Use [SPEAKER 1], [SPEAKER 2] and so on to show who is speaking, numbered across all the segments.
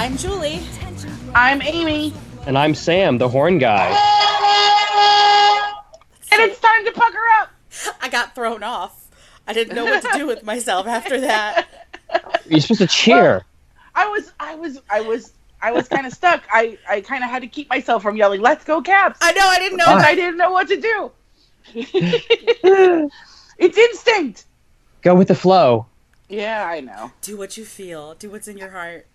[SPEAKER 1] I'm Julie.
[SPEAKER 2] I'm Amy.
[SPEAKER 3] And I'm Sam, the horn guy.
[SPEAKER 2] And it's time to pucker up.
[SPEAKER 1] I got thrown off. I didn't know what to do with myself after that.
[SPEAKER 3] You're supposed to cheer.
[SPEAKER 2] I was, I was, I was, I was kind of stuck. I, I kind of had to keep myself from yelling, "Let's go, Caps!"
[SPEAKER 1] I know I didn't know.
[SPEAKER 2] Because I didn't know what to do. it's instinct.
[SPEAKER 3] Go with the flow.
[SPEAKER 2] Yeah, I know.
[SPEAKER 1] Do what you feel. Do what's in your heart.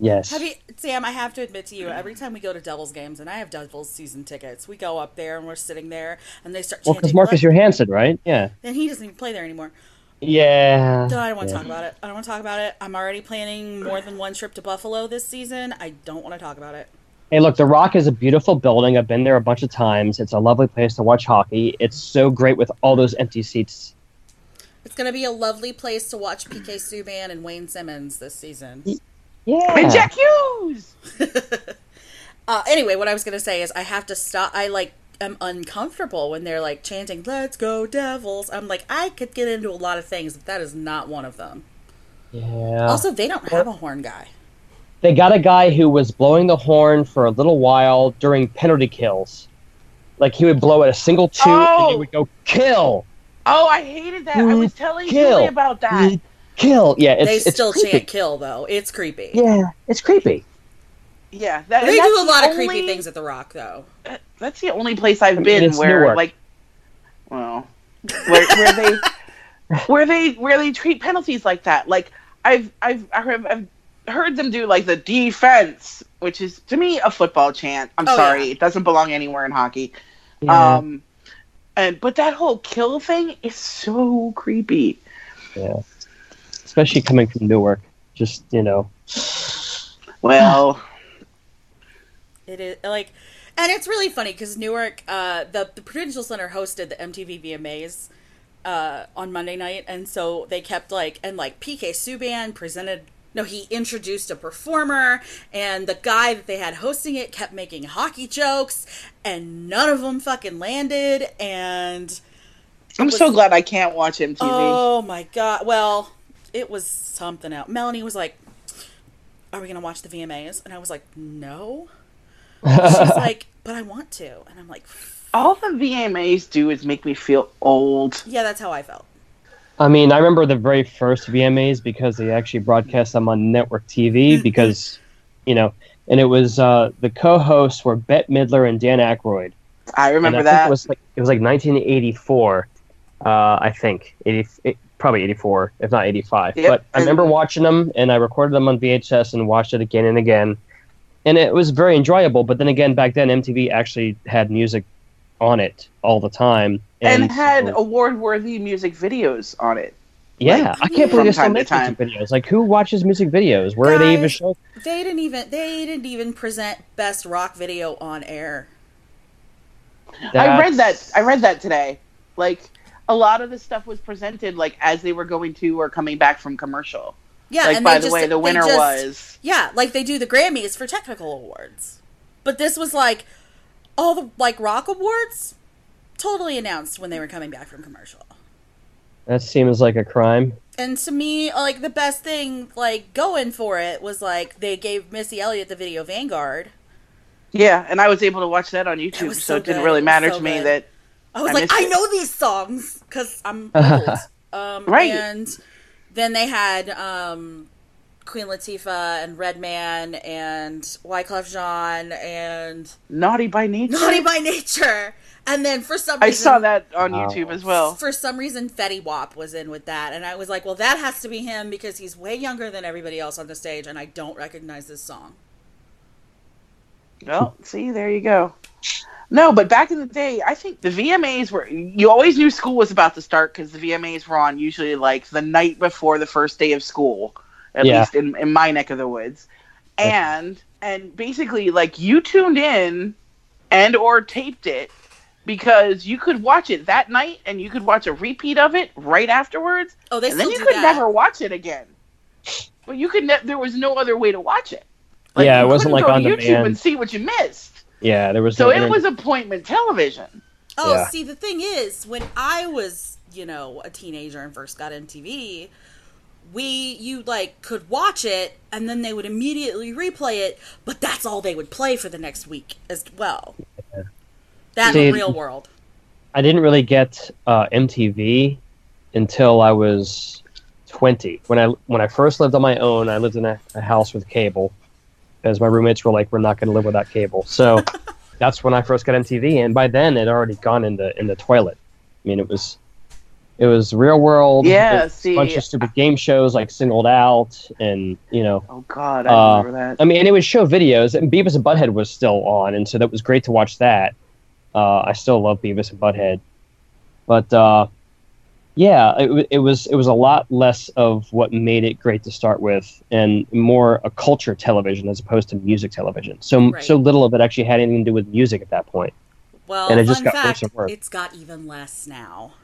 [SPEAKER 3] Yes.
[SPEAKER 1] Have you, Sam? I have to admit to you, every time we go to Devils games, and I have Devils season tickets, we go up there and we're sitting there, and they start
[SPEAKER 3] well, because Marcus Johansson, right? Yeah.
[SPEAKER 1] and he doesn't even play there anymore.
[SPEAKER 3] Yeah.
[SPEAKER 1] No, I don't want to
[SPEAKER 3] Yeah.
[SPEAKER 1] talk about it. I don't want to talk about it. I'm already planning more than one trip to Buffalo this season. I don't want to talk about it.
[SPEAKER 3] Hey, look, The Rock is a beautiful building. I've been there a bunch of times. It's a lovely place to watch hockey. It's so great with all those empty seats.
[SPEAKER 1] It's going to be a lovely place to watch PK Subban and Wayne Simmonds this season.
[SPEAKER 3] Yeah.
[SPEAKER 2] And Jack Hughes.
[SPEAKER 1] Uh, anyway, what I was going to say is I have to stop. I like am uncomfortable when they're like chanting "Let's go Devils." I'm like I could get into a lot of things, but that is not one of them.
[SPEAKER 3] Yeah.
[SPEAKER 1] Also, they don't have a horn guy.
[SPEAKER 3] they got a guy who was blowing the horn for a little while during penalty kills. Like he would blow at a single toot and
[SPEAKER 2] Oh.
[SPEAKER 3] he would go kill,
[SPEAKER 2] Oh, I hated that. I was telling
[SPEAKER 3] Kill.
[SPEAKER 2] Julie about that.
[SPEAKER 3] Kill. Yeah, it's
[SPEAKER 1] they
[SPEAKER 3] it's
[SPEAKER 1] still
[SPEAKER 3] creepy.
[SPEAKER 1] chant "kill" though. It's creepy.
[SPEAKER 3] Yeah, it's creepy.
[SPEAKER 2] Yeah, that,
[SPEAKER 1] They do a lot
[SPEAKER 2] the
[SPEAKER 1] of creepy
[SPEAKER 2] only-
[SPEAKER 1] things at the Rock though.
[SPEAKER 2] That's the only place I've
[SPEAKER 3] mean,
[SPEAKER 2] been where,
[SPEAKER 3] Newark.
[SPEAKER 2] like, well, where, where they, where they, where they treat penalties like that. Like, I've, I've, I've heard, I've heard them do like the defense, which is to me a football chant. I'm
[SPEAKER 1] Oh,
[SPEAKER 2] sorry,
[SPEAKER 1] yeah.
[SPEAKER 2] it doesn't belong anywhere in hockey.
[SPEAKER 3] Yeah.
[SPEAKER 2] Um, and but that whole kill thing is so creepy.
[SPEAKER 3] yeah. Especially coming from Newark. Just, you know.
[SPEAKER 2] Well,
[SPEAKER 1] It is like, and it's really funny because Newark, uh, the the Prudential Center hosted the MTV VMAs uh, on Monday night, and so they kept like and like PK Subban presented. No, he introduced a performer, and the guy that they had hosting it kept making hockey jokes, and none of them fucking landed. And
[SPEAKER 2] I'm
[SPEAKER 1] was-
[SPEAKER 2] so glad I can't watch MTV.
[SPEAKER 1] oh my god, well, it was something else. Melanie was like, "Are we gonna watch the VMAs?" And I was like, "No." She's like, "But I want to," and I'm like,
[SPEAKER 2] All the VMAs do is make me feel old.
[SPEAKER 1] "Yeah, that's how I felt."
[SPEAKER 3] I mean, I remember the very first VMAs because they actually broadcast them on network TV because, you know, and it was uh, the co-hosts were Bette Midler and Dan Aykroyd.
[SPEAKER 2] I remember
[SPEAKER 3] and I think
[SPEAKER 2] that.
[SPEAKER 3] it was like it was like 1984, uh, I think 80, it, probably 84, if not 85.
[SPEAKER 2] Yep,
[SPEAKER 3] But I remember watching them, and I recorded them on VHS and watched it again and again, and it was very enjoyable. But then again, back then MTV actually had music on it all the time,
[SPEAKER 2] and, had
[SPEAKER 3] so-
[SPEAKER 2] award-worthy music videos on it.
[SPEAKER 3] yeah, I can't believe they still
[SPEAKER 2] from
[SPEAKER 3] make
[SPEAKER 2] time
[SPEAKER 3] music videos. Like, who watches music videos? Where are they even show?
[SPEAKER 1] They didn't even they didn't even present best rock video on air.
[SPEAKER 2] I read that. I read that today. Like a lot of the stuff was presented like as they were going to or coming back from commercial.
[SPEAKER 1] Yeah,
[SPEAKER 2] like
[SPEAKER 1] and
[SPEAKER 2] by
[SPEAKER 1] they
[SPEAKER 2] the
[SPEAKER 1] just,
[SPEAKER 2] way, the winner
[SPEAKER 1] just-
[SPEAKER 2] was.
[SPEAKER 1] yeah, like they do the Grammys for technical awards, but this was like all the like rock awards totally announced when they were coming back from commercial.
[SPEAKER 3] That seems like a crime.
[SPEAKER 1] And to me, like the best thing, like going for it, was like they gave Missy Elliott the video Vanguard.
[SPEAKER 2] Yeah, and I was able to watch that on YouTube,
[SPEAKER 1] was
[SPEAKER 2] so,
[SPEAKER 1] so
[SPEAKER 2] it didn't really matter
[SPEAKER 1] so
[SPEAKER 2] to me
[SPEAKER 1] good.
[SPEAKER 2] that
[SPEAKER 1] I was
[SPEAKER 2] I
[SPEAKER 1] like,
[SPEAKER 2] missed
[SPEAKER 1] I
[SPEAKER 2] it.
[SPEAKER 1] know these songs because I'm old. um,
[SPEAKER 2] Right.
[SPEAKER 1] And then they had um, Queen Latifah and Redman and Wyclef Jean and
[SPEAKER 2] Naughty by Nature.
[SPEAKER 1] Naughty by Nature. And then for some
[SPEAKER 2] I
[SPEAKER 1] reason,
[SPEAKER 2] saw that on
[SPEAKER 3] Wow.
[SPEAKER 2] YouTube as well.
[SPEAKER 1] For some reason, Fetty Wap was in with that, and I was like, "Well, that has to be him because he's way younger than everybody else on the stage, and I don't recognize this song."
[SPEAKER 2] Well, see, there you go. No, but back in the day, I think the VMAs were. You always knew school was about to start because the VMAs were on usually like the night before the first day of school, at
[SPEAKER 3] Yeah.
[SPEAKER 2] least in, in my neck of the woods. And and basically, like you tuned in and or taped it because you could watch it that night and you could watch a repeat of it right afterwards,
[SPEAKER 1] Oh, they
[SPEAKER 2] and then you
[SPEAKER 1] do
[SPEAKER 2] could
[SPEAKER 1] that.
[SPEAKER 2] never watch it again. But you could. Ne- there was no other way to watch it.
[SPEAKER 3] Yeah, it wasn't,
[SPEAKER 2] couldn't
[SPEAKER 3] like,
[SPEAKER 2] go
[SPEAKER 3] on
[SPEAKER 2] to YouTube
[SPEAKER 3] demand.
[SPEAKER 2] and see what you missed.
[SPEAKER 3] Yeah, there was
[SPEAKER 2] So
[SPEAKER 3] no
[SPEAKER 2] it
[SPEAKER 3] internet.
[SPEAKER 2] was appointment television.
[SPEAKER 1] Oh,
[SPEAKER 3] Yeah.
[SPEAKER 1] see, the thing is, when I was, you know, a teenager and first got MTV, we you like could watch it and then they would immediately replay it, but that's all they would play for the next week as well. That
[SPEAKER 3] See-
[SPEAKER 1] in real world.
[SPEAKER 3] I didn't really get uh, MTV until I was 20. When I when I first lived on my own, I lived in a, a house with cable, as my roommates were like, "We're not going to live without cable." So that's when I first got MTV, and by then it had already gone in the in the toilet. I mean, it was it was Real World,
[SPEAKER 2] Yeah, see-
[SPEAKER 3] a bunch of stupid game shows like Singled Out, and you know,
[SPEAKER 2] Oh God, I
[SPEAKER 3] Uh,
[SPEAKER 2] remember that.
[SPEAKER 3] I mean, and it would show videos, and Beavis and Butthead was still on, and so that was great to watch that. Uh, I still love Beavis and Butthead, but uh, yeah, it, it was it was a lot less of what made it great to start with, and more a culture television as opposed to music television. So
[SPEAKER 1] Right.
[SPEAKER 3] so little of it actually had anything to do with music at that point.
[SPEAKER 1] Well,
[SPEAKER 3] and it just got worse and worse.
[SPEAKER 1] it's got even less now.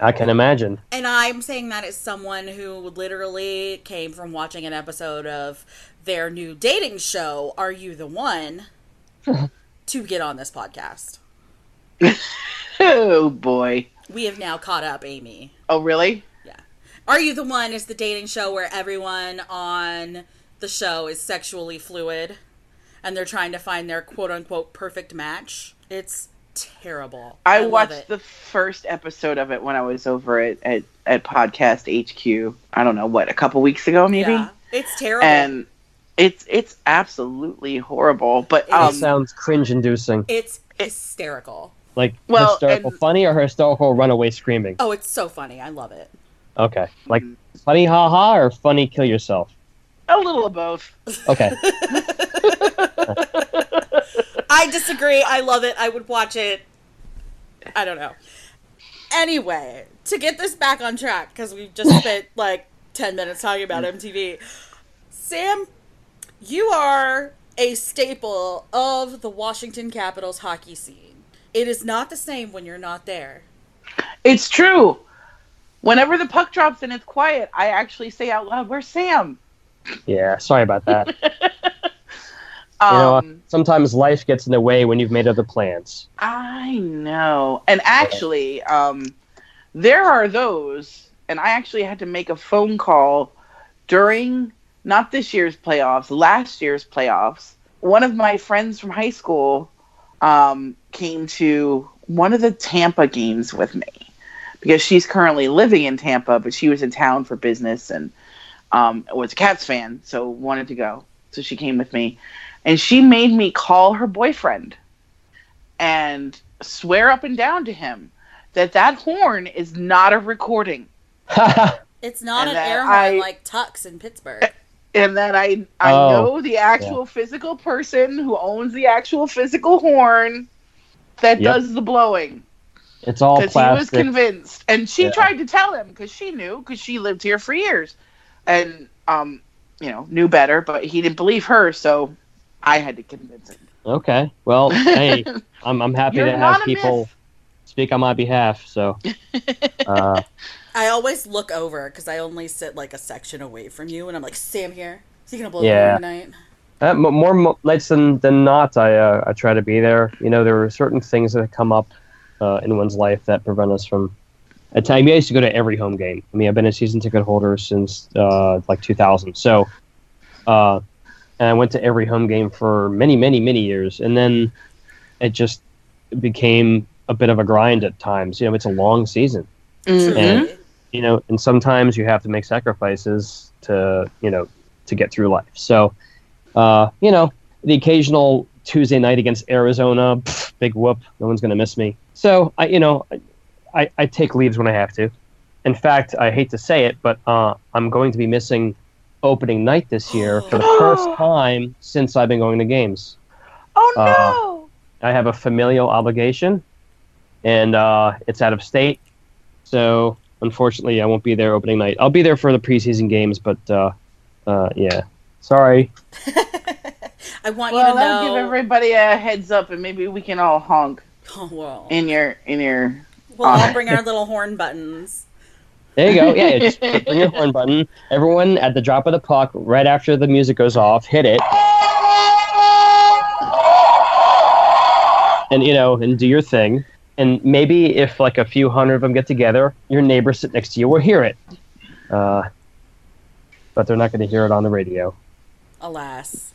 [SPEAKER 3] I can imagine.
[SPEAKER 1] And I'm saying that as someone who literally came from watching an episode of their new dating show, Are You the One? to get on this podcast.
[SPEAKER 2] Oh boy.
[SPEAKER 1] We have now caught up, Amy.
[SPEAKER 2] Oh really? Yeah.
[SPEAKER 1] Are You the One is the dating show where everyone on the show is sexually fluid and they're trying to find their quote unquote perfect match. It's terrible.
[SPEAKER 2] I,
[SPEAKER 1] love
[SPEAKER 2] watched
[SPEAKER 1] it.
[SPEAKER 2] the first episode of it when I was over at, at, at Podcast HQ. I don't know what, a couple weeks ago maybe.
[SPEAKER 1] Yeah, it's terrible.
[SPEAKER 2] And it's it's absolutely horrible. But um,
[SPEAKER 3] it sounds cringe-inducing,
[SPEAKER 1] it's hysterical.
[SPEAKER 3] Like
[SPEAKER 2] Well,
[SPEAKER 3] historical
[SPEAKER 2] and-
[SPEAKER 3] funny or historical runaway screaming.
[SPEAKER 1] Oh, it's so funny. I love it.
[SPEAKER 3] Okay, mm-hmm. like funny ha ha or funny kill yourself.
[SPEAKER 2] a little of both.
[SPEAKER 3] Okay.
[SPEAKER 1] I disagree. I love it. I would watch it. I don't know. Anyway, to get this back on track, because we've just spent like 10 minutes talking about mm. MTV. Sam, you are a staple of the Washington Capitals hockey scene. It is not the same when you're not there.
[SPEAKER 2] It's true. Whenever the puck drops and it's quiet, I actually say out loud, "Where's Sam?"
[SPEAKER 3] Yeah, sorry about that.
[SPEAKER 2] Um,
[SPEAKER 3] you know, sometimes life gets in the way when you've made other plans.
[SPEAKER 2] I know. And actually, um, there are those, and I actually had to make a phone call during not this year's playoffs, last year's playoffs. One of my friends from high school um, came to one of the Tampa games with me because she's currently living in Tampa, but she was in town for business and um, was a Cats fan, so wanted to go. So she came with me, and she made me call her boyfriend and swear up and down to him that that horn is not a recording
[SPEAKER 1] It's not
[SPEAKER 2] And
[SPEAKER 1] an
[SPEAKER 2] that
[SPEAKER 1] air horn
[SPEAKER 2] I-
[SPEAKER 1] like Tux in Pittsburgh.
[SPEAKER 2] And that I I
[SPEAKER 3] Oh,
[SPEAKER 2] know the actual physical person who owns the actual physical horn that
[SPEAKER 3] Yep.
[SPEAKER 2] does the blowing
[SPEAKER 3] it's all
[SPEAKER 2] because he was convinced and she
[SPEAKER 3] Yeah.
[SPEAKER 2] tried to tell him because she knew because she lived here for years and um you know knew better but he didn't believe her so I had to convince him.
[SPEAKER 3] okay. Well, hey, I'm, I'm happy to have people
[SPEAKER 2] myth.
[SPEAKER 3] speak on my behalf. So, uh,
[SPEAKER 1] I always look over because I only sit like a section away from you, and I'm like, Sam here. Is he gonna blow
[SPEAKER 3] Yeah.
[SPEAKER 1] the tonight?
[SPEAKER 3] uh, more mo- nights than, than not, I uh, I try to be there. You know, there are certain things that come up uh, in one's life that prevent us from. At time, I used to go to every home game. I mean, I've been a season ticket holder since uh, like 2000. So, uh, and I went to every home game for many, many, many years, and then it just became a bit of a grind at times. You know, it's a long season.
[SPEAKER 2] Mhm.
[SPEAKER 3] And- you know, and sometimes you have to make sacrifices to, you know, to get through life. So, uh, you know, the occasional Tuesday night against Arizona, pff, big whoop, no one's going to miss me. So, I, you know, I, I take leaves when I have to. In fact, I hate to say it, but uh, I'm going to be missing opening night this year for the first time since I've been going to games.
[SPEAKER 2] Oh
[SPEAKER 3] Uh,
[SPEAKER 2] no!
[SPEAKER 3] I have a familial obligation, and uh, it's out of state. So unfortunately, I won't be there opening night. I'll be there for the preseason games, but uh, uh, yeah, sorry.
[SPEAKER 1] I want
[SPEAKER 2] well,
[SPEAKER 1] you to
[SPEAKER 2] I'll
[SPEAKER 1] know.
[SPEAKER 2] give everybody a heads up, and maybe we can all honk
[SPEAKER 1] oh, well,
[SPEAKER 2] in your in your.
[SPEAKER 1] we'll all bring our little horn buttons.
[SPEAKER 3] There you go. Yeah, just bring your horn button. Everyone at the drop of the puck, right after the music goes off, hit it, and you know, and do your thing. And maybe if like a few hundred of them get together, your neighbor sit next to you will hear it. Uh, but they're not going to hear it on the radio.
[SPEAKER 1] Alas.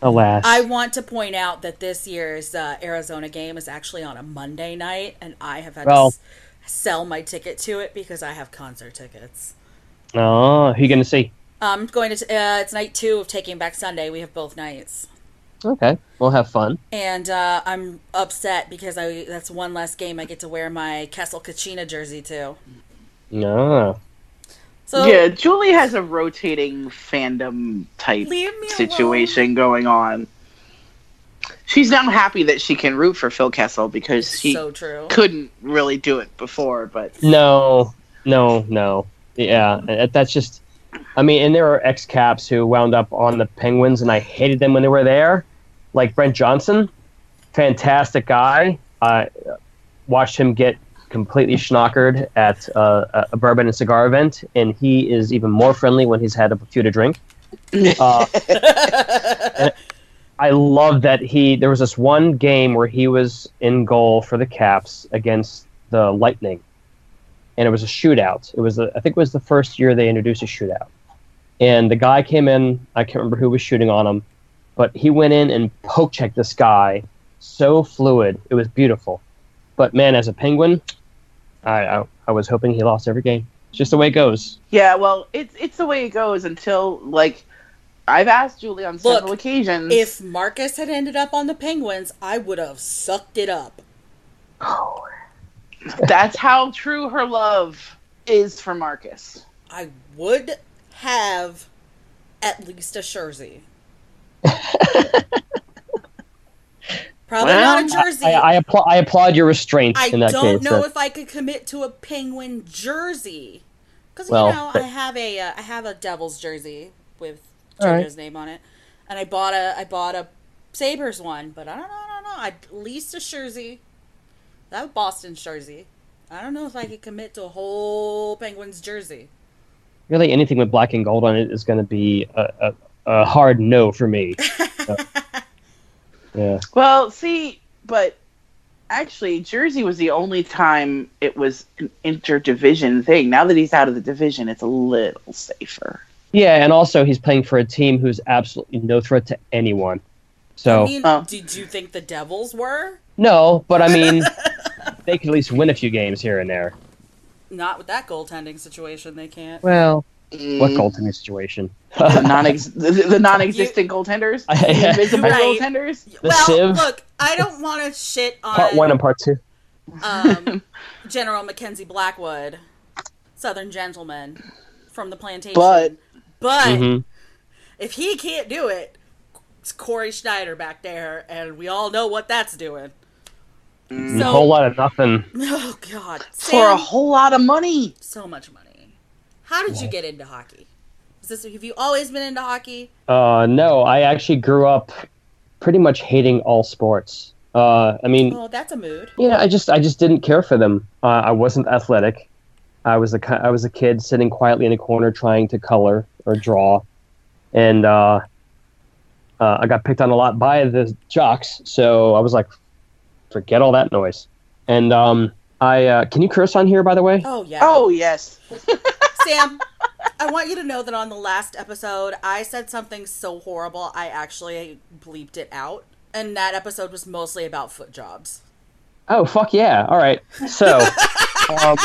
[SPEAKER 3] Alas.
[SPEAKER 1] I want to point out that this year's uh, Arizona game is actually on a Monday night, and I have had
[SPEAKER 3] Well-
[SPEAKER 1] to s- sell my ticket to it because I have concert tickets.
[SPEAKER 3] oh, who you going to see?
[SPEAKER 1] I'm going to. Uh, it's night two of Taking Back Sunday. We have both nights,
[SPEAKER 3] Okay, we'll have fun.
[SPEAKER 1] and uh, I'm upset because I that's one less game I get to wear my Kessel Kachina jersey to.
[SPEAKER 3] No.
[SPEAKER 1] So
[SPEAKER 2] yeah, Julie has a rotating fandom type
[SPEAKER 1] Leave me
[SPEAKER 2] situation going on. She's now happy that she can root for Phil Kessel because she
[SPEAKER 1] so true.
[SPEAKER 2] couldn't really do it before, but
[SPEAKER 3] No, no, no. Yeah, that's just. I mean, and there are ex Caps who wound up on the Penguins, and I hated them when they were there. Like Brent Johnson, fantastic guy. I watched him get completely schnockered at uh, a- a bourbon and cigar event, and he is even more friendly when he's had a few to drink. Uh, I love that he. There was this one game where he was in goal for the Caps against the Lightning, and it was a shootout. It was, the, I think, it was the first year they introduced a shootout, and the guy came in. I can't remember who was shooting on him, but he went in and poke checked this guy, so fluid. It was beautiful, but man, as a Penguin, I I, I was hoping he lost every game. It's just the way it goes.
[SPEAKER 2] yeah, well, it's it's the way it goes until like I've asked Julie on several
[SPEAKER 1] Look,
[SPEAKER 2] occasions.
[SPEAKER 1] If Marcus had ended up on the Penguins, I would have sucked it up.
[SPEAKER 2] that's how true her love is for Marcus.
[SPEAKER 1] I would have at least a jersey. Probably
[SPEAKER 2] Well,
[SPEAKER 1] not a jersey.
[SPEAKER 3] I, I, applaud, I applaud your restraint
[SPEAKER 1] I
[SPEAKER 3] in that
[SPEAKER 1] don't
[SPEAKER 3] case.
[SPEAKER 1] know if I could commit to a penguin jersey because
[SPEAKER 3] Well,
[SPEAKER 1] you know
[SPEAKER 3] but-
[SPEAKER 1] I have a uh, I have a Devils jersey with
[SPEAKER 3] All right.
[SPEAKER 1] Name on it, and I bought a I bought a Sabres one, but I don't know I don't know I at least a jersey. That Boston jersey. I don't know if I could commit to a whole Penguins jersey.
[SPEAKER 3] Really anything with black and gold on it is going to be a, a, a hard no for me. So, yeah.
[SPEAKER 2] Well, see, but actually, Jersey was the only time it was an interdivision thing. Now that he's out of the division, it's a little safer.
[SPEAKER 3] Yeah, and also he's playing for a team who's absolutely no threat to anyone. So
[SPEAKER 1] I mean,
[SPEAKER 2] Oh.
[SPEAKER 1] did you think the Devils were?
[SPEAKER 3] no, but I mean, they could at least win a few games here and there.
[SPEAKER 1] Not with that goaltending situation, they can't.
[SPEAKER 3] Well, what
[SPEAKER 2] Mm,
[SPEAKER 3] goaltending situation?
[SPEAKER 2] the, non-ex- the, the non-existent goaltenders, the invisible
[SPEAKER 1] Right.
[SPEAKER 2] goaltenders.
[SPEAKER 3] The
[SPEAKER 1] well,
[SPEAKER 3] Civ?
[SPEAKER 1] look, I don't want to shit on
[SPEAKER 3] Part one and part two.
[SPEAKER 1] um, General Mackenzie Blackwood, Southern gentleman from the plantation.
[SPEAKER 2] But-
[SPEAKER 1] but
[SPEAKER 3] Mhm.
[SPEAKER 1] if he can't do it, it's Cory Schneider back there, and we all know what that's doing.
[SPEAKER 3] A whole lot of nothing.
[SPEAKER 1] Oh God,
[SPEAKER 2] For a whole lot of money.
[SPEAKER 1] so much money. How did you get into hockey? Is this have you always been into hockey?
[SPEAKER 3] Uh, no, I actually grew up pretty much hating all sports. Uh, I mean,
[SPEAKER 1] Oh, that's a mood.
[SPEAKER 3] Yeah, I just I just didn't care for them. Uh, I wasn't athletic. I was a ki- I was a kid sitting quietly in a corner trying to color or draw, and uh, uh, I got picked on a lot by the jocks. So I was like, forget all that noise. And um, I uh, can you curse on here by the way?
[SPEAKER 1] Oh yeah.
[SPEAKER 2] Oh yes.
[SPEAKER 1] Sam, I want you to know that on the last episode, I said something so horrible, I actually bleeped it out. And that episode was mostly about foot jobs.
[SPEAKER 3] Oh fuck yeah! All right, so, um,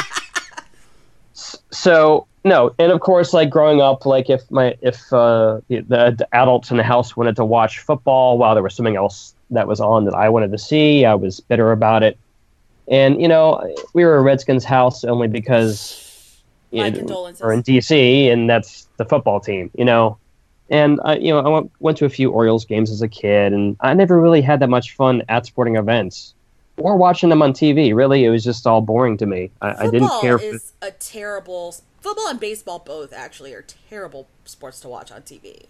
[SPEAKER 3] so no, and of course, like growing up, like if my if uh, the, the adults in the house wanted to watch football while there was something else that was on that I wanted to see, I was bitter about it. And you know, we were a Redskins house only because
[SPEAKER 1] My condolences.
[SPEAKER 3] we're in DC, and that's the football team, you know. And I, you know, I went, went to a few Orioles games as a kid, and I never really had that much fun at sporting events or watching them on TV. Really, it was just all boring to me. I, I didn't
[SPEAKER 1] Football
[SPEAKER 3] care. For,
[SPEAKER 1] is a terrible. Football and baseball both actually are terrible sports to watch on TV.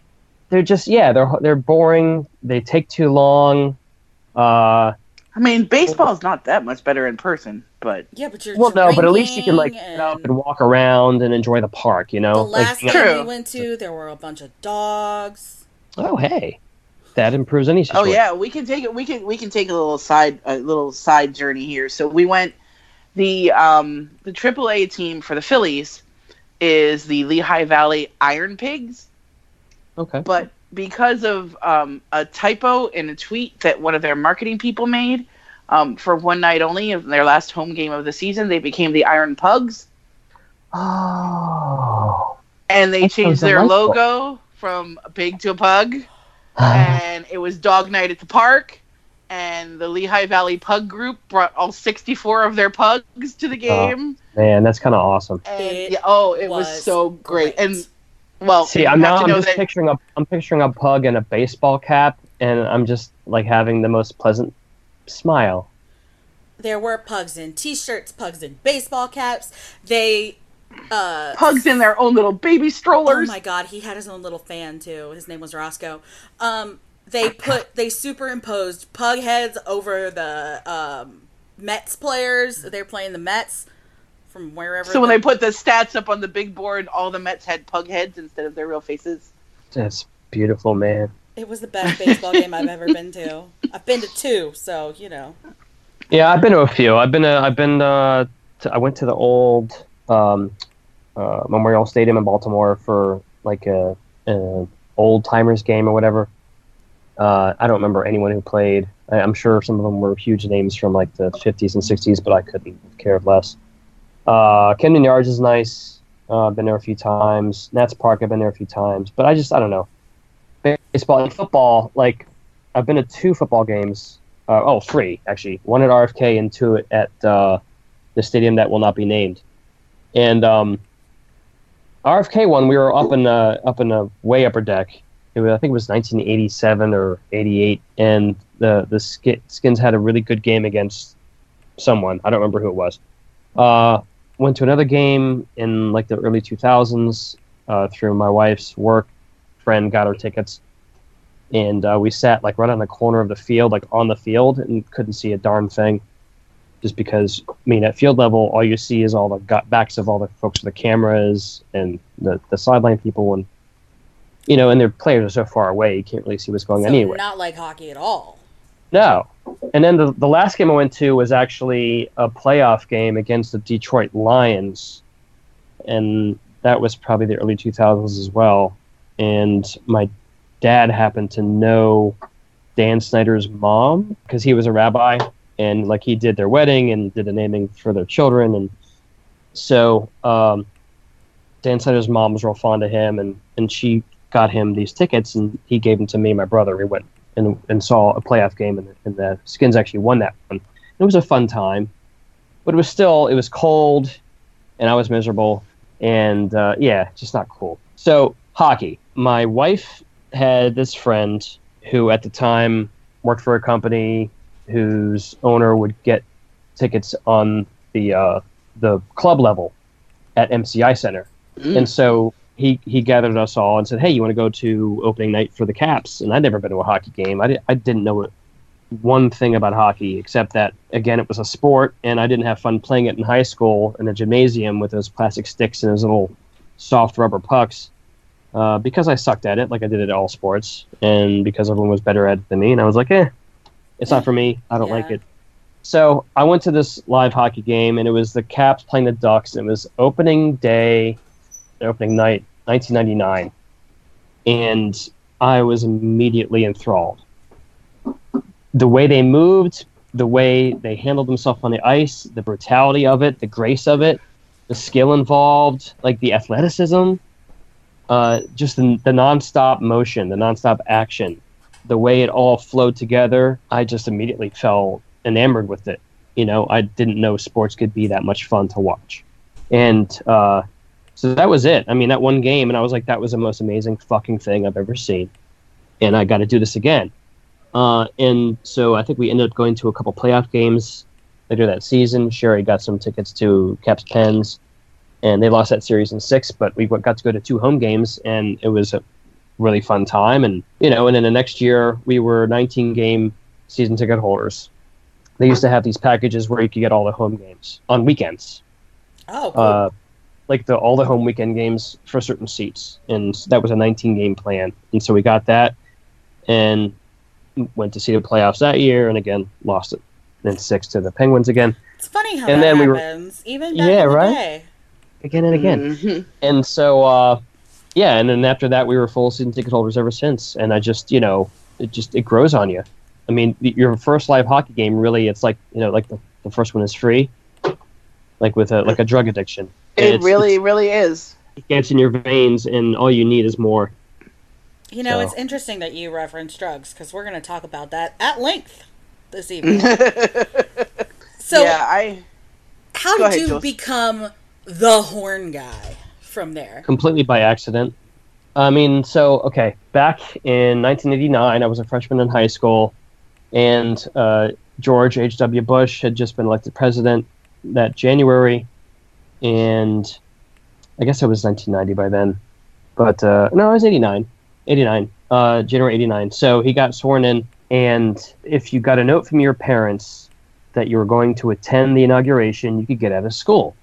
[SPEAKER 3] They're just yeah, they're they're boring. They take too long. Uh,
[SPEAKER 2] I mean, baseball's not that much better in person, but
[SPEAKER 1] Yeah, but you're
[SPEAKER 3] well, no, but at least you can like
[SPEAKER 1] drinking
[SPEAKER 3] get up
[SPEAKER 1] and
[SPEAKER 3] and walk around and enjoy the park. You know,
[SPEAKER 1] The last
[SPEAKER 3] you know-
[SPEAKER 1] time we went to, there were a bunch of dogs.
[SPEAKER 3] oh hey, that improves any
[SPEAKER 2] Oh yeah, we can take it. We can we can take a little side a little side journey here. So we went the um the AAA team for the Phillies is the Lehigh Valley Iron Pigs,
[SPEAKER 3] Okay.
[SPEAKER 2] but because of um, a typo in a tweet that one of their marketing people made um, for one night only in their last home game of the season, they became the Iron Pugs,
[SPEAKER 3] Oh.
[SPEAKER 2] and they
[SPEAKER 3] That
[SPEAKER 2] changed
[SPEAKER 3] sounds
[SPEAKER 2] their logo from a pig to a pug, and it was Dog Night at the Park. And the Lehigh Valley Pug Group brought all 64 of their pugs to the game.
[SPEAKER 3] Man, that's kind of awesome.
[SPEAKER 2] and
[SPEAKER 1] It
[SPEAKER 2] yeah, oh, it was,
[SPEAKER 1] was
[SPEAKER 2] so great.
[SPEAKER 1] great.
[SPEAKER 2] And well,
[SPEAKER 3] See, I'm now I'm just
[SPEAKER 2] that
[SPEAKER 3] picturing a I'm picturing a pug in a baseball cap, and I'm just like having the most pleasant smile.
[SPEAKER 1] There were pugs in t-shirts, pugs in baseball caps. They uh
[SPEAKER 2] pugs in their own little baby strollers.
[SPEAKER 1] Oh
[SPEAKER 2] strollers.
[SPEAKER 1] my god, he had his own little fan too. His name was Roscoe. Um they put they superimposed pug heads over the um Mets players. They're playing the Mets from wherever
[SPEAKER 2] so when they put the stats up on the big board, all the Mets had pug heads instead of their real faces.
[SPEAKER 3] That's beautiful, man.
[SPEAKER 1] It was the best baseball game I've ever been to. I've been to two, so you know.
[SPEAKER 3] Yeah, I've been to a few. I've been to, I've been uh, to, I went to the old um, uh, Memorial Stadium in Baltimore for like a, a old timers game or whatever. Uh, I don't remember anyone who played. I, I'm sure some of them were huge names from like the 50s and 60s, but I couldn't care less. Uh, Camden Yards is nice. Uh, been there a few times. Nats Park, I've been there a few times, but I just I don't know. Baseball and football, like I've been to two football games. Uh, oh, three actually. One at RFK and two at uh, the stadium that will not be named. And um, RFK one, we were up in a, up in a way upper deck. Was, I think it was 1987 or 88, and the the Skins had a really good game against someone. I don't remember who it was. Uh, went to another game in like the early 2000s uh, through my wife's work friend got her tickets. And uh, we sat like right on the corner of the field like on the field and couldn't see a darn thing. Just because i mean at field level all you see is all the gut backs of all the folks with the cameras and the, the sideline people. And you know and their players are so far away you can't really see what's going
[SPEAKER 1] So
[SPEAKER 3] on anyway
[SPEAKER 1] not like hockey at all.
[SPEAKER 3] No. And then the, the last game I went to was actually a playoff game against the Detroit Lions. And that was probably the early 2000s as well. And my dad happened to know Dan Snyder's mom because he was a rabbi and like he did their wedding and did the naming for their children. And so um, Dan Snyder's mom was real fond of him and, and she got him these tickets and he gave them to me and my brother. We went and, and saw a playoff game, and the, and the Skins actually won that one. It was a fun time, but it was still it was cold, and I was miserable, and uh, yeah, just not cool. So hockey. My wife had this friend who, at the time, worked for a company whose owner would get tickets on the uh, the club level at MCI Center,
[SPEAKER 2] Mm.
[SPEAKER 3] and so he he gathered us all and said, "Hey, you want to go to opening night for the Caps?" And I'd never been to a hockey game. I, di- I didn't know one thing about hockey except that again it was a sport, and I didn't have fun playing it in high school in the gymnasium with those plastic sticks and those little soft rubber pucks. Uh, because I sucked at it, like I did at all sports, and because everyone was better at it than me, and I was like, "Eh, it's not for me. I don't like it." So I went to this live hockey game, and it was the Caps playing the Ducks. And it was opening day, opening night, 1999, and I was immediately enthralled. The way they moved, the way they handled themselves on the ice, the brutality of it, the grace of it, the skill involved, like the athleticism, uh, just the, the nonstop motion, the nonstop action, the way it all flowed together. I just immediately fell enamored with it. You know, I didn't know sports could be that much fun to watch. And uh, so that was it. I mean, that one game, and I was like, that was the most amazing fucking thing I've ever seen. And I got to do this again. Uh, and so I think we ended up going to a couple playoff games later that season. Sherry got some tickets to Caps Pens, and they lost that series in six, but we got to go to two home games, and it was a really fun time. And, you know, and then the next year we were 19 game season ticket holders. They used to have these packages where you could get all the home games on weekends
[SPEAKER 1] Oh, cool.
[SPEAKER 3] uh, like the all the home weekend games for certain seats, and that was a 19 game plan. And so we got that, and went to see the playoffs that year, and again lost it. Then six to the Penguins again.
[SPEAKER 1] it's funny how
[SPEAKER 3] and
[SPEAKER 1] that
[SPEAKER 3] then we were-
[SPEAKER 1] happens. Even back
[SPEAKER 3] Yeah,
[SPEAKER 1] in the
[SPEAKER 3] right?
[SPEAKER 1] day.
[SPEAKER 3] again and again.
[SPEAKER 2] Mhm.
[SPEAKER 3] And so, uh, yeah, and then after that, we were full season ticket holders ever since. And I just, you know, it just it grows on you. I mean, y- your first live hockey game really, it's like you know, like the, the first one is free, like with a like a drug addiction. And
[SPEAKER 2] It
[SPEAKER 3] it's-
[SPEAKER 2] really,
[SPEAKER 3] it's-
[SPEAKER 2] really is.
[SPEAKER 3] it gets in your veins, and all you need is more.
[SPEAKER 1] You know,
[SPEAKER 3] So-
[SPEAKER 1] it's interesting that you reference drugs because we're going to talk about that at length this evening. so,
[SPEAKER 2] yeah, I.
[SPEAKER 1] how
[SPEAKER 2] go
[SPEAKER 1] did
[SPEAKER 2] ahead,
[SPEAKER 1] you
[SPEAKER 2] Jules.
[SPEAKER 1] become the horn guy from there?
[SPEAKER 3] completely by accident. I mean, so okay, back in 1989, I was a freshman in high school, and uh, George H.W. Bush had just been elected president that January, and I guess it was 1990 by then, but uh, no, it was 89, 89, uh, January 89. So he got sworn in, and if you got a note from your parents that you were going to attend the inauguration, you could get out of school.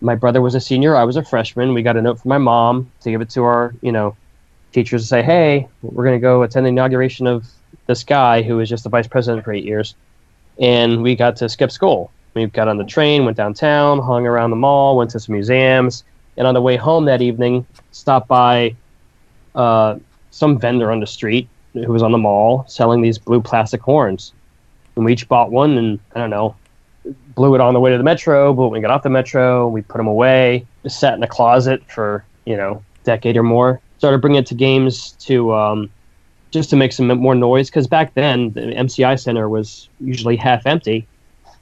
[SPEAKER 3] My brother was a senior. I was a freshman. We got a note from my mom to give it to our you know teachers to say hey we're going to go attend the inauguration of this guy who was just the vice president for eight years. And we got to skip school we got on the train went downtown hung around the mall went to some museums and on the way home that evening stopped by uh, some vendor on the street who was on the mall selling these blue plastic horns and we each bought one and i don't know blew it on the way to the metro, but when we got off the metro, we put them away. Just sat in a closet for you know decade or more. Started bringing it to games to um, just to make some more noise because back then the MCI Center was usually half empty,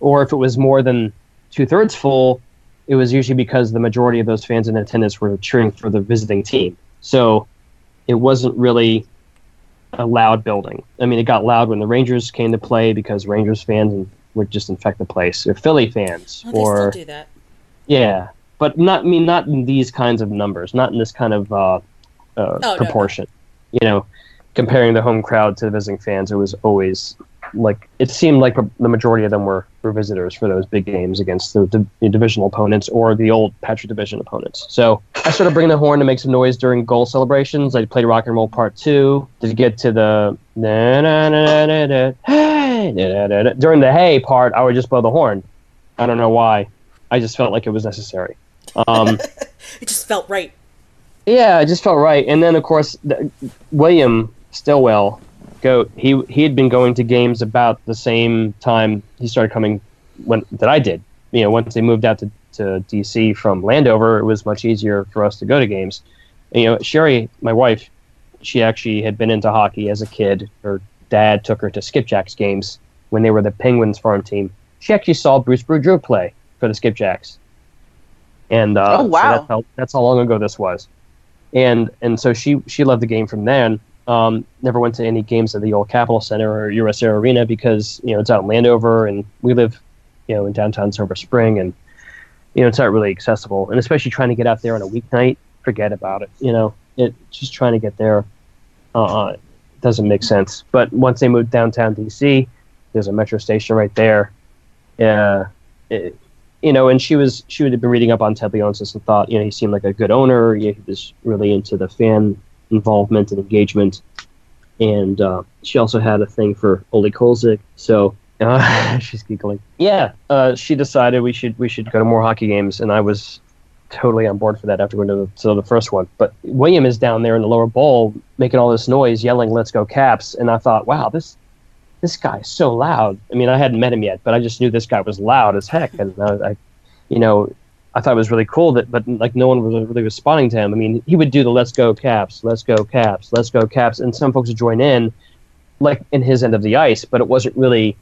[SPEAKER 3] or if it was more than two thirds full, it was usually because the majority of those fans in attendance were cheering for the visiting team. So it wasn't really a loud building. I mean, it got loud when the Rangers came to play because Rangers fans would just infect the place, or Philly fans,
[SPEAKER 1] Oh, they
[SPEAKER 3] or
[SPEAKER 1] still do that.
[SPEAKER 3] yeah, but not I mean not in these kinds of numbers, not in this kind of uh, uh,
[SPEAKER 1] Oh, no, no.
[SPEAKER 3] proportion. You know, comparing the home crowd to the visiting fans, it was always like it seemed like the majority of them were, were visitors for those big games against the, the, the divisional opponents or the old Patriot Division opponents. So I started bringing the horn to make some noise during goal celebrations. I played Rock and Roll Part Two. Did you get to the na na na na na hey during the hey part, I would just blow the horn. I don't know why. I just felt like it was necessary. Um,
[SPEAKER 1] It just felt right.
[SPEAKER 3] yeah, it just felt right. And then, of course, the, William Stillwell, goat. He he had been going to games about the same time he started coming when that I did. You know, once they moved out to, to DC from Landover, it was much easier for us to go to games. And, you know, Sherry, my wife, she actually had been into hockey as a kid. Her dad took her to Skipjacks games when they were the Penguins farm team. She actually saw Bruce Boudreau play for the Skipjacks. And uh,
[SPEAKER 2] Oh,
[SPEAKER 3] so
[SPEAKER 2] wow.
[SPEAKER 3] that's, how, that's how long ago this was. And and so she she loved the game from then. Um, never went to any games at the old Capitol Center or US Air Arena because you know it's out in Landover and we live you know in downtown Silver Spring and you know it's not really accessible and especially trying to get out there on a weeknight, forget about it. You know, it just trying to get there uh, doesn't make sense. But once they moved downtown DC, there's a metro station right there. Yeah, it, you know, and she was she would have been reading up on Ted Leonsis and thought, you know, he seemed like a good owner. He was really into the fan involvement and engagement, and uh, she also had a thing for Olie Kolzig. So uh, she's giggling. Yeah, uh, she decided we should we should go to more hockey games, and I was totally on board for that after going to the, to the first one. But William is down there in the lower bowl making all this noise, yelling "Let's go Caps!" and I thought, wow, this this guy is so loud. I mean, I hadn't met him yet, but I just knew this guy was loud as heck, and I, I you know, I thought it was really cool that, but like no one was really responding to him. I mean, he would do the "Let's go Caps," "Let's go Caps," "Let's go Caps," and some folks would join in, like in his end of the ice, but it wasn't really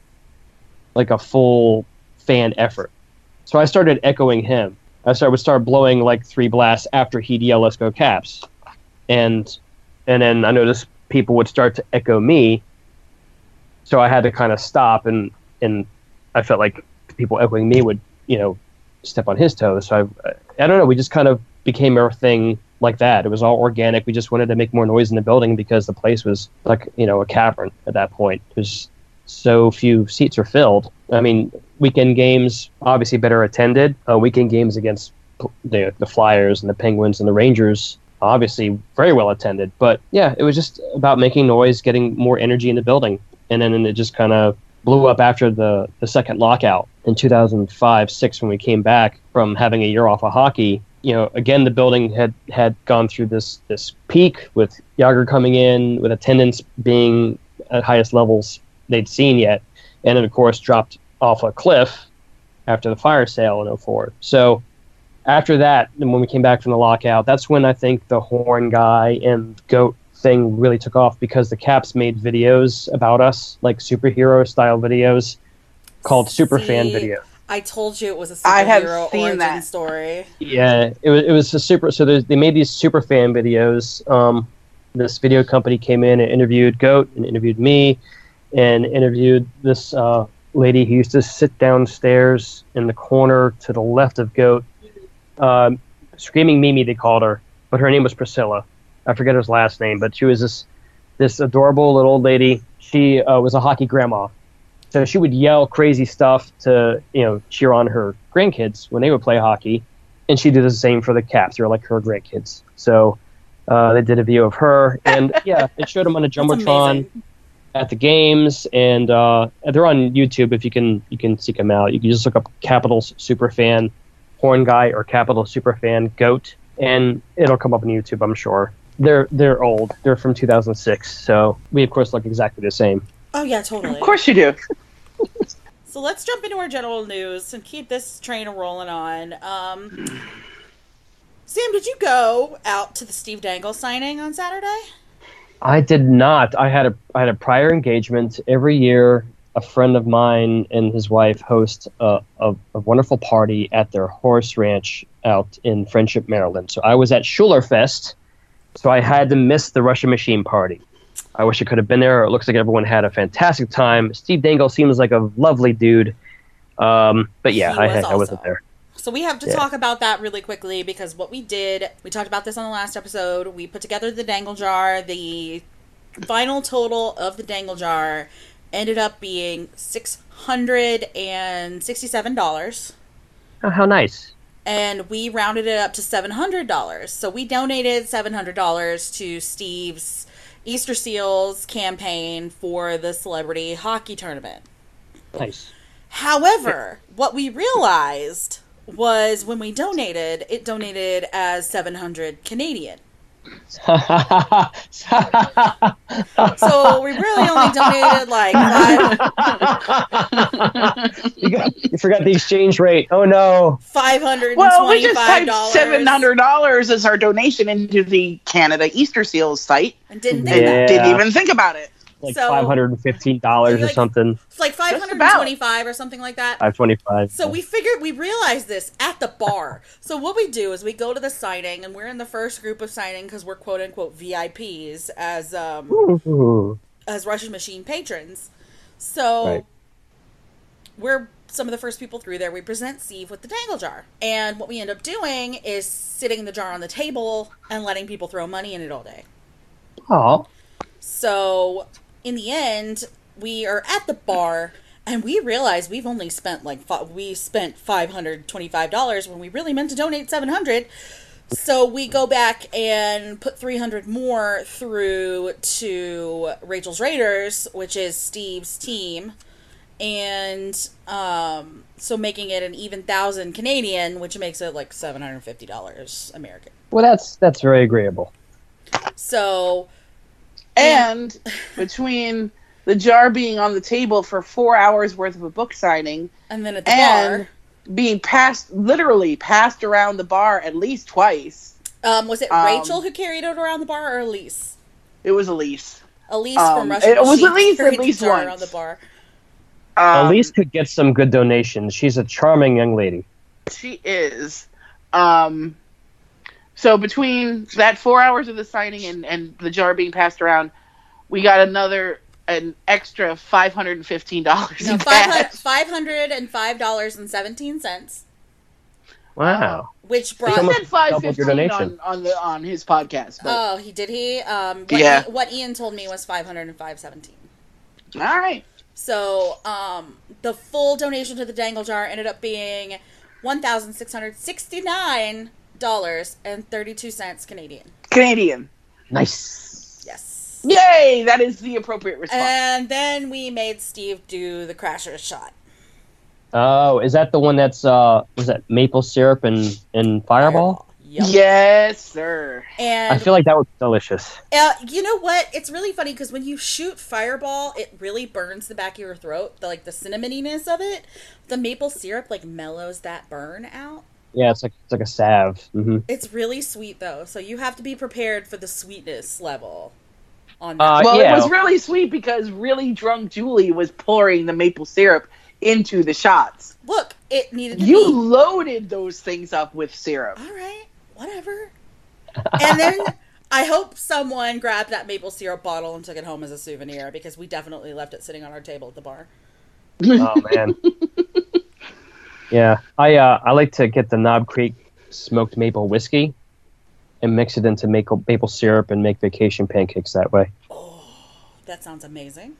[SPEAKER 3] like a full fan effort. So I started echoing him. I started would start blowing like three blasts after he'd yell "Let's go Caps," and and then I noticed people would start to echo me. So I had to kind of stop, and and I felt like people echoing me would you know step on his toes. So I I don't know. We just kind of became our thing like that. It was all organic. We just wanted to make more noise in the building because the place was like you know a cavern at that point. There's so few seats are filled. I mean, weekend games obviously better attended. Uh, weekend games against the the Flyers and the Penguins and the Rangers obviously very well attended. But yeah, it was just about making noise, getting more energy in the building, and then and it just kind of blew up after the the second lockout in 2005 six when we came back from having a year off of hockey you know, again, the building had had gone through this this peak with Jagr coming in, with attendance being at highest levels they'd seen yet, and then of course dropped off a cliff after the fire sale in 04. So after that, and when we came back from the lockout, that's when I think the horn guy and goat thing really took off because the Caps made videos about us, like superhero style videos, called super
[SPEAKER 1] fan
[SPEAKER 3] Video.
[SPEAKER 1] I told you it was a superhero
[SPEAKER 2] I have seen
[SPEAKER 1] origin
[SPEAKER 2] that.
[SPEAKER 1] story.
[SPEAKER 3] Yeah, it was it was a super. So they made these super fan videos. Um, this video company came in and interviewed Goat and interviewed me, and interviewed this uh, lady who used to sit downstairs in the corner to the left of Goat, um, screaming Mimi they called her, but her name was Priscilla. I forget her last name, but she was this this adorable little old lady. She uh, was a hockey grandma, so she would yell crazy stuff to you know cheer on her grandkids when they would play hockey and she did the same for the Caps. They were like her great kids. So uh, they did a video of her, and yeah, it showed them on a jumbotron at the games, and uh, they're on YouTube. If you can, you can seek them out. You can just look up Capitals Superfan Horn Guy or Capital Superfan Goat, and it'll come up on YouTube. I'm sure. They're they're old. They're from 2006, so we of course look exactly the same.
[SPEAKER 1] Oh yeah, totally.
[SPEAKER 2] Of course you do.
[SPEAKER 1] So let's jump into our general news and keep this train rolling on. Um, Sam, did you go out to the Steve Dangle signing on Saturday?
[SPEAKER 3] I did not. I had a I had a prior engagement every year. A friend of mine and his wife host a, a, a wonderful party at their horse ranch out in Friendship, Maryland. So I was at Schulerfest, so I had to miss the Russian Machine party. I wish I could have been there. It looks like everyone had a fantastic time. Steve Dangle seems like a lovely dude, um, but yeah, I, I wasn't there.
[SPEAKER 1] So we have to
[SPEAKER 3] Yeah.
[SPEAKER 1] talk about that really quickly because what we did, we talked about this on the last episode. We put together the dangle jar. The final total of the dangle jar ended up being six hundred and sixty-seven dollars.
[SPEAKER 3] Oh, how nice!
[SPEAKER 1] And we rounded it up to seven hundred dollars. So we donated seven hundred dollars to Steve's Easter Seals campaign for the celebrity hockey tournament.
[SPEAKER 3] Nice.
[SPEAKER 1] However, what we realized was when we donated, it donated as seven hundred Canadian. So we really only donated like five
[SPEAKER 3] you, got, you forgot the exchange rate. Oh no!
[SPEAKER 1] Five hundred.
[SPEAKER 2] Well, we just typed seven hundred dollars as our donation into the Canada Easter Seals site,
[SPEAKER 1] and didn't think
[SPEAKER 2] and
[SPEAKER 1] about
[SPEAKER 2] didn't even think about it.
[SPEAKER 3] Like
[SPEAKER 1] So-
[SPEAKER 3] five hundred and fifteen dollars or something.
[SPEAKER 1] It's like five hundred and twenty-five or something like that.
[SPEAKER 3] Five twenty-five.
[SPEAKER 1] So we figured we realized this at the bar. so what we do is we go to the signing, and we're in the first group of signing because we're quote unquote VIPs as um,
[SPEAKER 3] Ooh.
[SPEAKER 1] as Russian Machine patrons. So
[SPEAKER 3] Right.
[SPEAKER 1] we're some of the first people through there. We present Steve with the dangle jar, and what we end up doing is sitting the jar on the table and letting people throw money in it all day.
[SPEAKER 3] Oh,
[SPEAKER 1] So in the end, we are at the bar and we realize we've only spent like fi- we spent five hundred twenty five dollars when we really meant to donate seven hundred. So we go back and put three hundred more through to Rachel's Raiders, which is Steve's team, and um, so making it an even thousand Canadian, which makes it like seven hundred fifty dollars American.
[SPEAKER 3] well, that's that's very agreeable.
[SPEAKER 1] So
[SPEAKER 2] And between the jar being on the table for four hours worth of a book signing
[SPEAKER 1] and then at the
[SPEAKER 2] and
[SPEAKER 1] bar.
[SPEAKER 2] being passed, literally passed around the bar at least twice,
[SPEAKER 1] Um, was it
[SPEAKER 2] Um,
[SPEAKER 1] Rachel who carried it around the bar or Elise?
[SPEAKER 2] it was Elise.
[SPEAKER 1] Elise
[SPEAKER 2] um,
[SPEAKER 1] from Russia.
[SPEAKER 2] it was
[SPEAKER 1] Machine
[SPEAKER 2] at least- at
[SPEAKER 1] carried the
[SPEAKER 2] least
[SPEAKER 1] jar
[SPEAKER 2] once.
[SPEAKER 1] around the bar.
[SPEAKER 2] Um,
[SPEAKER 3] Elise could get some good donations. She's a charming young lady.
[SPEAKER 2] She is. Um, so between that four hours of the signing and, and the jar being passed around, we got another an extra five hundred and fifteen dollars
[SPEAKER 1] No,
[SPEAKER 2] in
[SPEAKER 1] five
[SPEAKER 2] cash.
[SPEAKER 1] hundred and five dollars and seventeen cents,
[SPEAKER 3] Wow.
[SPEAKER 1] which brought.
[SPEAKER 3] almost
[SPEAKER 2] said five
[SPEAKER 3] doubled your
[SPEAKER 2] fifteen
[SPEAKER 3] donation.
[SPEAKER 2] on, on the on his podcast. But,
[SPEAKER 1] Oh, he did he? Um, what,
[SPEAKER 2] Yeah.
[SPEAKER 1] Ian, what Ian told me was five hundred and five seventeen.
[SPEAKER 2] all right.
[SPEAKER 1] So, um, the full donation to the dangle jar ended up being one thousand six hundred sixty nine dollars and thirty two cents Canadian.
[SPEAKER 2] Canadian.
[SPEAKER 3] Nice.
[SPEAKER 1] Yes.
[SPEAKER 2] Yay! That is the appropriate response.
[SPEAKER 1] And then we made Steve do the crasher shot.
[SPEAKER 3] Oh, is that the one that's uh was that maple syrup and and fireball?
[SPEAKER 1] Yep.
[SPEAKER 2] Yes, sir.
[SPEAKER 1] And
[SPEAKER 3] I feel like that was delicious.
[SPEAKER 1] Uh, you know what? It's really funny because when you shoot fireball, it really burns the back of your throat. The like the cinnamoniness of it. The maple syrup like mellows that burn out.
[SPEAKER 3] Yeah, it's like it's like a salve. hmm
[SPEAKER 1] It's really sweet though, so you have to be prepared for the sweetness level. On that.
[SPEAKER 3] Uh,
[SPEAKER 2] Well,
[SPEAKER 3] yeah.
[SPEAKER 2] it was really sweet because really drunk Julie was pouring the maple syrup into the shots.
[SPEAKER 1] Look, it needed to
[SPEAKER 2] You
[SPEAKER 1] be.
[SPEAKER 2] loaded those things up with syrup.
[SPEAKER 1] All right, whatever. and then I hope someone grabbed that maple syrup bottle and took it home as a souvenir because we definitely left it sitting on our table at the bar.
[SPEAKER 3] Oh man. yeah, I uh, I like to get the Knob Creek smoked maple whiskey and mix it into maple maple syrup and make vacation pancakes that way.
[SPEAKER 1] Oh, that sounds amazing.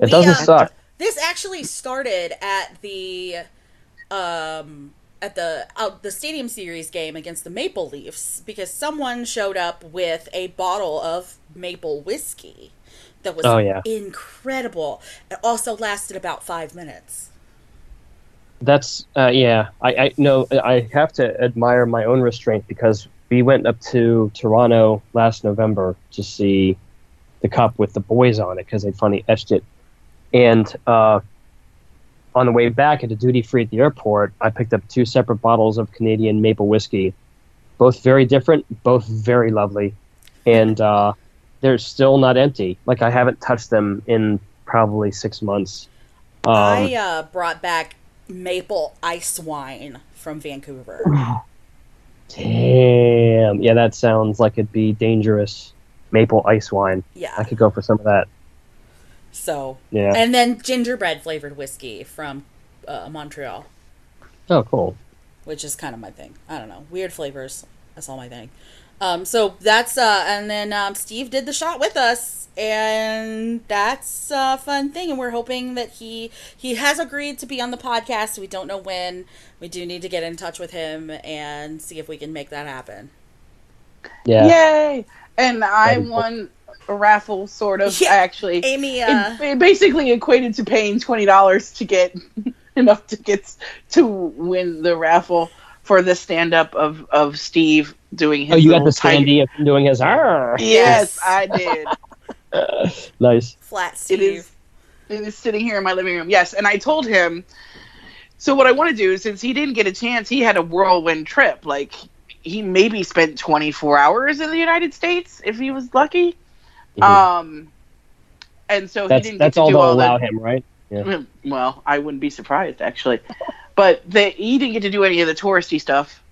[SPEAKER 3] It doesn't
[SPEAKER 1] uh,
[SPEAKER 3] suck.
[SPEAKER 1] This actually started at the um at the out the stadium series game against the Maple Leafs because someone showed up with a bottle of maple whiskey that was
[SPEAKER 3] Oh, yeah.
[SPEAKER 1] incredible. It also lasted about 5 minutes.
[SPEAKER 3] That's uh, yeah. I I no. I have to admire my own restraint because we went up to Toronto last November to see the cup with the boys on it because they finally etched it, and uh, on the way back at the duty free at the airport, I picked up two separate bottles of Canadian maple whiskey, both very different, both very lovely, and uh, they're still not empty. Like I haven't touched them in probably six months. Um,
[SPEAKER 1] I uh, brought back maple ice wine from Vancouver.
[SPEAKER 3] Damn. Yeah, that sounds like it'd be dangerous. Maple ice wine.
[SPEAKER 1] Yeah.
[SPEAKER 3] I could go for some of that.
[SPEAKER 1] So,
[SPEAKER 3] Yeah.
[SPEAKER 1] and then gingerbread flavored whiskey from uh, Montreal.
[SPEAKER 3] oh, cool.
[SPEAKER 1] which is kind of my thing. I don't know, weird flavors. That's all my thing. Um, so that's uh, and then um, Steve did the shot with us, and that's a fun thing. And we're hoping that he he has agreed to be on the podcast. We don't know when. We do need to get in touch with him and see if we can make that happen.
[SPEAKER 3] Yeah.
[SPEAKER 2] Yay! And I
[SPEAKER 3] That'd
[SPEAKER 2] won a raffle, sort of,
[SPEAKER 1] Yeah.
[SPEAKER 2] actually.
[SPEAKER 1] Amy, uh,
[SPEAKER 2] it, it basically equated to paying twenty dollars to get enough tickets to win the raffle for the stand up of, of Steve doing his
[SPEAKER 3] Oh, you got
[SPEAKER 2] little
[SPEAKER 3] the
[SPEAKER 2] tiger-
[SPEAKER 3] of him doing his. Arr!
[SPEAKER 2] Yes,
[SPEAKER 1] Yes.
[SPEAKER 2] I did.
[SPEAKER 3] Nice.
[SPEAKER 1] flat Steve.
[SPEAKER 2] It is it is sitting here in my living room. Yes, and I told him so what I want to do since he didn't get a chance, he had a whirlwind trip. Like he maybe spent 24 hours in the United States if he was lucky.
[SPEAKER 3] Mhm.
[SPEAKER 2] Um and so
[SPEAKER 3] that's
[SPEAKER 2] he didn't
[SPEAKER 3] that's
[SPEAKER 2] get to
[SPEAKER 3] all
[SPEAKER 2] do
[SPEAKER 3] they'll
[SPEAKER 2] all
[SPEAKER 3] allow
[SPEAKER 2] the,
[SPEAKER 3] him, right? Yeah.
[SPEAKER 2] Well, I wouldn't be surprised actually, but the, he didn't get to do any of the touristy stuff,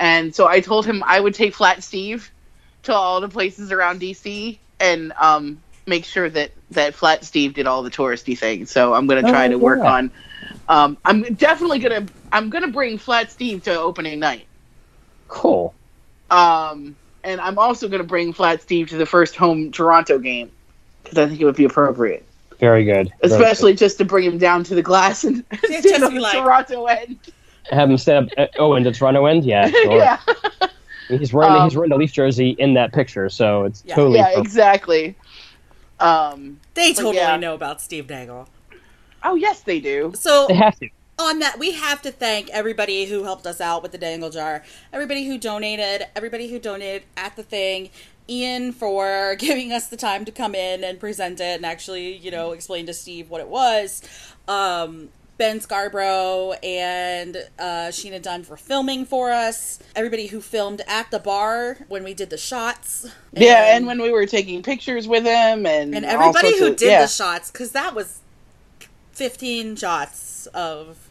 [SPEAKER 2] and so I told him I would take Flat Steve to all the places around DC and um, make sure that that Flat Steve did all the touristy things. So I'm gonna try
[SPEAKER 3] Oh,
[SPEAKER 2] to work on. Um, I'm definitely gonna I'm gonna bring Flat Steve to opening night.
[SPEAKER 3] Cool.
[SPEAKER 2] Um, and I'm also gonna bring Flat Steve to the first home Toronto game because I think it would be appropriate.
[SPEAKER 3] Very good. Very
[SPEAKER 2] especially just to bring him down to the glass and stand
[SPEAKER 1] just
[SPEAKER 2] on the
[SPEAKER 1] like-
[SPEAKER 2] Toronto end.
[SPEAKER 3] Have him stand up. uh, Oh, and the Toronto end. Yeah. Sure.
[SPEAKER 2] yeah,
[SPEAKER 3] He's wearing
[SPEAKER 2] Um,
[SPEAKER 3] he's wearing the Leaf jersey in that picture, so it's
[SPEAKER 1] Yeah.
[SPEAKER 3] totally.
[SPEAKER 2] yeah,
[SPEAKER 3] appropriate.
[SPEAKER 2] exactly. Um,
[SPEAKER 1] They totally
[SPEAKER 2] yeah.
[SPEAKER 1] know about Steve Dangle.
[SPEAKER 2] oh yes, they do.
[SPEAKER 1] So
[SPEAKER 3] They have to.
[SPEAKER 1] on that, we have to thank everybody who helped us out with the dangle jar. Everybody who donated, everybody who donated at the thing. Ian for giving us the time to come in and present it and actually, you know, explain to Steve what it was. Um, ben Scarborough and uh, Sheena Dunn for filming for us. Everybody who filmed at the bar when we did the shots.
[SPEAKER 2] yeah, and when we were taking pictures with him, and
[SPEAKER 1] and everybody who
[SPEAKER 2] of-
[SPEAKER 1] did
[SPEAKER 2] yeah.
[SPEAKER 1] the shots because that was 15 shots of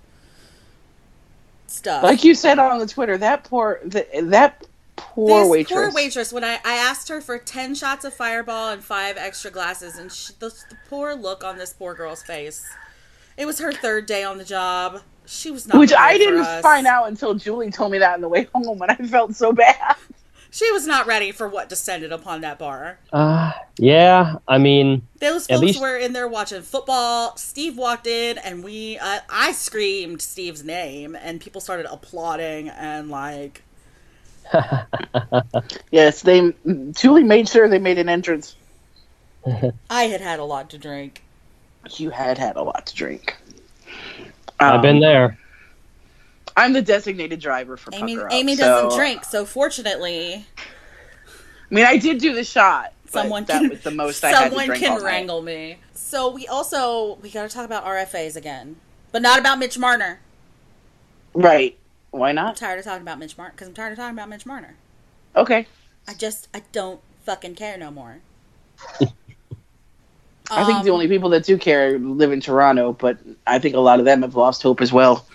[SPEAKER 1] stuff
[SPEAKER 2] like you said on the Twitter, that poor the, that poor
[SPEAKER 1] this
[SPEAKER 2] waitress.
[SPEAKER 1] poor waitress when I, I asked her for 10 shots of fireball and five extra glasses and she, the, the poor look on this poor girl's face it was her third day on the job she was not
[SPEAKER 2] Which I
[SPEAKER 1] for
[SPEAKER 2] didn't
[SPEAKER 1] us.
[SPEAKER 2] find out until Julie told me that on the way home, and I felt so bad.
[SPEAKER 1] she was not ready for what descended upon that bar
[SPEAKER 3] Uh, yeah. I mean,
[SPEAKER 1] Those
[SPEAKER 3] At
[SPEAKER 1] folks
[SPEAKER 3] least-
[SPEAKER 1] were in there watching football. Steve walked in, and we, uh, I screamed Steve's name, and people started applauding and like,
[SPEAKER 2] Yes, they. Julie made sure they made an entrance.
[SPEAKER 1] I had had a lot to drink.
[SPEAKER 2] You had had a lot to drink.
[SPEAKER 3] I've
[SPEAKER 2] Um,
[SPEAKER 3] been there.
[SPEAKER 2] I'm the designated driver for
[SPEAKER 1] Amy,
[SPEAKER 2] Up,
[SPEAKER 1] Amy
[SPEAKER 2] so-
[SPEAKER 1] doesn't drink, so fortunately,
[SPEAKER 2] I mean, I did do the shot. but
[SPEAKER 1] someone
[SPEAKER 2] that
[SPEAKER 1] can
[SPEAKER 2] was the most I had to
[SPEAKER 1] someone
[SPEAKER 2] drink
[SPEAKER 1] can
[SPEAKER 2] all night.
[SPEAKER 1] wrangle me. So we also we got to talk about RFAs again, but not about Mitch Marner.
[SPEAKER 2] Right? Why not?
[SPEAKER 1] I'm tired of talking about Mitch Marner because I'm tired of talking about Mitch Marner.
[SPEAKER 2] Okay.
[SPEAKER 1] I just I don't fucking care no more.
[SPEAKER 2] I think the
[SPEAKER 1] Um,
[SPEAKER 2] only people that do care live in Toronto, but I think a lot of them have lost hope as well.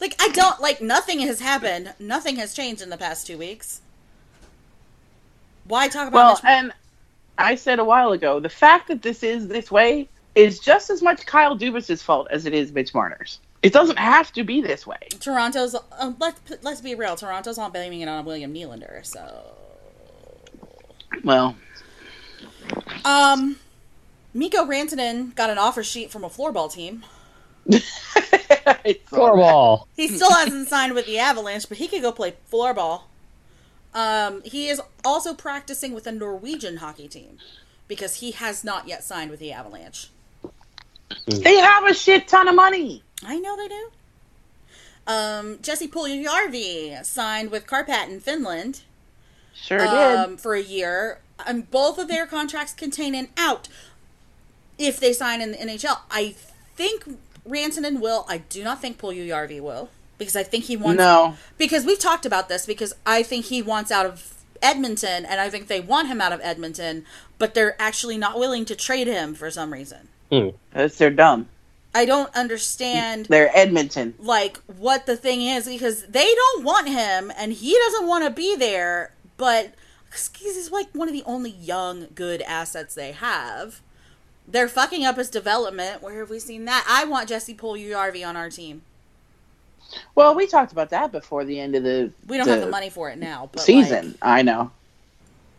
[SPEAKER 1] like I don't like nothing has happened. Nothing has changed in the past two weeks. Why talk about
[SPEAKER 2] Well,
[SPEAKER 1] Mitch Marner?
[SPEAKER 2] and I said a while ago, the fact that this is this way is just as much Kyle Dubas's fault as it is Mitch Marner's. It doesn't have to be this way.
[SPEAKER 1] Toronto's uh, let's let's be real. Toronto's not blaming it on William Nylander. So
[SPEAKER 2] Well,
[SPEAKER 1] um, Mikko Rantanen got an offer sheet from a floorball team.
[SPEAKER 2] it's all right.
[SPEAKER 3] Floorball.
[SPEAKER 1] He still hasn't signed with the Avalanche, but he could go play floorball. Um, he is also practicing with a Norwegian hockey team because he has not yet signed with the Avalanche.
[SPEAKER 2] They have a shit ton of money.
[SPEAKER 1] I know they do. Um, Jesse Puljujärvi signed with Karpat in Finland
[SPEAKER 2] Sure did.
[SPEAKER 1] um, for a year. And both of their contracts contain an out if they sign in the NHL. I think Rantanen will. I do not think Puljujärvi will because I think he wants
[SPEAKER 2] no.
[SPEAKER 1] because we've talked about this because I think he wants out of Edmonton and I think they want him out of Edmonton, but they're actually not willing to trade him for some reason. Mm.
[SPEAKER 2] That's they're dumb.
[SPEAKER 1] I don't understand
[SPEAKER 2] They're Edmonton.
[SPEAKER 1] like what the thing is because they don't want him and he doesn't want to be there, but he's like one of the only young good assets they have. They're fucking up his development. Where have we seen that? I want Jesse Puljujärvi on our team.
[SPEAKER 2] Well, we talked about that before the end of the
[SPEAKER 1] We don't have the money for it now, but
[SPEAKER 2] season.
[SPEAKER 1] like,
[SPEAKER 2] I know.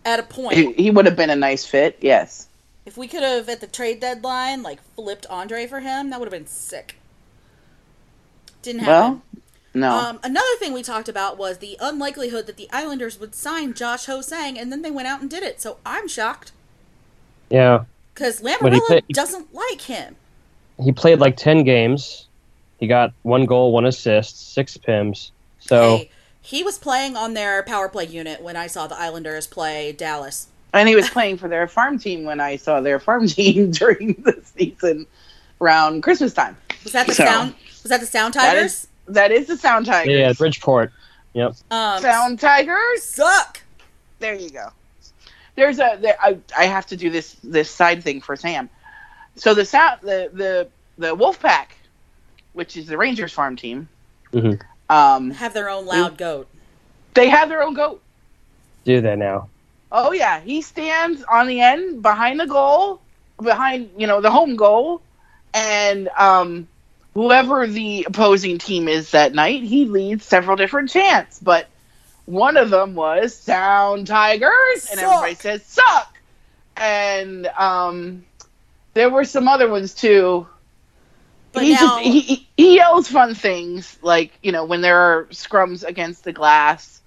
[SPEAKER 1] at a point,
[SPEAKER 2] He, he would have been a nice fit. Yes.
[SPEAKER 1] If we could have at the trade deadline like flipped Andre for him, that would have been sick. Didn't happen.
[SPEAKER 2] Well, no.
[SPEAKER 1] um, another thing we talked about was the unlikelihood that the Islanders would sign Josh Ho-Sang, and then they went out and did it. So I'm shocked
[SPEAKER 3] Yeah.
[SPEAKER 1] because
[SPEAKER 3] But he
[SPEAKER 1] Lamoriello
[SPEAKER 3] played-
[SPEAKER 1] doesn't like him.
[SPEAKER 3] He played like 10 games. He got one goal, one assist, six pims. So,
[SPEAKER 1] Hey, he was playing on their power play unit when I saw the Islanders play Dallas.
[SPEAKER 2] And he was playing for their farm team when I saw their farm team during the season around Christmas time.
[SPEAKER 1] Was that the
[SPEAKER 2] So,
[SPEAKER 1] sound? Was that the Sound Tigers?
[SPEAKER 2] is that is the Sound Tigers.
[SPEAKER 3] yeah, Bridgeport. Yep.
[SPEAKER 1] um,
[SPEAKER 2] Sound Tigers.
[SPEAKER 1] suck.
[SPEAKER 2] There you go. There's a there, I, I have to do this this side thing for Sam. So the sound the the the Wolfpack, which is the Rangers farm team,
[SPEAKER 3] Mhm.
[SPEAKER 2] um,
[SPEAKER 1] Have their own loud goat.
[SPEAKER 2] they have their own goat.
[SPEAKER 3] Do that now.
[SPEAKER 2] Oh yeah, he stands on the end behind the goal, behind you know the home goal, and um, whoever the opposing team is that night, he leads several different chants. But one of them was "Sound Tigers," and
[SPEAKER 1] Suck.
[SPEAKER 2] everybody says "Suck," and um, there were some other ones too.
[SPEAKER 1] But
[SPEAKER 2] he
[SPEAKER 1] now,
[SPEAKER 2] just he, he he yells fun things like you know when there are scrums against the glass,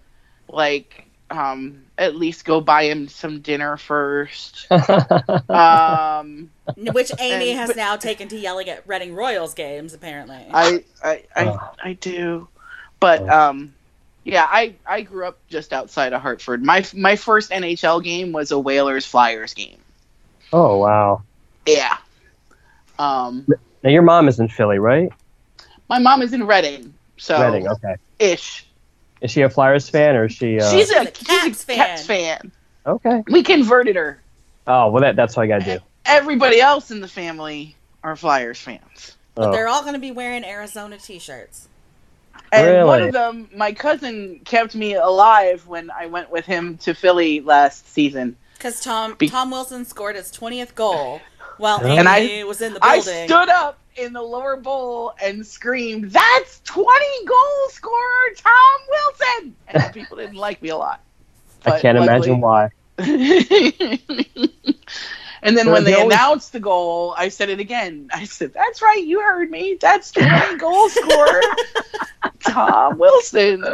[SPEAKER 2] like um at least go buy him some dinner first. um,
[SPEAKER 1] which Amy
[SPEAKER 2] and-
[SPEAKER 1] has
[SPEAKER 2] but-
[SPEAKER 1] now taken to yelling at Reading Royals games, apparently.
[SPEAKER 2] I I I,
[SPEAKER 3] Oh.
[SPEAKER 2] I do, but um, yeah, I I grew up just outside of Hartford. My my first NHL game was a Whalers Flyers game.
[SPEAKER 3] oh, wow.
[SPEAKER 2] Yeah. Um,
[SPEAKER 3] Now, your mom is in Philly, right?
[SPEAKER 2] my mom is in Reading, so
[SPEAKER 3] Reading, okay.
[SPEAKER 2] ish.
[SPEAKER 3] Is she a Flyers fan or is she. Uh...
[SPEAKER 2] she's a,
[SPEAKER 1] She's a
[SPEAKER 2] she's
[SPEAKER 1] Caps
[SPEAKER 2] a
[SPEAKER 1] fan.
[SPEAKER 2] Caps fan.
[SPEAKER 3] Okay.
[SPEAKER 2] We converted her.
[SPEAKER 3] Oh, well, that, that's what I got to do.
[SPEAKER 2] Everybody else in the family are Flyers fans.
[SPEAKER 1] But
[SPEAKER 3] Oh.
[SPEAKER 1] they're all going to be wearing Arizona t-shirts.
[SPEAKER 2] And one of them, my cousin kept me alive when I went with him to Philly last season.
[SPEAKER 1] Because Tom
[SPEAKER 2] Be-
[SPEAKER 1] Tom Wilson scored his 20th goal while
[SPEAKER 3] And
[SPEAKER 1] Amy
[SPEAKER 2] I-
[SPEAKER 1] was in the building.
[SPEAKER 2] I stood up in the lower bowl and screamed, "That's 20 goal scorer Tom Wilson!" And people didn't like me a lot.
[SPEAKER 3] I can't
[SPEAKER 2] luckily-
[SPEAKER 3] imagine why.
[SPEAKER 2] and then
[SPEAKER 3] Well,
[SPEAKER 2] when
[SPEAKER 3] they
[SPEAKER 2] they
[SPEAKER 3] always-
[SPEAKER 2] announced the goal, I said it again. I said, "That's right, you heard me. That's 20 goal scorer Tom Wilson."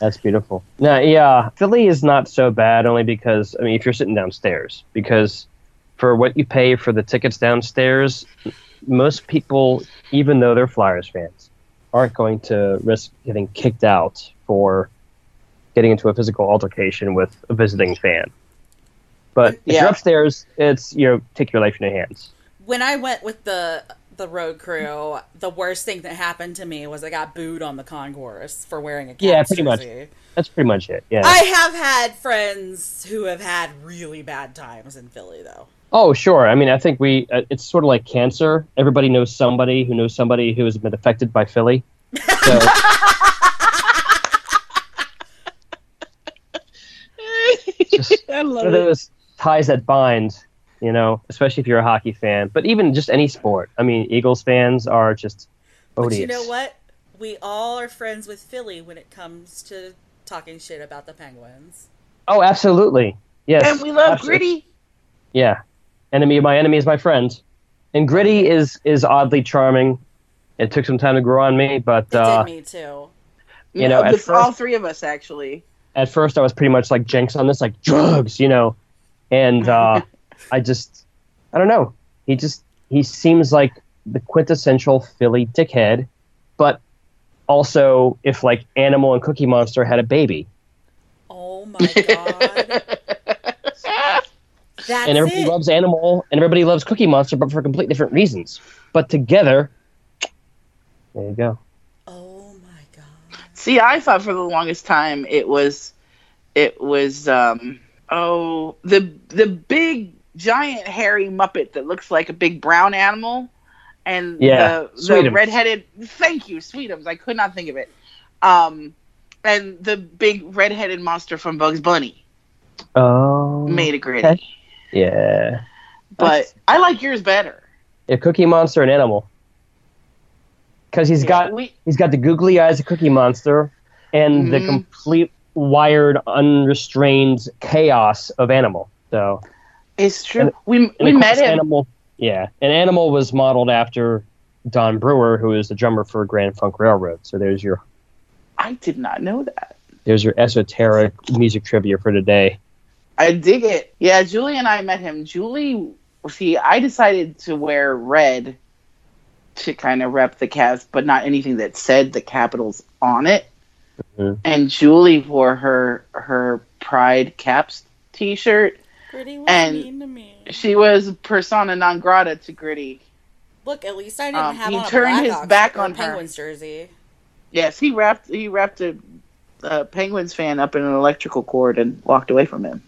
[SPEAKER 3] That's beautiful. No, yeah, Philly is not so bad only because I mean, if you're sitting downstairs, because for what you pay for the tickets downstairs, most people, even though they're Flyers fans, aren't going to risk getting kicked out for getting into a physical altercation with a visiting fan. But if
[SPEAKER 2] Yeah.
[SPEAKER 3] you're upstairs, it's you know take your life in your hands.
[SPEAKER 1] when I went with the the road crew, the worst thing that happened to me was I got booed on the concourse for wearing a Caps
[SPEAKER 3] Yeah, pretty much. That's pretty much it. Yeah.
[SPEAKER 1] I have had friends who have had really bad times in Philly, though.
[SPEAKER 3] Oh, sure. I mean, I think we, uh, it's sort of like cancer. Everybody knows somebody who knows somebody who has been affected by Philly. So, just
[SPEAKER 2] I love
[SPEAKER 3] one of those ties that bind, you know, especially if you're a hockey fan, but even just any sport. I mean, Eagles fans are just
[SPEAKER 1] But you know what? We all are friends with Philly when it comes to talking shit about the Penguins.
[SPEAKER 3] Oh, absolutely. Yes.
[SPEAKER 2] And we love
[SPEAKER 3] absolutely.
[SPEAKER 2] Gritty.
[SPEAKER 3] Yeah. Enemy of my enemy is my friend. And Gritty is, is oddly charming. It took some time to grow on me, but
[SPEAKER 1] It
[SPEAKER 3] uh,
[SPEAKER 1] did me too.
[SPEAKER 3] You know, at
[SPEAKER 2] it's all three of us actually.
[SPEAKER 3] at first I was pretty much like Jenks on this, like drugs, you know, and uh, I just, I don't know. He just, he seems like the quintessential Philly dickhead, but also if like Animal and Cookie Monster had a baby,
[SPEAKER 1] Oh my god. That's
[SPEAKER 3] and everybody
[SPEAKER 1] it.
[SPEAKER 3] loves Animal and everybody loves Cookie Monster, but for completely different reasons. But together, there you go.
[SPEAKER 1] oh my god.
[SPEAKER 2] See, I thought for the longest time it was, it was, um, oh, the the big giant hairy muppet that looks like a big brown animal, and
[SPEAKER 3] Yeah,
[SPEAKER 2] the, the
[SPEAKER 3] Sweetums.
[SPEAKER 2] redheaded. Thank you, Sweetums. I could not think of it. Um, and the big redheaded monster from Bugs Bunny
[SPEAKER 3] Oh,
[SPEAKER 2] made a gritty,
[SPEAKER 3] okay. Yeah.
[SPEAKER 2] but I like yours better.
[SPEAKER 3] A Cookie Monster and Animal. Because he's got
[SPEAKER 2] we,
[SPEAKER 3] He's got the googly eyes of Cookie Monster and the
[SPEAKER 2] Mhm.
[SPEAKER 3] complete wired, unrestrained chaos of Animal. So
[SPEAKER 2] it's true.
[SPEAKER 3] And-
[SPEAKER 2] we
[SPEAKER 3] and
[SPEAKER 2] we
[SPEAKER 3] of
[SPEAKER 2] met him.
[SPEAKER 3] Animal, yeah, and Animal was modeled after Don Brewer, who is the drummer for Grand Funk Railroad. So there's your
[SPEAKER 2] I did not know that.
[SPEAKER 3] there's your esoteric music trivia for today.
[SPEAKER 2] I dig it. Yeah, Julie and I met him. Julie, see, I decided to wear red to kind of rep the Cavs, but not anything that said the Capitals on it.
[SPEAKER 3] Mhm.
[SPEAKER 2] And Julie wore her her Pride Caps T-shirt.
[SPEAKER 1] Gritty was
[SPEAKER 2] And-
[SPEAKER 1] mean to me.
[SPEAKER 2] She was persona non grata to Gritty.
[SPEAKER 1] Look, at least I didn't
[SPEAKER 2] Um,
[SPEAKER 1] have
[SPEAKER 2] he
[SPEAKER 1] on a
[SPEAKER 2] turned his
[SPEAKER 1] Blackhawks
[SPEAKER 2] back
[SPEAKER 1] or
[SPEAKER 2] on her.
[SPEAKER 1] Penguins jersey.
[SPEAKER 2] Yes, he wrapped he wrapped a, a Penguins fan up in an electrical cord and walked away from him.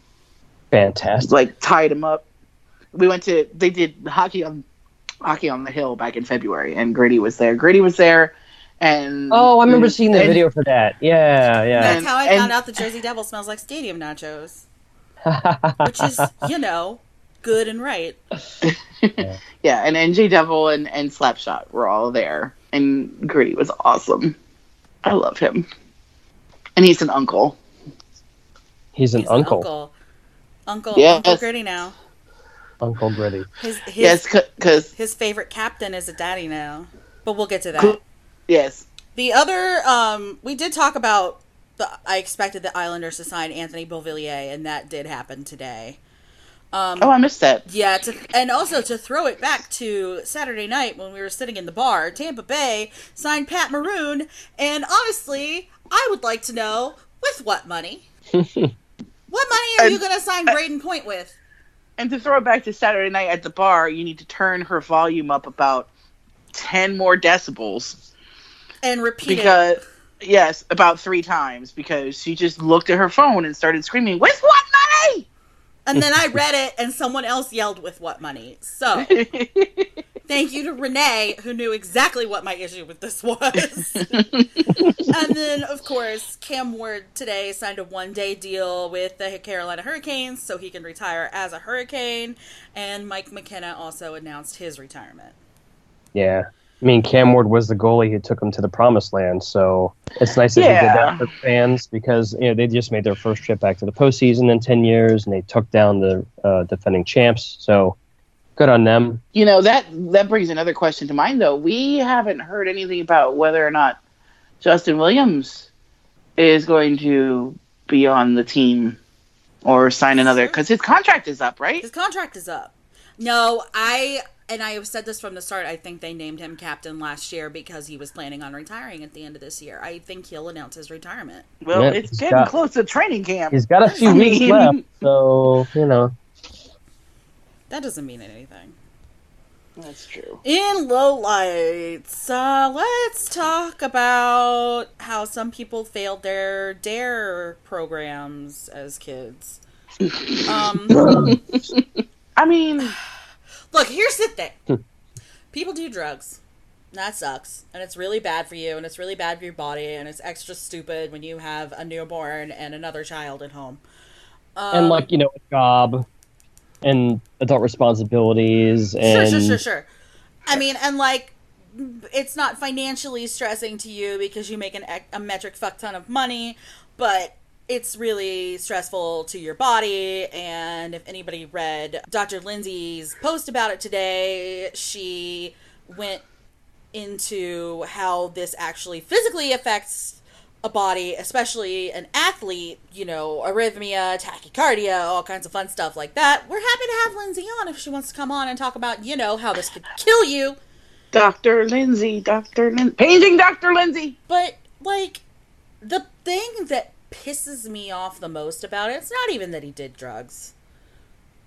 [SPEAKER 3] Fantastic.
[SPEAKER 2] like tied him up. We went to they did hockey on hockey on the hill back in February, and Gritty was there. Gritty was there, and
[SPEAKER 3] Oh, I remember mm, seeing the
[SPEAKER 2] and-
[SPEAKER 3] video for that. Yeah, yeah.
[SPEAKER 1] That's
[SPEAKER 2] And-
[SPEAKER 1] how I
[SPEAKER 2] and-
[SPEAKER 1] found out the Jersey Devil smells like stadium nachos, which is, you know, good and right.
[SPEAKER 2] Yeah, and NJ Devil and and Slapshot were all there, and Gritty was awesome. I love him, and he's an uncle.
[SPEAKER 3] He's an
[SPEAKER 1] He's
[SPEAKER 3] uncle.
[SPEAKER 1] Uncle, uncle,
[SPEAKER 2] Yes.
[SPEAKER 1] uncle Gritty now.
[SPEAKER 3] Uncle Gritty.
[SPEAKER 1] His his,
[SPEAKER 2] yes, because
[SPEAKER 1] his favorite captain is a daddy now. But we'll get to that.
[SPEAKER 2] Cool. yes,
[SPEAKER 1] The other, um, we did talk about the. I expected the Islanders to sign Anthony Beauvillier, and that did happen today. Um,
[SPEAKER 2] oh, I missed that.
[SPEAKER 1] Yeah, to, and also to throw it back to Saturday night when we were sitting in the bar, Tampa Bay signed Pat Maroon, and honestly, I would like to know with what money. what money are you going to sign Brayden Point with?
[SPEAKER 2] And to throw it back to Saturday night at the bar, you need to turn her volume up about ten more decibels.
[SPEAKER 1] And repeat it.
[SPEAKER 2] because yes, about three times because she just looked at her phone and started screaming, "With what money?"
[SPEAKER 1] And then I read it, and someone else yelled with what money. So thank you to Renee, who knew exactly what my issue with this was. and then, of course, Cam Ward today signed a one day deal with the Carolina Hurricanes so he can retire as a Hurricane. And Mike McKenna also announced his retirement.
[SPEAKER 3] Yeah. I mean, Cam Ward was the goalie who took them to the promised land, so it's nice that he did that for fans because you know they just made their first trip back to the postseason in ten years, and they took down the uh, defending champs. So good on them.
[SPEAKER 2] you know that that brings another question to mind though. We haven't heard anything about whether or not Justin Williams is going to be on the team or sign another because his contract is up, right?
[SPEAKER 1] His contract is up. No, I and I have said this from the start. I think they named him captain last year because he was planning on retiring at the end of this year. I think he'll announce his retirement.
[SPEAKER 2] Well,
[SPEAKER 3] Yeah,
[SPEAKER 2] it's getting
[SPEAKER 3] got-
[SPEAKER 2] close to training camp.
[SPEAKER 3] He's got a few
[SPEAKER 2] I
[SPEAKER 3] weeks
[SPEAKER 2] mean-
[SPEAKER 3] left, so you know.
[SPEAKER 1] That doesn't mean anything.
[SPEAKER 2] That's true.
[SPEAKER 1] In low lights, uh, let's talk about how some people failed their dare programs as kids. Um,
[SPEAKER 2] I mean,
[SPEAKER 1] look, here's the thing: people do drugs. That sucks, and it's really bad for you, and it's really bad for your body, and it's extra stupid when you have a newborn and another child at home. Um,
[SPEAKER 3] and like you know, a job and adult responsibilities
[SPEAKER 1] Sure,
[SPEAKER 3] and
[SPEAKER 1] sure, sure, sure. I mean, and like, it's not financially stressing to you because you make an a metric fuck ton of money, but it's really stressful to your body. And if anybody read Dr. Lindsay's post about it today, she went into how this actually physically affects a body, especially an athlete, you know, arrhythmia, tachycardia, all kinds of fun stuff like that. We're happy to have Lindsay on if she wants to come on and talk about, you know, how this could kill you.
[SPEAKER 2] Dr. Lindsay, Dr. Lindsay, paging Dr. Lindsay.
[SPEAKER 1] But, like, the thing that pisses me off the most about it, it's not even that he did drugs.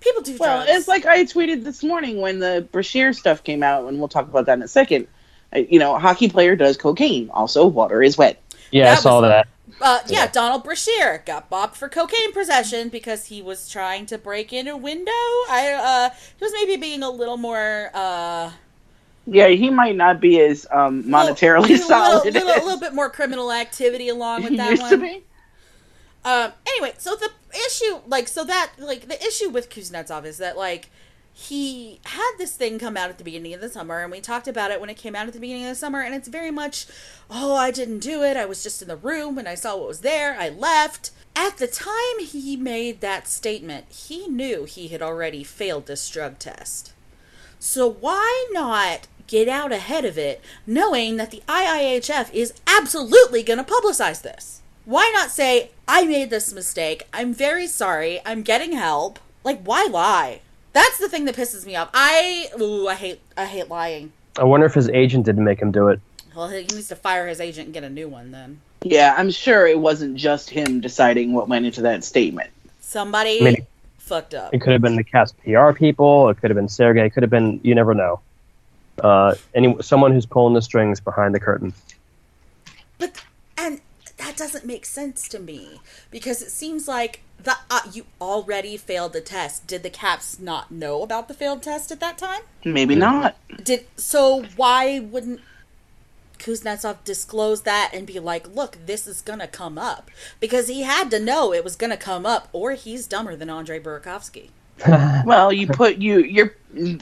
[SPEAKER 1] People do
[SPEAKER 2] Well,
[SPEAKER 1] drugs.
[SPEAKER 2] it's like I tweeted this morning when the Brashear stuff came out, and we'll talk about that in a second. You know, a hockey player does cocaine. Also, water is wet.
[SPEAKER 3] Yeah, I saw
[SPEAKER 1] was-
[SPEAKER 3] that.
[SPEAKER 1] Uh, yeah,
[SPEAKER 3] Yeah.
[SPEAKER 1] Donald Brashear got bopped for cocaine possession because he was trying to break in a window. I uh, he was maybe being a little more uh,
[SPEAKER 2] Yeah, he might not be as um, monetarily
[SPEAKER 1] little,
[SPEAKER 2] solid.
[SPEAKER 1] little, little,
[SPEAKER 2] as
[SPEAKER 1] little bit more criminal activity along with
[SPEAKER 2] he
[SPEAKER 1] that
[SPEAKER 2] used
[SPEAKER 1] one.
[SPEAKER 2] to be.
[SPEAKER 1] Um, anyway, so the issue, like, so that, like, the issue with Kuznetsov is that, like, he had this thing come out at the beginning of the summer, and we talked about it when it came out at the beginning of the summer, and it's very much, oh, I didn't do it. I was just in the room and I saw what was there. I left. At the time he made that statement, he knew he had already failed this drug test. So why not get out ahead of it, knowing that the IIHF is absolutely going to publicize this? Why not say, I made this mistake. I'm very sorry. I'm getting help. Like, why lie? That's the thing that pisses me off. I ooh, I hate I hate lying.
[SPEAKER 3] I wonder if his agent didn't make him do it.
[SPEAKER 1] Well, he needs to fire his agent and get a new one then.
[SPEAKER 2] Yeah, I'm sure it wasn't just him deciding what went into that statement.
[SPEAKER 1] Somebody
[SPEAKER 3] Maybe.
[SPEAKER 1] fucked up.
[SPEAKER 3] It could have been the Caps PR people. It could have been Sergey. It could have been you never know. Uh, any someone who's pulling the strings behind the curtain.
[SPEAKER 1] But and that doesn't make sense to me because it seems like the uh, you already failed the test. Did the Caps not know about the failed test at that time?
[SPEAKER 2] Maybe not.
[SPEAKER 1] Did so? Why wouldn't Kuznetsov disclose that and be like, "Look, this is gonna come up," because he had to know it was gonna come up, or he's dumber than Andre Burakovsky.
[SPEAKER 2] Well, you put you you're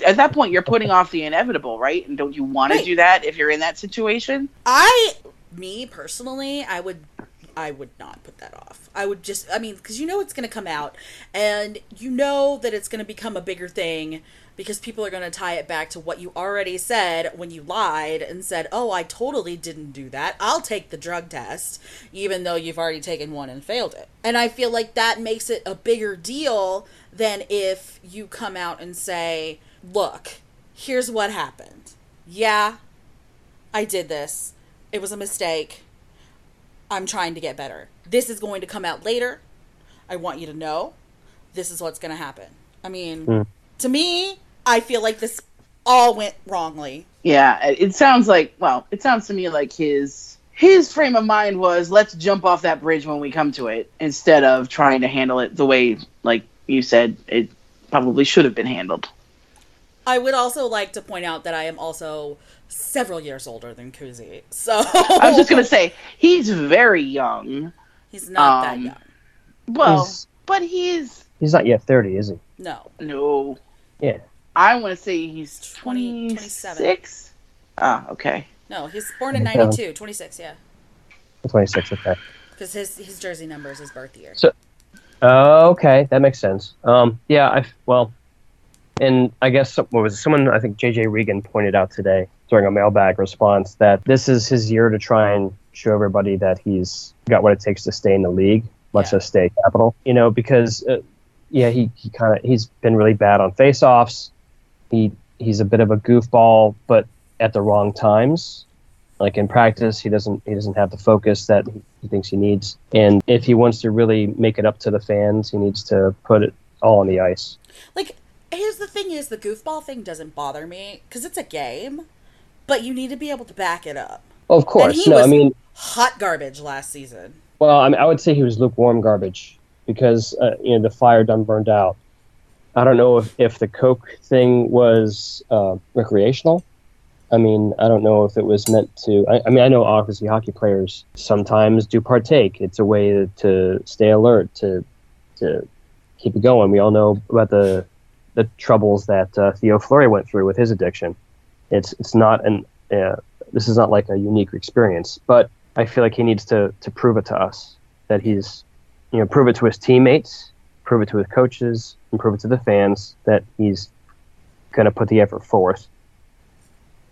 [SPEAKER 2] at that point you're putting off the inevitable, right? And don't you want
[SPEAKER 1] Right.
[SPEAKER 2] to do that if you're in that situation?
[SPEAKER 1] I, me personally, I would, I would not put that off. I would just, I mean, because you know it's going to come out, and you know that it's going to become a bigger thing because people are going to tie it back to what you already said when you lied and said, "Oh, I totally didn't do that. I'll take the drug test," even though you've already taken one and failed it. And I feel like that makes it a bigger deal than if you come out and say, "Look, here's what happened. Yeah, I did this. It was a mistake. I'm trying to get better. This is going to come out later. I want you to know this is what's going to happen. I mean,
[SPEAKER 3] Hmm.
[SPEAKER 1] to me, I feel like this all went wrongly.
[SPEAKER 2] Yeah, it sounds like well, it sounds to me like his his frame of mind was let's jump off that bridge when we come to it instead of trying to handle it the way like you said it probably should have been handled.
[SPEAKER 1] I would also like to point out that I am also several years older than Kuzi. So
[SPEAKER 2] I was just gonna say he's very young.
[SPEAKER 1] he's not that
[SPEAKER 2] um,
[SPEAKER 1] young.
[SPEAKER 2] Well,
[SPEAKER 3] He's-
[SPEAKER 2] but he's
[SPEAKER 3] He's not yet thirty, is he?
[SPEAKER 1] No.
[SPEAKER 2] no.
[SPEAKER 3] Yeah.
[SPEAKER 2] I want to say he's
[SPEAKER 1] 20
[SPEAKER 2] 26. Ah, okay.
[SPEAKER 1] No, he's born in 92, 26, yeah.
[SPEAKER 3] Twenty six. Okay.
[SPEAKER 1] Because his, his jersey number is his birth year.
[SPEAKER 3] So- Uh, okay, that makes sense. Um, yeah, I well, and I guess what was it? someone I think JJ Regan pointed out today during a mailbag response that this is his year to try and show everybody that he's got what it takes to stay in the league, much
[SPEAKER 1] Yeah.
[SPEAKER 3] less stay capital. You know, because uh, yeah, he, he kind of he's been really bad on faceoffs. He he's a bit of a goofball, but at the wrong times. Like in practice, he doesn't he doesn't have the focus that he thinks he needs. And if he wants to really make it up to the fans, he needs to put it all on the ice.
[SPEAKER 1] Like, here's the thing: is the goofball thing doesn't bother me because it's a game, but you need to be able to back it up.
[SPEAKER 3] Of course,
[SPEAKER 1] he
[SPEAKER 3] no.
[SPEAKER 1] was-
[SPEAKER 3] I mean,
[SPEAKER 1] Hot garbage last season.
[SPEAKER 3] well, I mean, I would say he was lukewarm garbage because uh, you know the fire done burned out. I don't know if, if the coke thing was uh, recreational. I mean, I don't know if it was meant to. I, I mean, I know obviously hockey players sometimes do partake. It's a way to, to stay alert, to to keep it going. We all know about the the troubles that uh, Theo Fleury went through with his addiction. It's it's not an uh, this is not like a unique experience, but I feel like he needs to to prove it to us that he's you know prove it to his teammates, prove it to his coaches, and prove it to the fans that he's going to put the effort forth.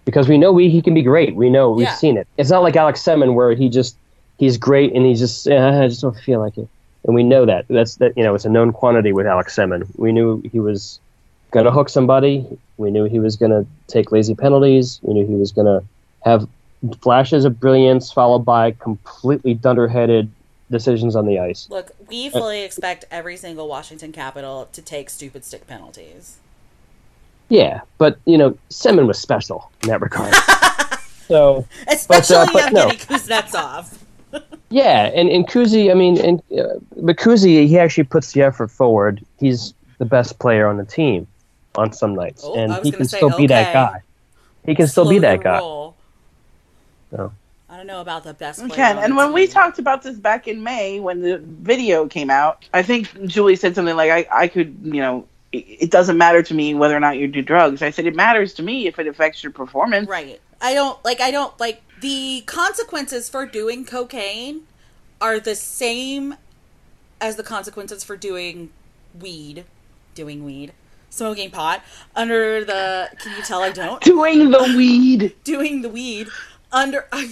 [SPEAKER 3] Because we know we, he can be great. We know we've
[SPEAKER 1] Yeah.
[SPEAKER 3] seen it. It's not like Alex Semin where he just he's great and he's just "Eh, I just don't feel like it. And we know that. That's that you know it's a known quantity with Alex Semin. We knew he was going to hook somebody. We knew he was going to take lazy penalties. We knew he was going to have flashes of brilliance followed by completely dunderheaded decisions on the ice.
[SPEAKER 1] Look, we fully expect every single Washington Capital to take stupid stick penalties.
[SPEAKER 3] Yeah, but you know, Semin was special in that regard. so
[SPEAKER 1] Especially
[SPEAKER 3] but no.
[SPEAKER 1] Evgeny Kuznetsov.
[SPEAKER 3] yeah, and and Kuzi, I mean, and uh, but Kuzi, he actually puts the effort forward. He's the best player on the team on some nights,
[SPEAKER 1] Oh,
[SPEAKER 3] and he
[SPEAKER 1] gonna
[SPEAKER 3] can
[SPEAKER 1] say,
[SPEAKER 3] still be that guy. He can still be that guy.
[SPEAKER 1] roll.
[SPEAKER 3] So.
[SPEAKER 1] I don't know about the best player.
[SPEAKER 2] Ken, and
[SPEAKER 1] the
[SPEAKER 2] when we talked about this back in May when the video came out, I think Julie said something like, I, I could, you know, it, it doesn't matter to me whether or not you do drugs. I said, it matters to me if it affects your performance.
[SPEAKER 1] Right. I don't like I don't like the consequences for doing cocaine are the same as the consequences for doing weed, doing weed, smoking pot under the can you tell I don't
[SPEAKER 2] Doing the weed.
[SPEAKER 1] doing the weed under I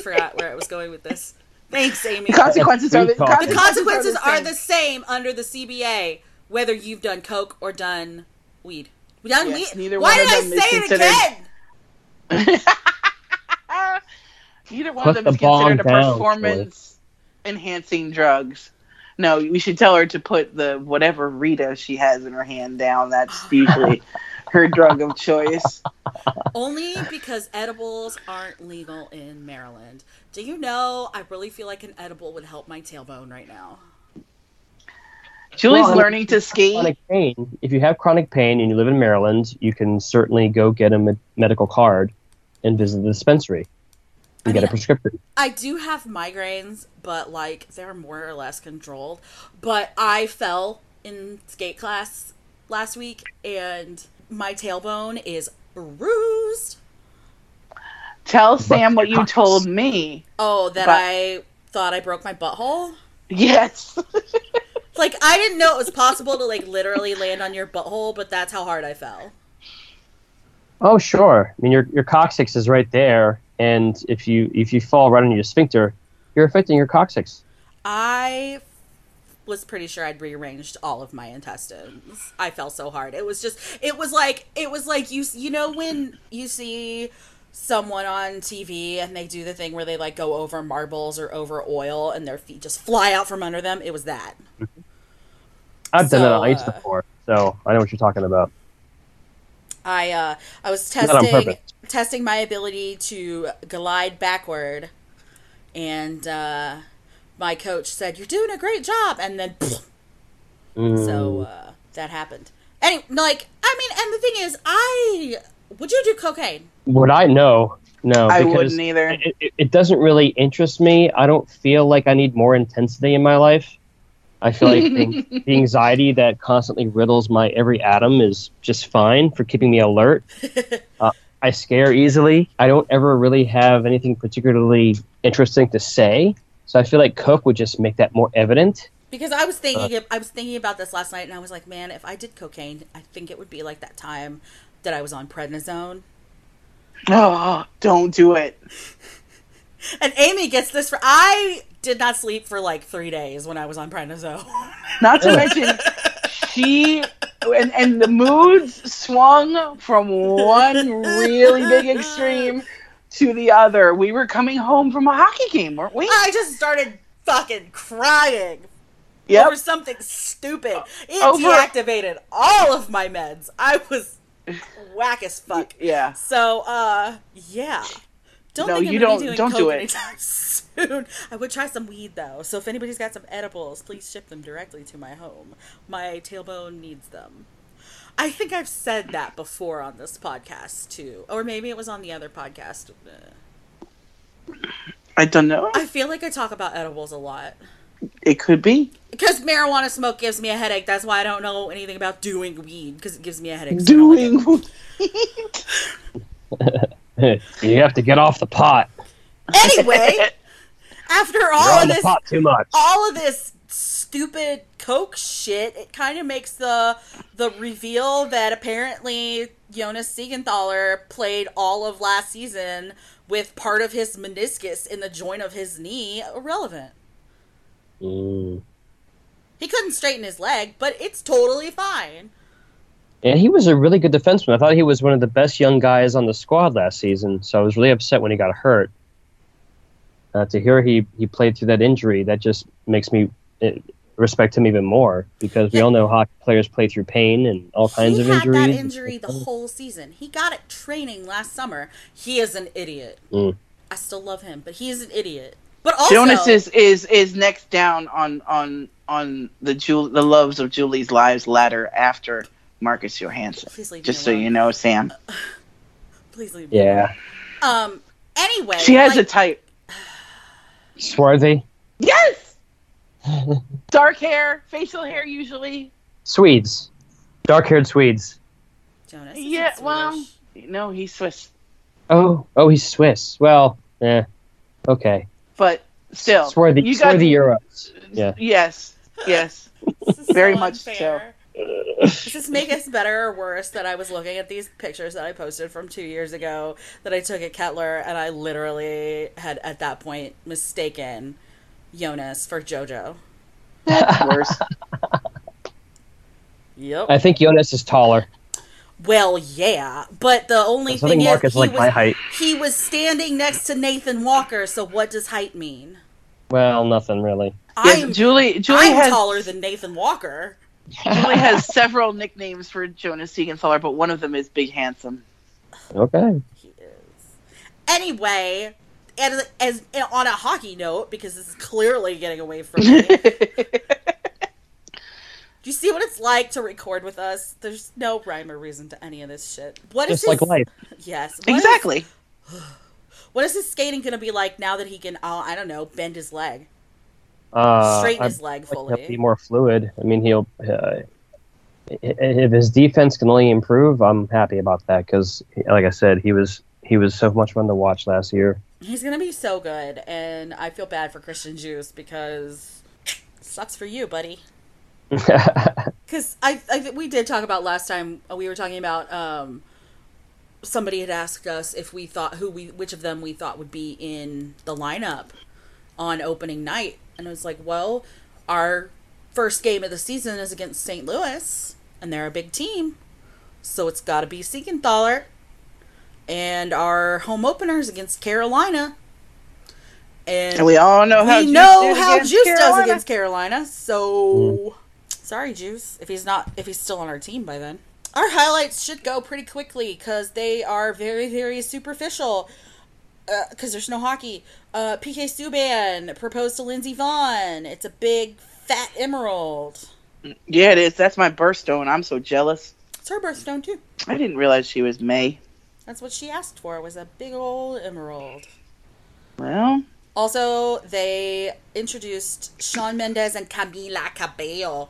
[SPEAKER 1] forgot where I was going with this. Thanks, Amy.
[SPEAKER 2] The consequences are the,
[SPEAKER 1] The consequences are
[SPEAKER 2] same.
[SPEAKER 1] the same under the CBA whether you've done coke or done weed. We done
[SPEAKER 2] Yes,
[SPEAKER 1] weed.
[SPEAKER 2] neither
[SPEAKER 1] Why
[SPEAKER 2] one of
[SPEAKER 1] did I
[SPEAKER 2] them is
[SPEAKER 1] say it again?
[SPEAKER 2] Neither one
[SPEAKER 3] Put
[SPEAKER 2] of them is
[SPEAKER 3] the bomb
[SPEAKER 2] considered a
[SPEAKER 3] down,
[SPEAKER 2] performance enhancing drugs. No, we should tell her to put the whatever Rita she has in her hand down. That's usually her drug of choice.
[SPEAKER 1] Only because edibles aren't legal in Maryland. Do you know? I really feel like an edible would help my tailbone right now.
[SPEAKER 2] Julie's
[SPEAKER 3] Well,
[SPEAKER 2] learning to skate.
[SPEAKER 3] Chronic pain. If you have chronic pain and you live in Maryland, you can certainly go get a med- medical card and visit the dispensary and
[SPEAKER 1] I
[SPEAKER 3] get a prescription.
[SPEAKER 1] I do have migraines, but like they're more or less controlled. But I fell in skate class last week and my tailbone is bruised.
[SPEAKER 2] Tell Sam what you told me.
[SPEAKER 1] Oh, that
[SPEAKER 2] But-
[SPEAKER 1] I thought I broke my butthole?
[SPEAKER 2] Yes.
[SPEAKER 1] Like I didn't know it was possible to like literally land on your butthole, but that's how hard I fell.
[SPEAKER 3] Oh, sure. I mean, your your coccyx is right there, and if you if you fall right on your sphincter, you're affecting your coccyx.
[SPEAKER 1] I was pretty sure I'd rearranged all of my intestines. I fell so hard. It was just it was like it was like you you know when you see someone on TV and they do the thing where they like go over marbles or over oil and their feet just fly out from under them. It was that.
[SPEAKER 3] I've done that
[SPEAKER 1] So,
[SPEAKER 3] on ice
[SPEAKER 1] uh,
[SPEAKER 3] before, so I know what you're talking about.
[SPEAKER 1] I uh I was testing
[SPEAKER 3] purpose.
[SPEAKER 1] Testing my ability to glide backward and uh my coach said you're doing a great job and then
[SPEAKER 3] Mm.
[SPEAKER 1] So uh, that happened. Anyway, like I mean, and the thing is, I would you do cocaine?
[SPEAKER 3] Would I know? No,
[SPEAKER 2] I wouldn't either.
[SPEAKER 3] It, it, it doesn't really interest me. I don't feel like I need more intensity in my life. I feel like the, the anxiety that constantly riddles my every atom is just fine for keeping me alert. Uh, I scare easily. I don't ever really have anything particularly interesting to say. So I feel like Coke would just make that more evident.
[SPEAKER 1] Because I was thinking,
[SPEAKER 3] Uh.
[SPEAKER 1] I was thinking about this last night, and I was like, man, if I did cocaine, I think it would be like that time that I was on prednisone.
[SPEAKER 2] Oh, don't do it.
[SPEAKER 1] And Amy gets this for I did not sleep for like three days when I was on prednisone.
[SPEAKER 2] Not to mention, she and and the moods swung from one really big extreme to the other. We were coming home from a hockey game, weren't we?
[SPEAKER 1] I just started fucking crying
[SPEAKER 2] Yep.
[SPEAKER 1] over something stupid. It
[SPEAKER 2] Over-
[SPEAKER 1] deactivated all of my meds. I was whack as fuck.
[SPEAKER 2] Yeah.
[SPEAKER 1] So, uh, yeah. Don't
[SPEAKER 2] No,
[SPEAKER 1] think I'm
[SPEAKER 2] you don't-
[SPEAKER 1] be doing
[SPEAKER 2] don't do it.
[SPEAKER 1] soon. I would try some weed though. So if anybody's got some edibles, please ship them directly to my home. My tailbone needs them. I think I've said that before on this podcast too, or maybe it was on the other podcast.
[SPEAKER 2] I don't know.
[SPEAKER 1] I feel like I talk about edibles a lot.
[SPEAKER 2] It could be
[SPEAKER 1] Because marijuana smoke gives me a headache. That's why I don't know anything about doing weed because it gives me a headache. so I don't like it.
[SPEAKER 2] doing.
[SPEAKER 3] you have to get off the pot.
[SPEAKER 1] Anyway, after all of this,
[SPEAKER 3] pot too much.
[SPEAKER 1] all of this stupid coke shit, it kind of makes the the reveal that apparently Jonas Siegenthaler played all of last season with part of his meniscus in the joint of his knee irrelevant.
[SPEAKER 3] Mm.
[SPEAKER 1] He couldn't straighten his leg, but it's totally fine.
[SPEAKER 3] And he was a really good defenseman. I thought he was one of the best young guys on the squad last season. So I was really upset when he got hurt. Uh, to hear he, he played through that injury, that just makes me uh, respect him even more because we
[SPEAKER 1] Yeah.
[SPEAKER 3] all know hockey players play through pain and all kinds
[SPEAKER 1] he
[SPEAKER 3] of
[SPEAKER 1] had
[SPEAKER 3] injuries.
[SPEAKER 1] that injury the whole season. He got it training last summer. He is an idiot.
[SPEAKER 3] Mm.
[SPEAKER 1] I still love him, but he is an idiot. But also,
[SPEAKER 2] Jonas is, is is next down on on on the Jul- the loves of Julie's lives ladder after Marcus Johansson.
[SPEAKER 1] Please leave me
[SPEAKER 2] Just so
[SPEAKER 1] alone.
[SPEAKER 2] you know, Sam.
[SPEAKER 1] Please leave me.
[SPEAKER 3] Yeah.
[SPEAKER 1] alone. Um. Anyway,
[SPEAKER 2] She has a type.
[SPEAKER 3] Swarthy.
[SPEAKER 2] Yes. Dark hair, facial hair usually.
[SPEAKER 3] Swedes. Dark haired Swedes.
[SPEAKER 1] Jonas. isn't
[SPEAKER 2] Yeah, well, no, he's Swiss,
[SPEAKER 3] Oh, oh, he's Swiss. Well, yeah. Okay.
[SPEAKER 2] but still,
[SPEAKER 3] Swarthy,
[SPEAKER 2] you got
[SPEAKER 3] swarthy Euros. Yeah.
[SPEAKER 2] Yes, yes. Very
[SPEAKER 1] so
[SPEAKER 2] much
[SPEAKER 1] unfair. Does this make us better or worse that I was looking at these pictures that I posted from two years ago that I took at Kettler and I literally had at that point mistaken Jonas for JoJo.
[SPEAKER 2] Worse.
[SPEAKER 1] Yep.
[SPEAKER 3] I think Jonas is taller.
[SPEAKER 1] Well, yeah, but the only
[SPEAKER 3] I
[SPEAKER 1] thing
[SPEAKER 3] think
[SPEAKER 1] is he
[SPEAKER 3] like
[SPEAKER 1] was
[SPEAKER 3] my height.
[SPEAKER 1] he was standing next to Nathan Walker. So what does height mean?
[SPEAKER 3] Well, nothing really.
[SPEAKER 1] I'm
[SPEAKER 2] Julie. Julie
[SPEAKER 1] I'm
[SPEAKER 2] has
[SPEAKER 1] taller than Nathan Walker.
[SPEAKER 2] Julie has several nicknames for Jonas Siegenthaler, but one of them is Big Handsome.
[SPEAKER 3] Okay.
[SPEAKER 1] He is. Anyway, as, as on a hockey note, because this is clearly getting away from me. Do you see what it's like to record with us? There's no rhyme or reason to any of this shit. What is
[SPEAKER 3] Just like
[SPEAKER 1] his,
[SPEAKER 3] life.
[SPEAKER 1] Yes. what is-
[SPEAKER 2] exactly.
[SPEAKER 1] what is his skating going to be like now that he can? Oh, I don't know, bend his leg,
[SPEAKER 3] Uh,
[SPEAKER 1] straighten his leg
[SPEAKER 3] like he'll be more fluid. I mean, he'll. Uh, if his defense can only improve, I'm happy about that because, like I said, he was he was so much fun to watch last year.
[SPEAKER 1] He's going to be so good, and I feel bad for Christian Djoos because sucks for you, buddy. Because I, I we did talk about last time uh, we were talking about um, somebody had asked us if we thought who we which of them we thought would be in the lineup on opening night, and I was like, well, our first game of the season is against St. Louis, and they're a big team, so it's got to be Siegenthaler, and our home opener is against Carolina. And
[SPEAKER 2] And we all know how
[SPEAKER 1] we
[SPEAKER 2] Juice
[SPEAKER 1] know
[SPEAKER 2] did
[SPEAKER 1] how
[SPEAKER 2] against
[SPEAKER 1] Juice does against Carolina. So hmm. sorry, Juice, if he's not if he's still on our team by then. Our highlights should go pretty quickly because they are very very superficial. Because there's no hockey. Uh, PK Subban proposed to Lindsey Vonn. It's a big fat emerald.
[SPEAKER 2] Yeah, it is. That's my birthstone. I'm so jealous.
[SPEAKER 1] It's her birthstone too.
[SPEAKER 2] I didn't realize she was May.
[SPEAKER 1] That's what she asked for. Was a big old emerald.
[SPEAKER 2] Well,
[SPEAKER 1] Also, they introduced Shawn Mendes and Camila Cabello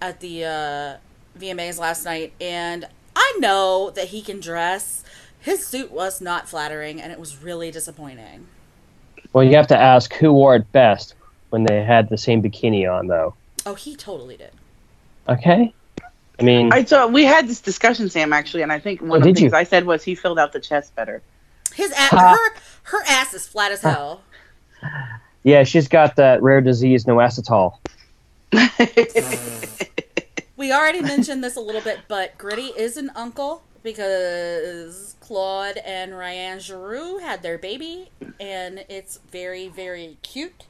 [SPEAKER 1] at the uh, VMAs last night, and I know that he can dress. His suit was not flattering, and it was really disappointing.
[SPEAKER 3] well, you have to ask who wore it best when they had the same bikini on, though.
[SPEAKER 1] Oh, he totally did.
[SPEAKER 3] Okay. I mean,
[SPEAKER 2] I thought we had this discussion, Sam, actually, and I think one
[SPEAKER 3] Oh,
[SPEAKER 2] of the things
[SPEAKER 3] you?
[SPEAKER 2] I said was he filled out the chest better.
[SPEAKER 1] His ass,
[SPEAKER 3] Ha.
[SPEAKER 1] her her ass is flat as hell.
[SPEAKER 3] yeah, she's got that rare disease, no acetol.
[SPEAKER 1] We already mentioned this a little bit, but Gritty is an uncle because Claude and Ryan Giroux had their baby, and it's very, very cute.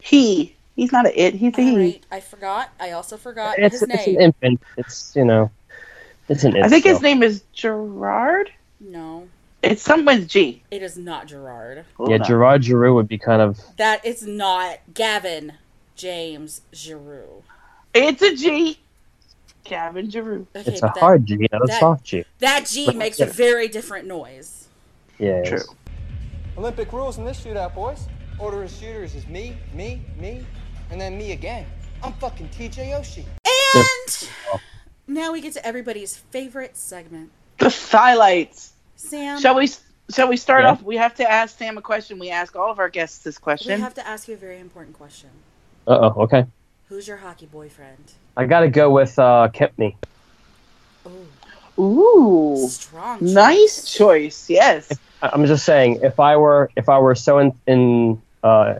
[SPEAKER 2] He. He's not a it. He's a he.
[SPEAKER 1] right, I forgot. I also forgot
[SPEAKER 3] It's,
[SPEAKER 1] his
[SPEAKER 3] it's an
[SPEAKER 1] name.
[SPEAKER 3] infant. It's you know, it's an.
[SPEAKER 2] I think his name is Gerard.
[SPEAKER 1] no,
[SPEAKER 2] It's something with G.
[SPEAKER 1] it is not Gerard.
[SPEAKER 2] Hold
[SPEAKER 3] Yeah,
[SPEAKER 2] on.
[SPEAKER 3] Gerard Giroux would be kind of.
[SPEAKER 1] That it's not Gavin James Giroux.
[SPEAKER 2] It's a G. Gavin Giroux.
[SPEAKER 1] Okay,
[SPEAKER 3] It's a
[SPEAKER 1] that,
[SPEAKER 3] hard G, not a
[SPEAKER 1] that-
[SPEAKER 3] soft G.
[SPEAKER 1] that G makes a very different noise.
[SPEAKER 3] Yeah.
[SPEAKER 2] True.
[SPEAKER 4] Olympic rules in this shootout, boys. Order of shooters is me, me, me, and then me again. I'm fucking TJ Oshie.
[SPEAKER 1] And now we get to everybody's favorite segment.
[SPEAKER 2] The highlights.
[SPEAKER 1] Sam,
[SPEAKER 2] Shall we? Shall we start
[SPEAKER 3] Yeah.
[SPEAKER 2] off? We have to ask Sam a question. We ask all of our guests this question.
[SPEAKER 1] we have to ask you a very important question.
[SPEAKER 3] Uh oh. Okay.
[SPEAKER 1] Who's your hockey boyfriend?
[SPEAKER 3] I got to go with uh, Kempny.
[SPEAKER 1] Oh,
[SPEAKER 2] Ooh,
[SPEAKER 1] strong. choice.
[SPEAKER 2] nice choice. Yes.
[SPEAKER 3] I- I'm just saying, if I were if I were so in, in uh,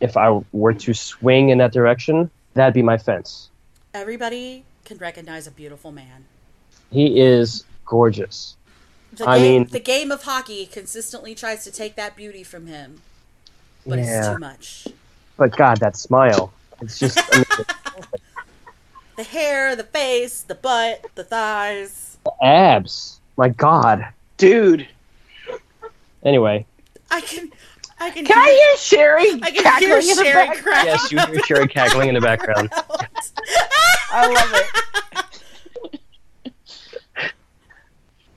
[SPEAKER 3] if I were to swing in that direction, that'd be my fence.
[SPEAKER 1] Everybody can recognize a beautiful man.
[SPEAKER 3] He is gorgeous.
[SPEAKER 1] The
[SPEAKER 3] I
[SPEAKER 1] game,
[SPEAKER 3] mean-
[SPEAKER 1] the game of hockey consistently tries to take that beauty from him, but it's too much.
[SPEAKER 3] but God, that smile. It's just. I mean,
[SPEAKER 1] The hair, the face, the butt, the thighs.
[SPEAKER 3] the abs. My God.
[SPEAKER 2] Dude.
[SPEAKER 3] Anyway,
[SPEAKER 1] I can, I can.
[SPEAKER 2] Can I hear Sherry?
[SPEAKER 1] I can
[SPEAKER 2] cackling
[SPEAKER 1] hear
[SPEAKER 2] in
[SPEAKER 1] Sherry
[SPEAKER 2] background?
[SPEAKER 1] crack.
[SPEAKER 3] yes, you hear Sherry cackling in the background.
[SPEAKER 2] I love it.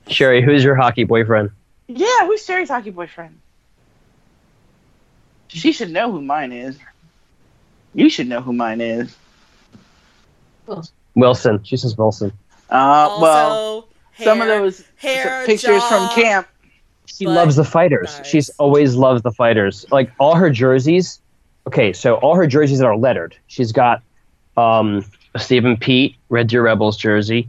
[SPEAKER 3] Sherry, who's your hockey boyfriend?
[SPEAKER 2] Yeah, who's Sherry's hockey boyfriend? She should know who mine is. You should know who mine is.
[SPEAKER 3] Wilson. She says Wilson.
[SPEAKER 2] Uh,
[SPEAKER 1] Also,
[SPEAKER 2] well, some of those
[SPEAKER 1] hair,
[SPEAKER 2] pictures
[SPEAKER 1] jaw.
[SPEAKER 2] from camp.
[SPEAKER 3] She loves the fighters.
[SPEAKER 1] Nice.
[SPEAKER 3] She's always loved the fighters. Like all her jerseys. Okay, so all her jerseys are lettered. She's got um, a Stephen Peat Red Deer Rebels jersey.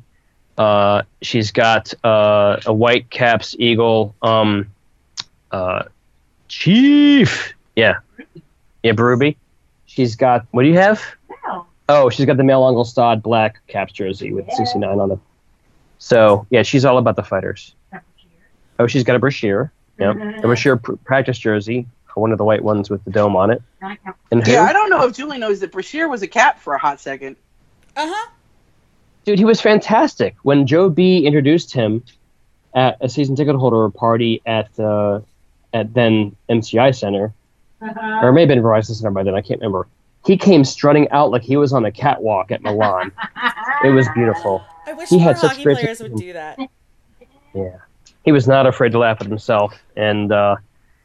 [SPEAKER 3] Uh, she's got uh, a White Caps Eagle um, uh, Chief. Yeah, yeah, Ruby. She's got. What do you have? Oh, she's got the Mel Angelstad black Caps jersey with 69 on it. So yeah, she's all about the fighters. Oh, she's got a Brashear. Yep. A Brashear pr- practice jersey, one of the white ones with the dome on it. And who?
[SPEAKER 2] Yeah, I don't know if Julie knows that Brashear was a cap for a hot second.
[SPEAKER 1] Uh huh.
[SPEAKER 3] Dude, he was fantastic. When Joe B introduced him at a season ticket holder party at uh, at then MCI Center, or it may have been Verizon Center by then, I can't remember. He came strutting out like he was on a catwalk at Milan. it was beautiful.
[SPEAKER 1] I wish
[SPEAKER 3] He
[SPEAKER 1] more
[SPEAKER 3] had such
[SPEAKER 1] hockey
[SPEAKER 3] great
[SPEAKER 1] players would do that.
[SPEAKER 3] Yeah. He was not afraid to laugh at himself. And uh,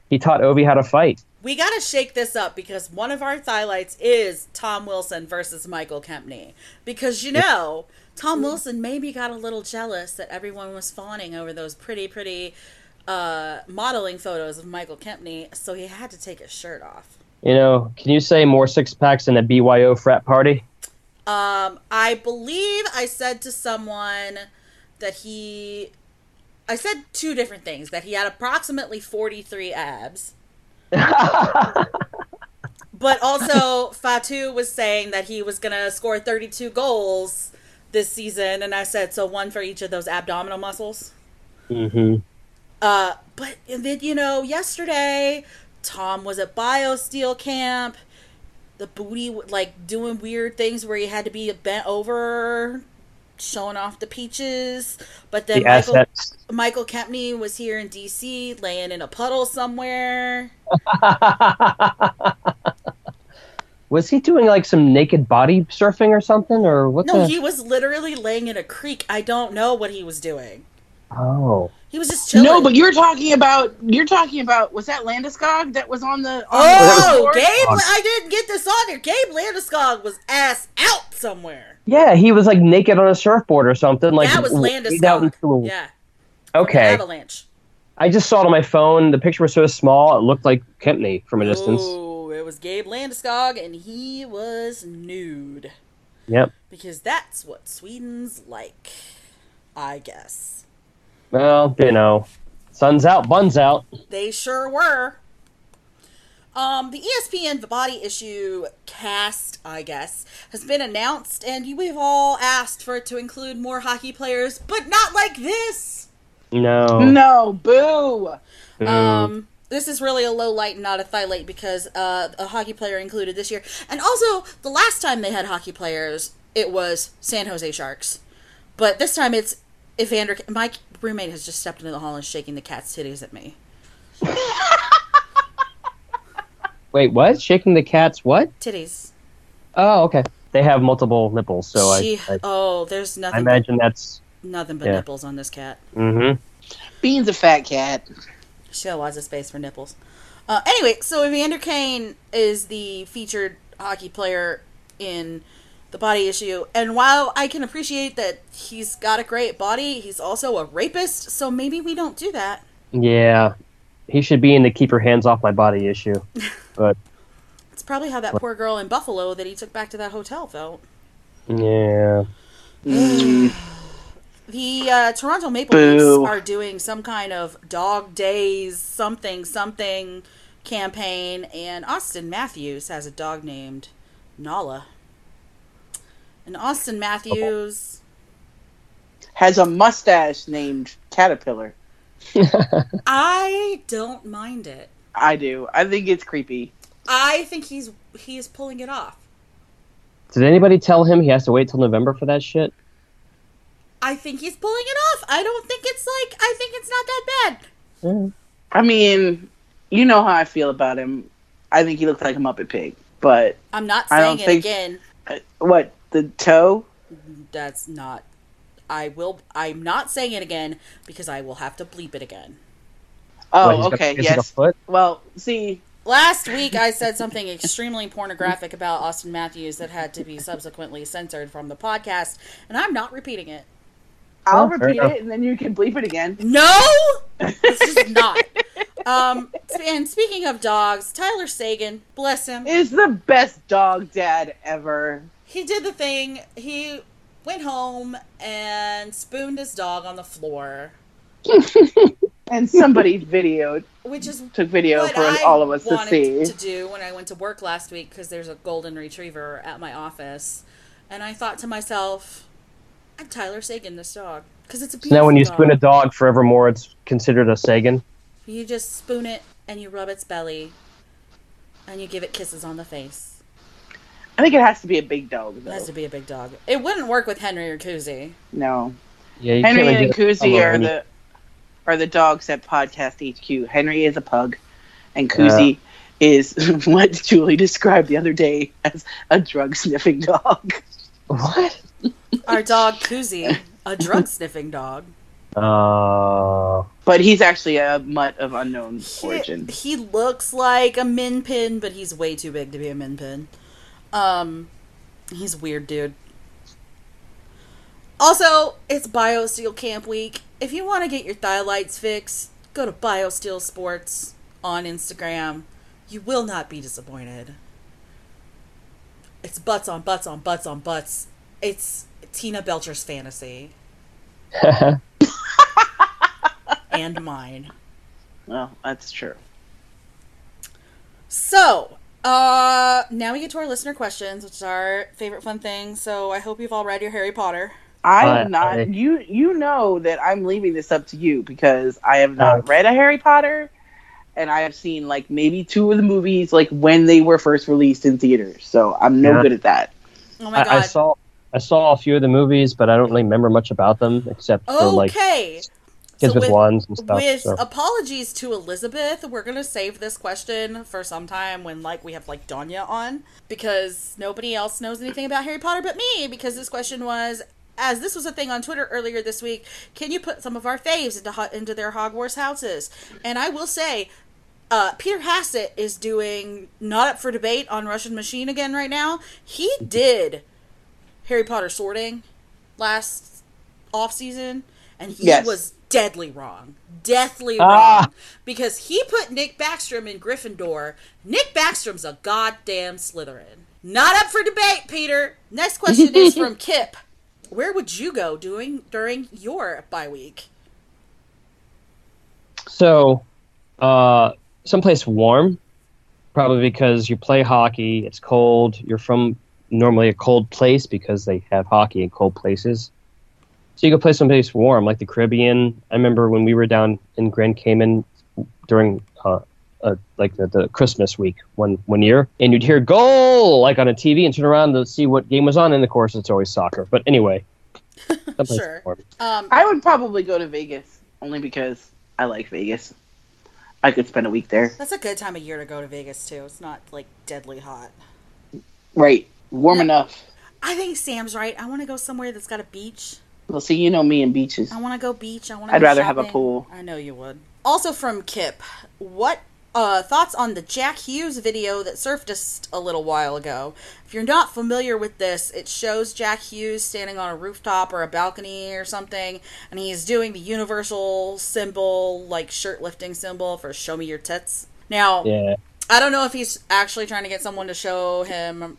[SPEAKER 3] he taught Ovi how to fight.
[SPEAKER 1] We got to shake this up because one of our highlights is Tom Wilson versus Michael Kempny. Because you know, Tom Wilson maybe got a little jealous that everyone was fawning over those pretty, pretty uh, modeling photos of Michael Kempny, so he had to take his shirt off.
[SPEAKER 3] You know, can you say more six packs in a BYO frat party?
[SPEAKER 1] Um, I believe I said to someone that he. I said two different things that he had approximately 43 abs. But also, Fatu was saying that he was going to score 32 goals this season. And I said, so one for each of those abdominal muscles.
[SPEAKER 3] hmm
[SPEAKER 1] Uh, but and then, you know, yesterday, Tom was at BioSteel camp. The booty, like, doing weird things where he had to be bent over, showing off the peaches. But then
[SPEAKER 3] The
[SPEAKER 1] Michael,
[SPEAKER 3] assets.
[SPEAKER 1] Michael Kempny was here in D.C., laying in a puddle somewhere.
[SPEAKER 3] was he doing like some naked body surfing or something? Or what
[SPEAKER 1] No,
[SPEAKER 3] the?
[SPEAKER 1] he was literally laying in a creek. I don't know what he was doing.
[SPEAKER 3] Oh.
[SPEAKER 1] He was just chilling.
[SPEAKER 2] No, but you're talking about you're talking about was that Landeskog that was on the on
[SPEAKER 1] Oh,
[SPEAKER 2] the board?
[SPEAKER 1] Gabe! Oh. I didn't get this on there. Gabe Landeskog was ass out somewhere.
[SPEAKER 3] Yeah, he was like naked on a surfboard or something. Like
[SPEAKER 1] that was
[SPEAKER 3] w- laid out
[SPEAKER 1] Landeskog.
[SPEAKER 3] into a-
[SPEAKER 1] Yeah.
[SPEAKER 3] Okay.
[SPEAKER 1] Avalanche.
[SPEAKER 3] I just saw it on my phone. The picture was so small, it looked like Kempny from a distance.
[SPEAKER 1] Oh, it was Gabe Landeskog, and he was nude
[SPEAKER 3] Yep.
[SPEAKER 1] because that's what Sweden's like. I guess
[SPEAKER 3] Well, you know, sun's out, buns out.
[SPEAKER 1] they sure were. Um, the ESPN The Body Issue cast, I guess, has been announced, and we've all asked for it to include more hockey players, but not like this.
[SPEAKER 3] No.
[SPEAKER 2] No, boo.
[SPEAKER 3] Boo.
[SPEAKER 1] Um, this is really a low light and not a thigh light because uh, a hockey player included this year. And also, the last time they had hockey players, it was San Jose Sharks. But this time it's Evander. My roommate has just stepped into the hall and is shaking the cat's titties at me.
[SPEAKER 3] Wait, what? Shaking the cat's what?
[SPEAKER 1] Titties.
[SPEAKER 3] Oh, okay. They have multiple nipples, so I,
[SPEAKER 1] she,
[SPEAKER 3] I,
[SPEAKER 1] oh, there's
[SPEAKER 3] I
[SPEAKER 1] nothing. but,
[SPEAKER 3] imagine that's.
[SPEAKER 1] nothing but
[SPEAKER 3] yeah.
[SPEAKER 1] nipples on this cat.
[SPEAKER 3] Mm-hmm.
[SPEAKER 2] Bean's a fat cat.
[SPEAKER 1] She got lots of space for nipples. Uh, anyway, so Evander Kane is the featured hockey player in the body issue, and while I can appreciate that he's got a great body, he's also a rapist. So maybe we don't do that.
[SPEAKER 3] Yeah, he should be in the keep your hands off my body issue. But
[SPEAKER 1] It's probably how that poor girl in Buffalo that he took back to that hotel felt.
[SPEAKER 3] yeah,
[SPEAKER 1] The uh, Toronto Maple. Leafs are doing some kind of dog days something something campaign, and Auston Matthews has a dog named Nala. And Auston Matthews,
[SPEAKER 2] Has a mustache named Caterpillar.
[SPEAKER 1] I don't mind it.
[SPEAKER 2] I do. I think it's creepy.
[SPEAKER 1] I think he's he is pulling it off.
[SPEAKER 3] did anybody tell him he has to wait till November for that shit?
[SPEAKER 1] I think he's pulling it off. I don't think it's like I think it's not that bad.
[SPEAKER 3] Mm.
[SPEAKER 2] I mean, you know how I feel about him. I think he looks like a Muppet Pig. But
[SPEAKER 1] I'm not
[SPEAKER 2] I
[SPEAKER 1] saying
[SPEAKER 2] don't
[SPEAKER 1] it
[SPEAKER 2] think-
[SPEAKER 1] again.
[SPEAKER 2] uh, what the toe?
[SPEAKER 1] That's not. I will. I'm not saying it again because I will have to bleep it again.
[SPEAKER 2] Oh,
[SPEAKER 3] What,
[SPEAKER 2] okay,
[SPEAKER 3] got
[SPEAKER 2] yes.
[SPEAKER 3] foot?
[SPEAKER 2] Well, see,
[SPEAKER 1] Last week I said something extremely pornographic about Auston Matthews that had to be subsequently censored from the podcast, and I'm not repeating it.
[SPEAKER 2] I'll
[SPEAKER 3] Oh,
[SPEAKER 2] repeat it and then you can bleep it again.
[SPEAKER 1] No, this is not. Um, and speaking of dogs, Tyler Seguin, bless him,
[SPEAKER 2] Is the best dog dad ever.
[SPEAKER 1] He did the thing. He went home and spooned his dog on the floor,
[SPEAKER 2] And somebody videoed,
[SPEAKER 1] which is
[SPEAKER 2] took video for
[SPEAKER 1] I
[SPEAKER 2] all of us to see.
[SPEAKER 1] to do when I went to work last week because there's a golden retriever at my office, and I thought to myself, "I'd Tyler Seguin this dog because it's a
[SPEAKER 3] So
[SPEAKER 1] beautiful
[SPEAKER 3] now when you
[SPEAKER 1] dog.
[SPEAKER 3] spoon a dog forevermore, it's considered a Seguin.
[SPEAKER 1] You just spoon it and you rub its belly, and you give it kisses on the face.
[SPEAKER 2] I think it has to be a big dog,
[SPEAKER 1] It has to be a big dog. It wouldn't work with Henry or Kuzi.
[SPEAKER 2] No.
[SPEAKER 3] Yeah, you
[SPEAKER 2] Henry
[SPEAKER 3] can't really
[SPEAKER 2] and
[SPEAKER 3] do that
[SPEAKER 2] Kuzi are
[SPEAKER 3] any-
[SPEAKER 2] the are the dogs at Podcast HQ. Henry is a pug, and Kuzi is what Julie described the other day as a drug sniffing dog.
[SPEAKER 3] What?
[SPEAKER 1] Our dog Kuzi, a drug sniffing dog.
[SPEAKER 3] Uh,
[SPEAKER 2] But he's actually a mutt of unknown
[SPEAKER 1] He,
[SPEAKER 2] origin.
[SPEAKER 1] he looks like a min pin, but he's way too big to be a min pin. Um, he's a weird, dude. Also, it's BioSteel Camp Week. If you want to get your thylights fixed, go to BioSteel Sports on Instagram. You will not be disappointed. It's butts on butts on butts on butts. It's Tina Belcher's fantasy and mine.
[SPEAKER 2] Well, that's true.
[SPEAKER 1] So, uh, now we get to our listener questions, which is our favorite fun thing. So, I hope you've all read your Harry Potter.
[SPEAKER 2] I
[SPEAKER 3] I-
[SPEAKER 2] am not.
[SPEAKER 3] I-
[SPEAKER 2] you you know that I'm leaving this up to you because I have not
[SPEAKER 3] Oh.
[SPEAKER 2] read a Harry Potter, and I have seen like maybe two of the movies like when they were first released in theaters. So I'm no
[SPEAKER 3] Yeah.
[SPEAKER 2] good at that.
[SPEAKER 1] Oh my
[SPEAKER 3] I,
[SPEAKER 1] god.
[SPEAKER 3] I saw I saw a few of the movies, but I don't really remember much about them except for like
[SPEAKER 1] okay.
[SPEAKER 3] Kids
[SPEAKER 1] So
[SPEAKER 3] with,
[SPEAKER 1] with-
[SPEAKER 3] wands and stuff.
[SPEAKER 1] With
[SPEAKER 3] so.
[SPEAKER 1] apologies to Elizabeth, we're gonna save this question for some time when like we have like Danya on because nobody else knows anything about Harry Potter but me. Because this question was, as this was a thing on Twitter earlier this week, can you put some of our faves into ho- into their Hogwarts houses? And I will say, uh, Peter Hassett is doing not up for debate on Russian Machine again right now. He did Harry Potter sorting last off season, and he
[SPEAKER 2] Yes.
[SPEAKER 1] was deadly wrong, deathly wrong,
[SPEAKER 3] Ah.
[SPEAKER 1] because he put Nick Backstrom in Gryffindor. Nick Backstrom's a goddamn Slytherin. Not up for debate, Peter. Next question is from Kip. Where would you go doing during your bye week?
[SPEAKER 3] So, uh, someplace warm, probably because you play hockey. It's cold. You're from normally a cold place because they have hockey in cold places. So you go play someplace warm, like the Caribbean. I remember when we were down in Grand Cayman during uh, uh, like the, the Christmas week one one year, and you'd hear goal like on a TV and turn around to see what game was on. And of course, it's always soccer. But anyway, someplace
[SPEAKER 1] Sure.
[SPEAKER 3] warm.
[SPEAKER 1] Um,
[SPEAKER 2] I would probably go to Vegas only because I like Vegas. I could spend a week there.
[SPEAKER 1] that's a good time of year to go to Vegas too. It's not like deadly hot.
[SPEAKER 2] Right, warm enough.
[SPEAKER 1] I think Sam's right. I want to go somewhere that's got a beach.
[SPEAKER 2] Well, see, you know me and beaches.
[SPEAKER 1] I want to go beach. I want to.
[SPEAKER 2] I'd
[SPEAKER 1] go
[SPEAKER 2] rather have a pool.
[SPEAKER 1] I know you would. Also from Kip, what uh, thoughts on the Jack Hughes video that surfaced a little while ago? If you're not familiar with this, it shows Jack Hughes standing on a rooftop or a balcony or something, and he's doing the universal symbol, like shirt lifting symbol for "Show me your tits." Now,
[SPEAKER 3] Yeah.
[SPEAKER 1] I don't know if he's actually trying to get someone to show him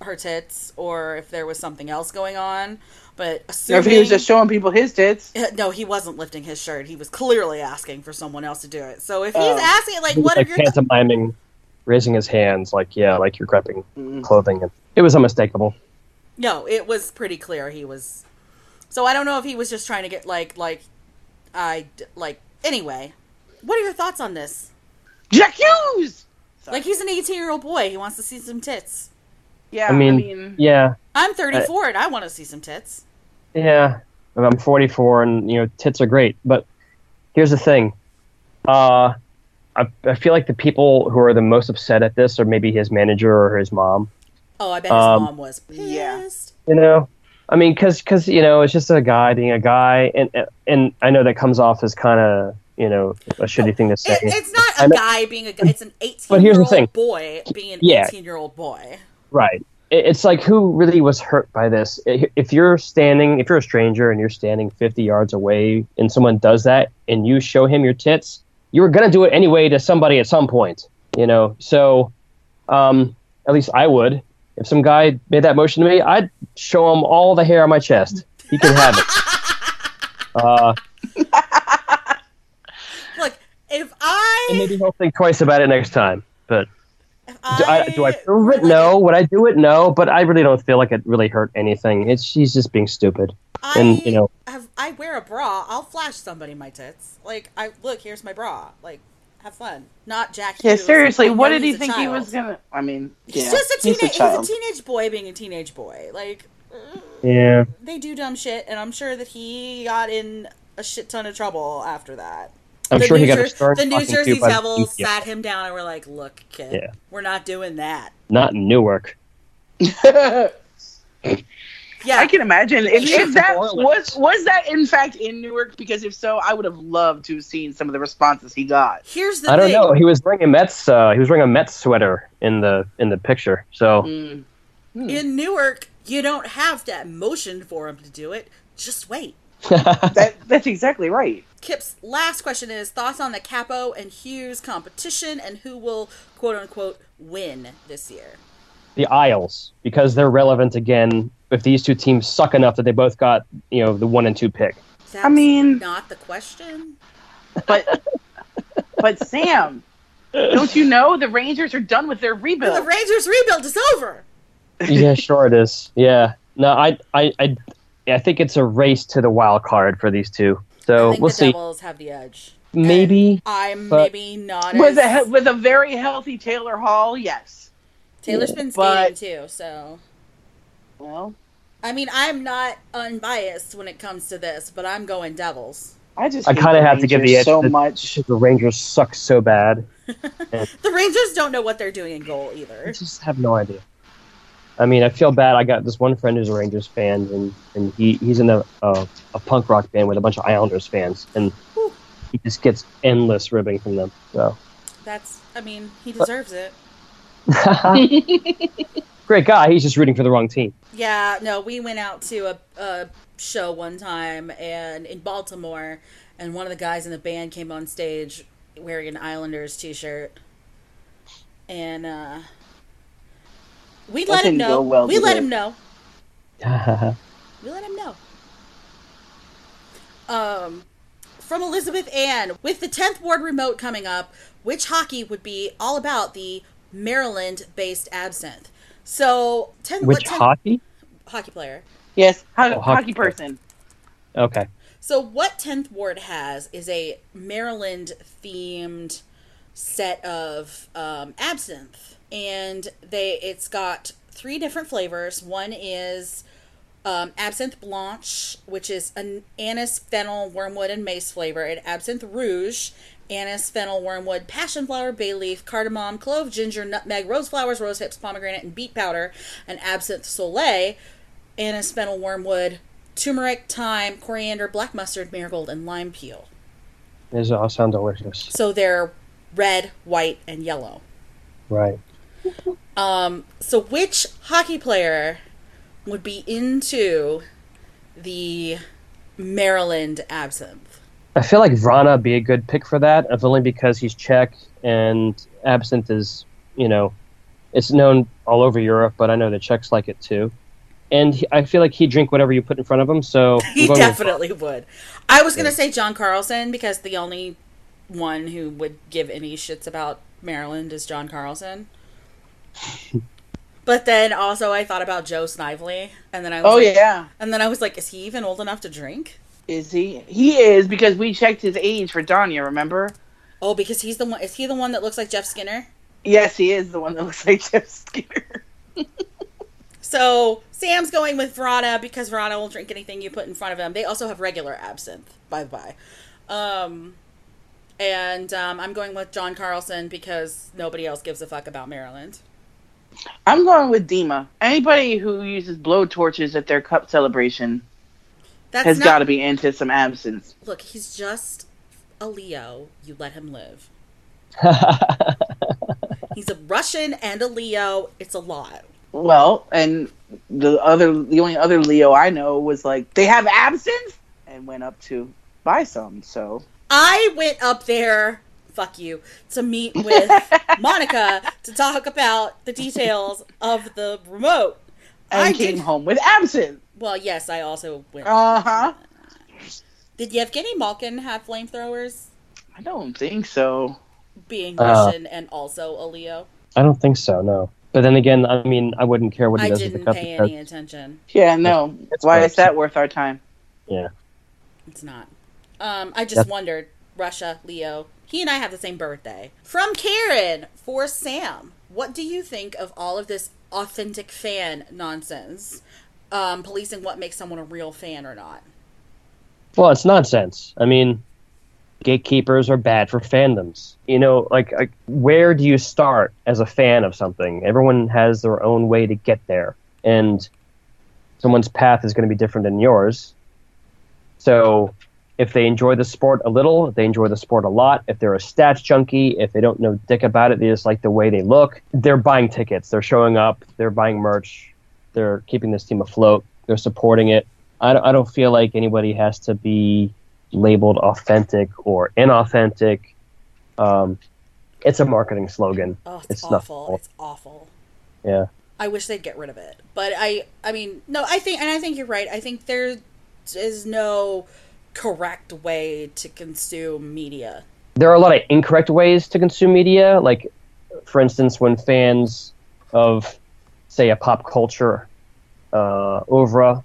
[SPEAKER 1] her tits or if there was something else going on. But
[SPEAKER 2] Or
[SPEAKER 1] assuming
[SPEAKER 2] if he was just showing people his tits.
[SPEAKER 1] Uh, No, he wasn't lifting his shirt. He was clearly asking for someone else to do it. So if he's
[SPEAKER 2] Oh.
[SPEAKER 1] asking, like,
[SPEAKER 3] He was,
[SPEAKER 1] what are
[SPEAKER 3] like
[SPEAKER 1] your th-
[SPEAKER 3] pantomiming, raising his hands, like yeah, like you're grabbing
[SPEAKER 2] Mm.
[SPEAKER 3] clothing. And it was unmistakable.
[SPEAKER 1] no? It was pretty clear he was. So I don't know if he was just trying to get like like I like anyway. What are your thoughts on this?
[SPEAKER 2] Jack Hughes. Sorry.
[SPEAKER 1] Like he's an 18 year old boy. He wants to see some tits.
[SPEAKER 2] Yeah,
[SPEAKER 3] I mean, yeah,
[SPEAKER 1] I'm 34 and I want to see some tits.
[SPEAKER 3] yeah. And I'm 44, and you know, tits are great. But here's the thing. Uh, I, I feel like the people who are the most upset at this are maybe his manager or his mom.
[SPEAKER 1] Oh, I bet his
[SPEAKER 3] Um,
[SPEAKER 1] mom was pissed.
[SPEAKER 2] yeah.
[SPEAKER 3] You know, I mean, because because you know, it's just a guy being a guy, and and I know that comes off as kind of you know a shitty thing to say.
[SPEAKER 1] It, it's not
[SPEAKER 3] I
[SPEAKER 1] a
[SPEAKER 3] know-
[SPEAKER 1] guy being a guy. It's an 18
[SPEAKER 3] But
[SPEAKER 1] year
[SPEAKER 3] here's the
[SPEAKER 1] old
[SPEAKER 3] thing.
[SPEAKER 1] boy being an
[SPEAKER 3] Yeah.
[SPEAKER 1] 18 year old boy.
[SPEAKER 3] Right. It's like who really was hurt by this? If you're standing, if you're a stranger and you're standing 50 yards away and someone does that and you show him your tits, you were going to do it anyway to somebody at some point, you know? So, um, at least I would. If some guy made that motion to me, I'd show him all the hair on my chest. He can have it. Uh,
[SPEAKER 1] Look, if I
[SPEAKER 3] and maybe he'll think twice about it next time. But
[SPEAKER 1] if
[SPEAKER 3] do I, do I prove it? No. Would I do it? No. But I really don't feel like it really hurt anything. It's she's just being stupid.
[SPEAKER 1] I,
[SPEAKER 3] and, you know-
[SPEAKER 1] have, I wear a bra. I'll flash somebody my tits. Like, I look. Here's my bra. Like, have fun. Not Jack.
[SPEAKER 2] Yeah,
[SPEAKER 1] Hughes.
[SPEAKER 2] seriously,
[SPEAKER 1] I
[SPEAKER 2] what did he
[SPEAKER 1] he's a
[SPEAKER 2] think he was gonna? I mean,
[SPEAKER 1] He's just a
[SPEAKER 2] he's
[SPEAKER 1] teenage. He's, a teenage boy being a teenage boy. Like,
[SPEAKER 3] Yeah.
[SPEAKER 1] they do dumb shit, and I'm sure that he got in a shit ton of trouble after that.
[SPEAKER 3] I'm
[SPEAKER 1] the
[SPEAKER 3] sure
[SPEAKER 1] New
[SPEAKER 3] he got a
[SPEAKER 1] Jer-
[SPEAKER 3] stern
[SPEAKER 1] The New Jersey
[SPEAKER 3] by the
[SPEAKER 1] Devils sat him down and were like, "Look, kid,
[SPEAKER 3] Yeah.
[SPEAKER 1] we're not doing that."
[SPEAKER 3] Not in Newark.
[SPEAKER 1] Yeah,
[SPEAKER 2] I can imagine if, if that was was that in fact in Newark. Because if so, I would have loved to have seen some of the responses he got.
[SPEAKER 1] Here's the
[SPEAKER 3] I don't
[SPEAKER 1] thing.
[SPEAKER 3] know. He was wearing a Mets. Uh, he was wearing a Mets sweater in the in the picture. So
[SPEAKER 2] Mm.
[SPEAKER 1] In Newark, you don't have that motion for him to do it. Just wait.
[SPEAKER 2] That that's exactly right.
[SPEAKER 1] Kip's last question is thoughts on the Capo and Hughes competition and who will quote unquote win this year.
[SPEAKER 3] the Isles, because they're relevant again. If these two teams suck enough that they both got you know the one and two pick.
[SPEAKER 1] That's
[SPEAKER 2] mean-
[SPEAKER 1] not the question.
[SPEAKER 2] But but Sam, don't you know the Rangers are done with their rebuild? The?
[SPEAKER 1] Rangers rebuild is over.
[SPEAKER 3] yeah, sure it is. Yeah. No, I I I, I think it's a race to the wild card for these two.
[SPEAKER 1] I
[SPEAKER 3] So
[SPEAKER 1] think
[SPEAKER 3] we'll
[SPEAKER 1] the
[SPEAKER 3] see.
[SPEAKER 1] Devils have the edge.
[SPEAKER 3] Maybe.
[SPEAKER 1] I'm
[SPEAKER 3] But-
[SPEAKER 1] maybe not
[SPEAKER 2] With
[SPEAKER 1] as
[SPEAKER 2] a with a very healthy Taylor Hall, yes.
[SPEAKER 1] Taylor's been skating
[SPEAKER 2] but-
[SPEAKER 1] too, so
[SPEAKER 2] Well,
[SPEAKER 1] I mean I'm not unbiased when it comes to this, but I'm going Devils.
[SPEAKER 2] I just
[SPEAKER 3] I kind of
[SPEAKER 2] the
[SPEAKER 3] have to give the edge
[SPEAKER 2] so
[SPEAKER 3] to
[SPEAKER 2] much.
[SPEAKER 3] The Rangers suck so bad.
[SPEAKER 1] The Rangers don't know what they're doing in goal
[SPEAKER 3] I
[SPEAKER 1] either.
[SPEAKER 3] just have no idea. I mean, I feel bad. I got this one friend who's a Rangers fan, and, and he, he's in a, a a punk rock band with a bunch of Islanders fans, and
[SPEAKER 1] Whew.
[SPEAKER 3] he just gets endless ribbing from them. So
[SPEAKER 1] That's I mean, he deserves it.
[SPEAKER 3] great guy. He's just rooting for the wrong team.
[SPEAKER 1] Yeah, no, we went out to a, a show one time and in Baltimore, and one of the guys in the band came on stage wearing an Islanders t-shirt, and uh, we let him
[SPEAKER 2] didn't
[SPEAKER 1] know.
[SPEAKER 2] go well,
[SPEAKER 1] we
[SPEAKER 2] did
[SPEAKER 1] let him know. We let him know. Um, from Elizabeth Ann. With the 10th Ward remote coming up, which hockey would be all about the Maryland based absinthe? So, 10,
[SPEAKER 3] Which
[SPEAKER 1] what 10
[SPEAKER 3] hockey?
[SPEAKER 1] hockey player.
[SPEAKER 2] Yes, ho-
[SPEAKER 3] Oh, hockey
[SPEAKER 2] hockey person.
[SPEAKER 3] Okay.
[SPEAKER 1] So, what 10th Ward has is a Maryland themed set of um, absinthe. And they it's got three different flavors. One is um, absinthe blanche, which is an anise, fennel, wormwood, and mace flavor, and absinthe rouge, anise, fennel, wormwood, passion flower, bay leaf, cardamom, clove, ginger, nutmeg, rose flowers, rose hips, pomegranate, and beet powder, and absinthe soleil, anise, fennel, wormwood, turmeric, thyme, coriander, black mustard, marigold, and lime peel.
[SPEAKER 3] These all sound delicious.
[SPEAKER 1] So they're red, white, and yellow.
[SPEAKER 3] Right.
[SPEAKER 1] Um, so which hockey player would be into the Maryland absinthe?
[SPEAKER 3] I feel like Vrana would be a good pick for that, if only because he's Czech and absinthe is, you know, it's known all over Europe, but I know the Czechs like it too. And he, I feel like he'd drink whatever you put in front of him. So
[SPEAKER 1] He
[SPEAKER 3] going with-
[SPEAKER 1] definitely would. I was gonna say John Carlson because the only one who would give any shits about Maryland is John Carlson. but then also I thought about Joe Snively, and then I was
[SPEAKER 2] Oh
[SPEAKER 1] like,
[SPEAKER 2] yeah,
[SPEAKER 1] and then I was like, is he even old enough to drink?
[SPEAKER 2] is he? He is because we checked his age for Danya. Remember?
[SPEAKER 1] Oh, because he's the one. Is he the one that looks like Jeff Skinner?
[SPEAKER 2] Yes, he is the one that looks like Jeff Skinner.
[SPEAKER 1] So Sam's going with Vrana because Vrana will drink anything you put in front of him. They also have regular absinthe, by the by. Um, and um, I'm going with John Carlson because nobody else gives a fuck about Maryland.
[SPEAKER 2] I'm going with Dima. Anybody who uses blow torches at their cup celebration
[SPEAKER 1] That's
[SPEAKER 2] has
[SPEAKER 1] not,
[SPEAKER 2] got to be into some absinthe.
[SPEAKER 1] Look, he's just a Leo. You let him live. He's a Russian and a Leo. It's a lot.
[SPEAKER 2] Well, and the other, the only other Leo I know was like, they have absinthe, and went up to buy some. So
[SPEAKER 1] I went up there, fuck you, to meet with Monica to talk about the details of the remote.
[SPEAKER 2] and
[SPEAKER 1] I
[SPEAKER 2] came
[SPEAKER 1] did.
[SPEAKER 2] home with absinthe.
[SPEAKER 1] Well, yes, I also went.
[SPEAKER 2] Uh huh.
[SPEAKER 1] Did Yevgeny Malkin have flamethrowers?
[SPEAKER 2] I don't think so.
[SPEAKER 1] Being
[SPEAKER 3] Uh.
[SPEAKER 1] Russian and also a Leo,
[SPEAKER 3] I don't think so, no. But then again, I mean, I wouldn't care what he
[SPEAKER 1] I
[SPEAKER 3] does with the
[SPEAKER 1] didn't pay
[SPEAKER 3] because
[SPEAKER 1] any attention.
[SPEAKER 2] Yeah, no.
[SPEAKER 3] It's
[SPEAKER 2] Why
[SPEAKER 3] gross.
[SPEAKER 2] is that worth our time? Yeah.
[SPEAKER 1] It's not. Um, I just
[SPEAKER 3] Yep.
[SPEAKER 1] wondered. Russia, Leo. He and I have the same birthday. From Karen for Sam. What do you think of all of this authentic fan nonsense? Um, policing what makes someone a real fan or not.
[SPEAKER 3] Well, it's nonsense. I mean, gatekeepers are bad for fandoms. You know, like, like where do you start as a fan of something? Everyone has their own way to get there, and someone's path is going to be different than yours. So, if they enjoy the sport a little, they enjoy the sport a lot. If they're a stats junkie, if they don't know dick about it, they just like the way they look. They're buying tickets. They're showing up. They're buying merch. They're keeping this team afloat. They're supporting it. I don't, I don't feel like anybody has to be labeled authentic or inauthentic. Um, it's a marketing slogan.
[SPEAKER 1] Oh, it's,
[SPEAKER 3] It's
[SPEAKER 1] awful. It's awful.
[SPEAKER 3] Yeah.
[SPEAKER 1] I wish they'd get rid of it. But I I mean, no, I think and I think you're right. I think there is no correct way to consume media.
[SPEAKER 3] There are a lot of incorrect ways to consume media. Like, for instance, when fans of, say, a pop culture uh, oeuvre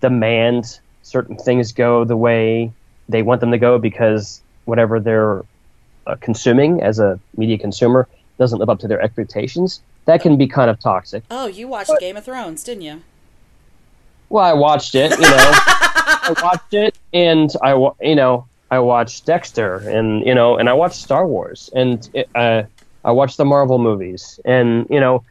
[SPEAKER 3] demand certain things go the way they want them to go because whatever they're uh, consuming as a media consumer doesn't live up to their expectations, that can be kind of toxic.
[SPEAKER 1] Oh, you watched Game of Thrones, didn't you?
[SPEAKER 3] Well, I watched it, you know. I watched it, and I, you know, I watched Dexter, and you know, and I watched Star Wars, and it, uh, I watched the Marvel movies, and you know,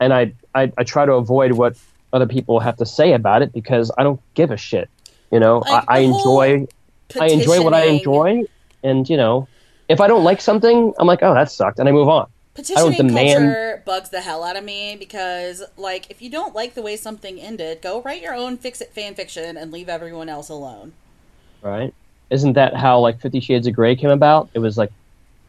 [SPEAKER 3] and I, I, I try to avoid what other people have to say about it because I don't give a shit. You know,
[SPEAKER 1] Like,
[SPEAKER 3] I, I enjoy, I enjoy what I enjoy, and you know, if I don't like something, I'm like, oh, that sucked, and I move on.
[SPEAKER 1] Petitioning
[SPEAKER 3] demand-
[SPEAKER 1] culture bugs the hell out of me because, like, if you don't like the way something ended, go write your own fix it fan fiction and leave everyone else alone.
[SPEAKER 3] right? Isn't that how like Fifty Shades of Grey came about? It was like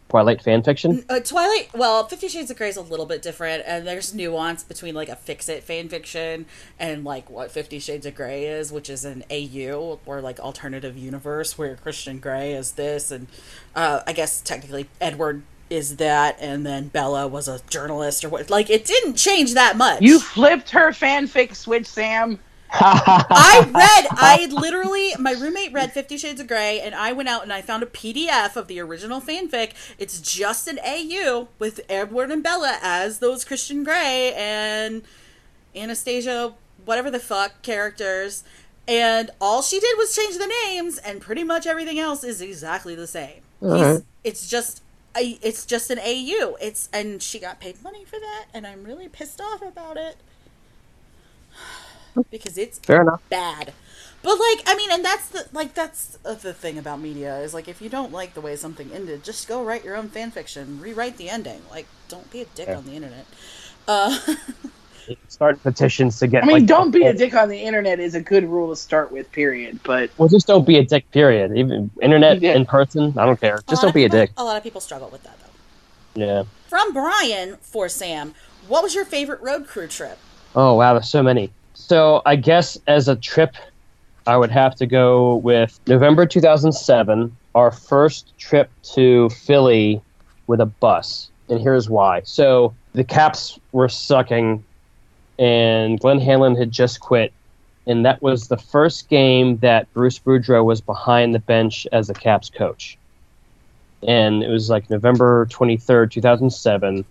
[SPEAKER 3] Twilight fan fiction.
[SPEAKER 1] Uh, Twilight, well, Fifty Shades of Grey is a little bit different, and there's nuance between like a fix it fan fiction and like what Fifty Shades of Grey is, which is an AU or like alternative universe where Christian Grey is this, and uh, I guess technically Edward is that, and then Bella was a journalist or what. Like it didn't change that much.
[SPEAKER 2] You flipped her fanfic switch, Sam.
[SPEAKER 1] I read, I literally, my roommate read Fifty Shades of Grey, and I went out and I found a PDF of the original fanfic. It's just an AU with Edward and Bella as those Christian Grey and Anastasia, whatever the fuck characters. And all she did was change the names, and pretty much everything else is exactly the same. He's-
[SPEAKER 3] Alright.
[SPEAKER 1] It's just. I, it's just an AU. It's and she got paid money for that, and I'm really pissed off about it because it's
[SPEAKER 3] Fair enough.
[SPEAKER 1] bad. But like, I mean, and that's the like that's the thing about media is like if you don't like the way something ended, just go write your own fan fiction, rewrite the ending. Like, don't be a dick
[SPEAKER 3] Yeah.
[SPEAKER 1] on the internet. Uh,
[SPEAKER 3] Start petitions to get.
[SPEAKER 2] I mean,
[SPEAKER 3] like,
[SPEAKER 2] don't be a dick on the internet is a good rule to start with. Period. But
[SPEAKER 3] Well, just don't be a dick. Period. Even internet, in person, I don't care. Just don't be a dick.
[SPEAKER 1] A lot of people struggle with that though.
[SPEAKER 3] Yeah.
[SPEAKER 1] From Brian for Sam, what was your favorite road crew trip?
[SPEAKER 3] Oh wow, there's so many. So I guess as a trip, I would have to go with November 2007, our first trip to Philly with a bus, and here's why. So the Caps were sucking, and Glenn Hanlon had just quit, and that was the first game that Bruce Boudreau was behind the bench as the Caps coach. And it was like November 23rd, 2007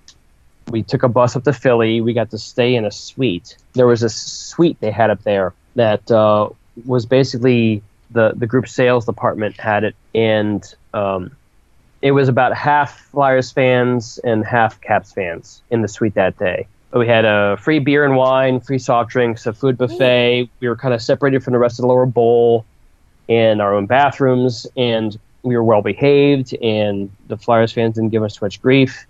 [SPEAKER 3] we took a bus up to Philly. We got to stay in a suite. There was a suite they had up there that uh, was basically the the group sales department had it, and um, it was about half Flyers fans and half Caps fans in the suite that day. We had a free beer and wine, free soft drinks, a food buffet. We were kind of separated from the rest of the lower bowl, in our own bathrooms, and we were well behaved. And the Flyers fans didn't give us too much grief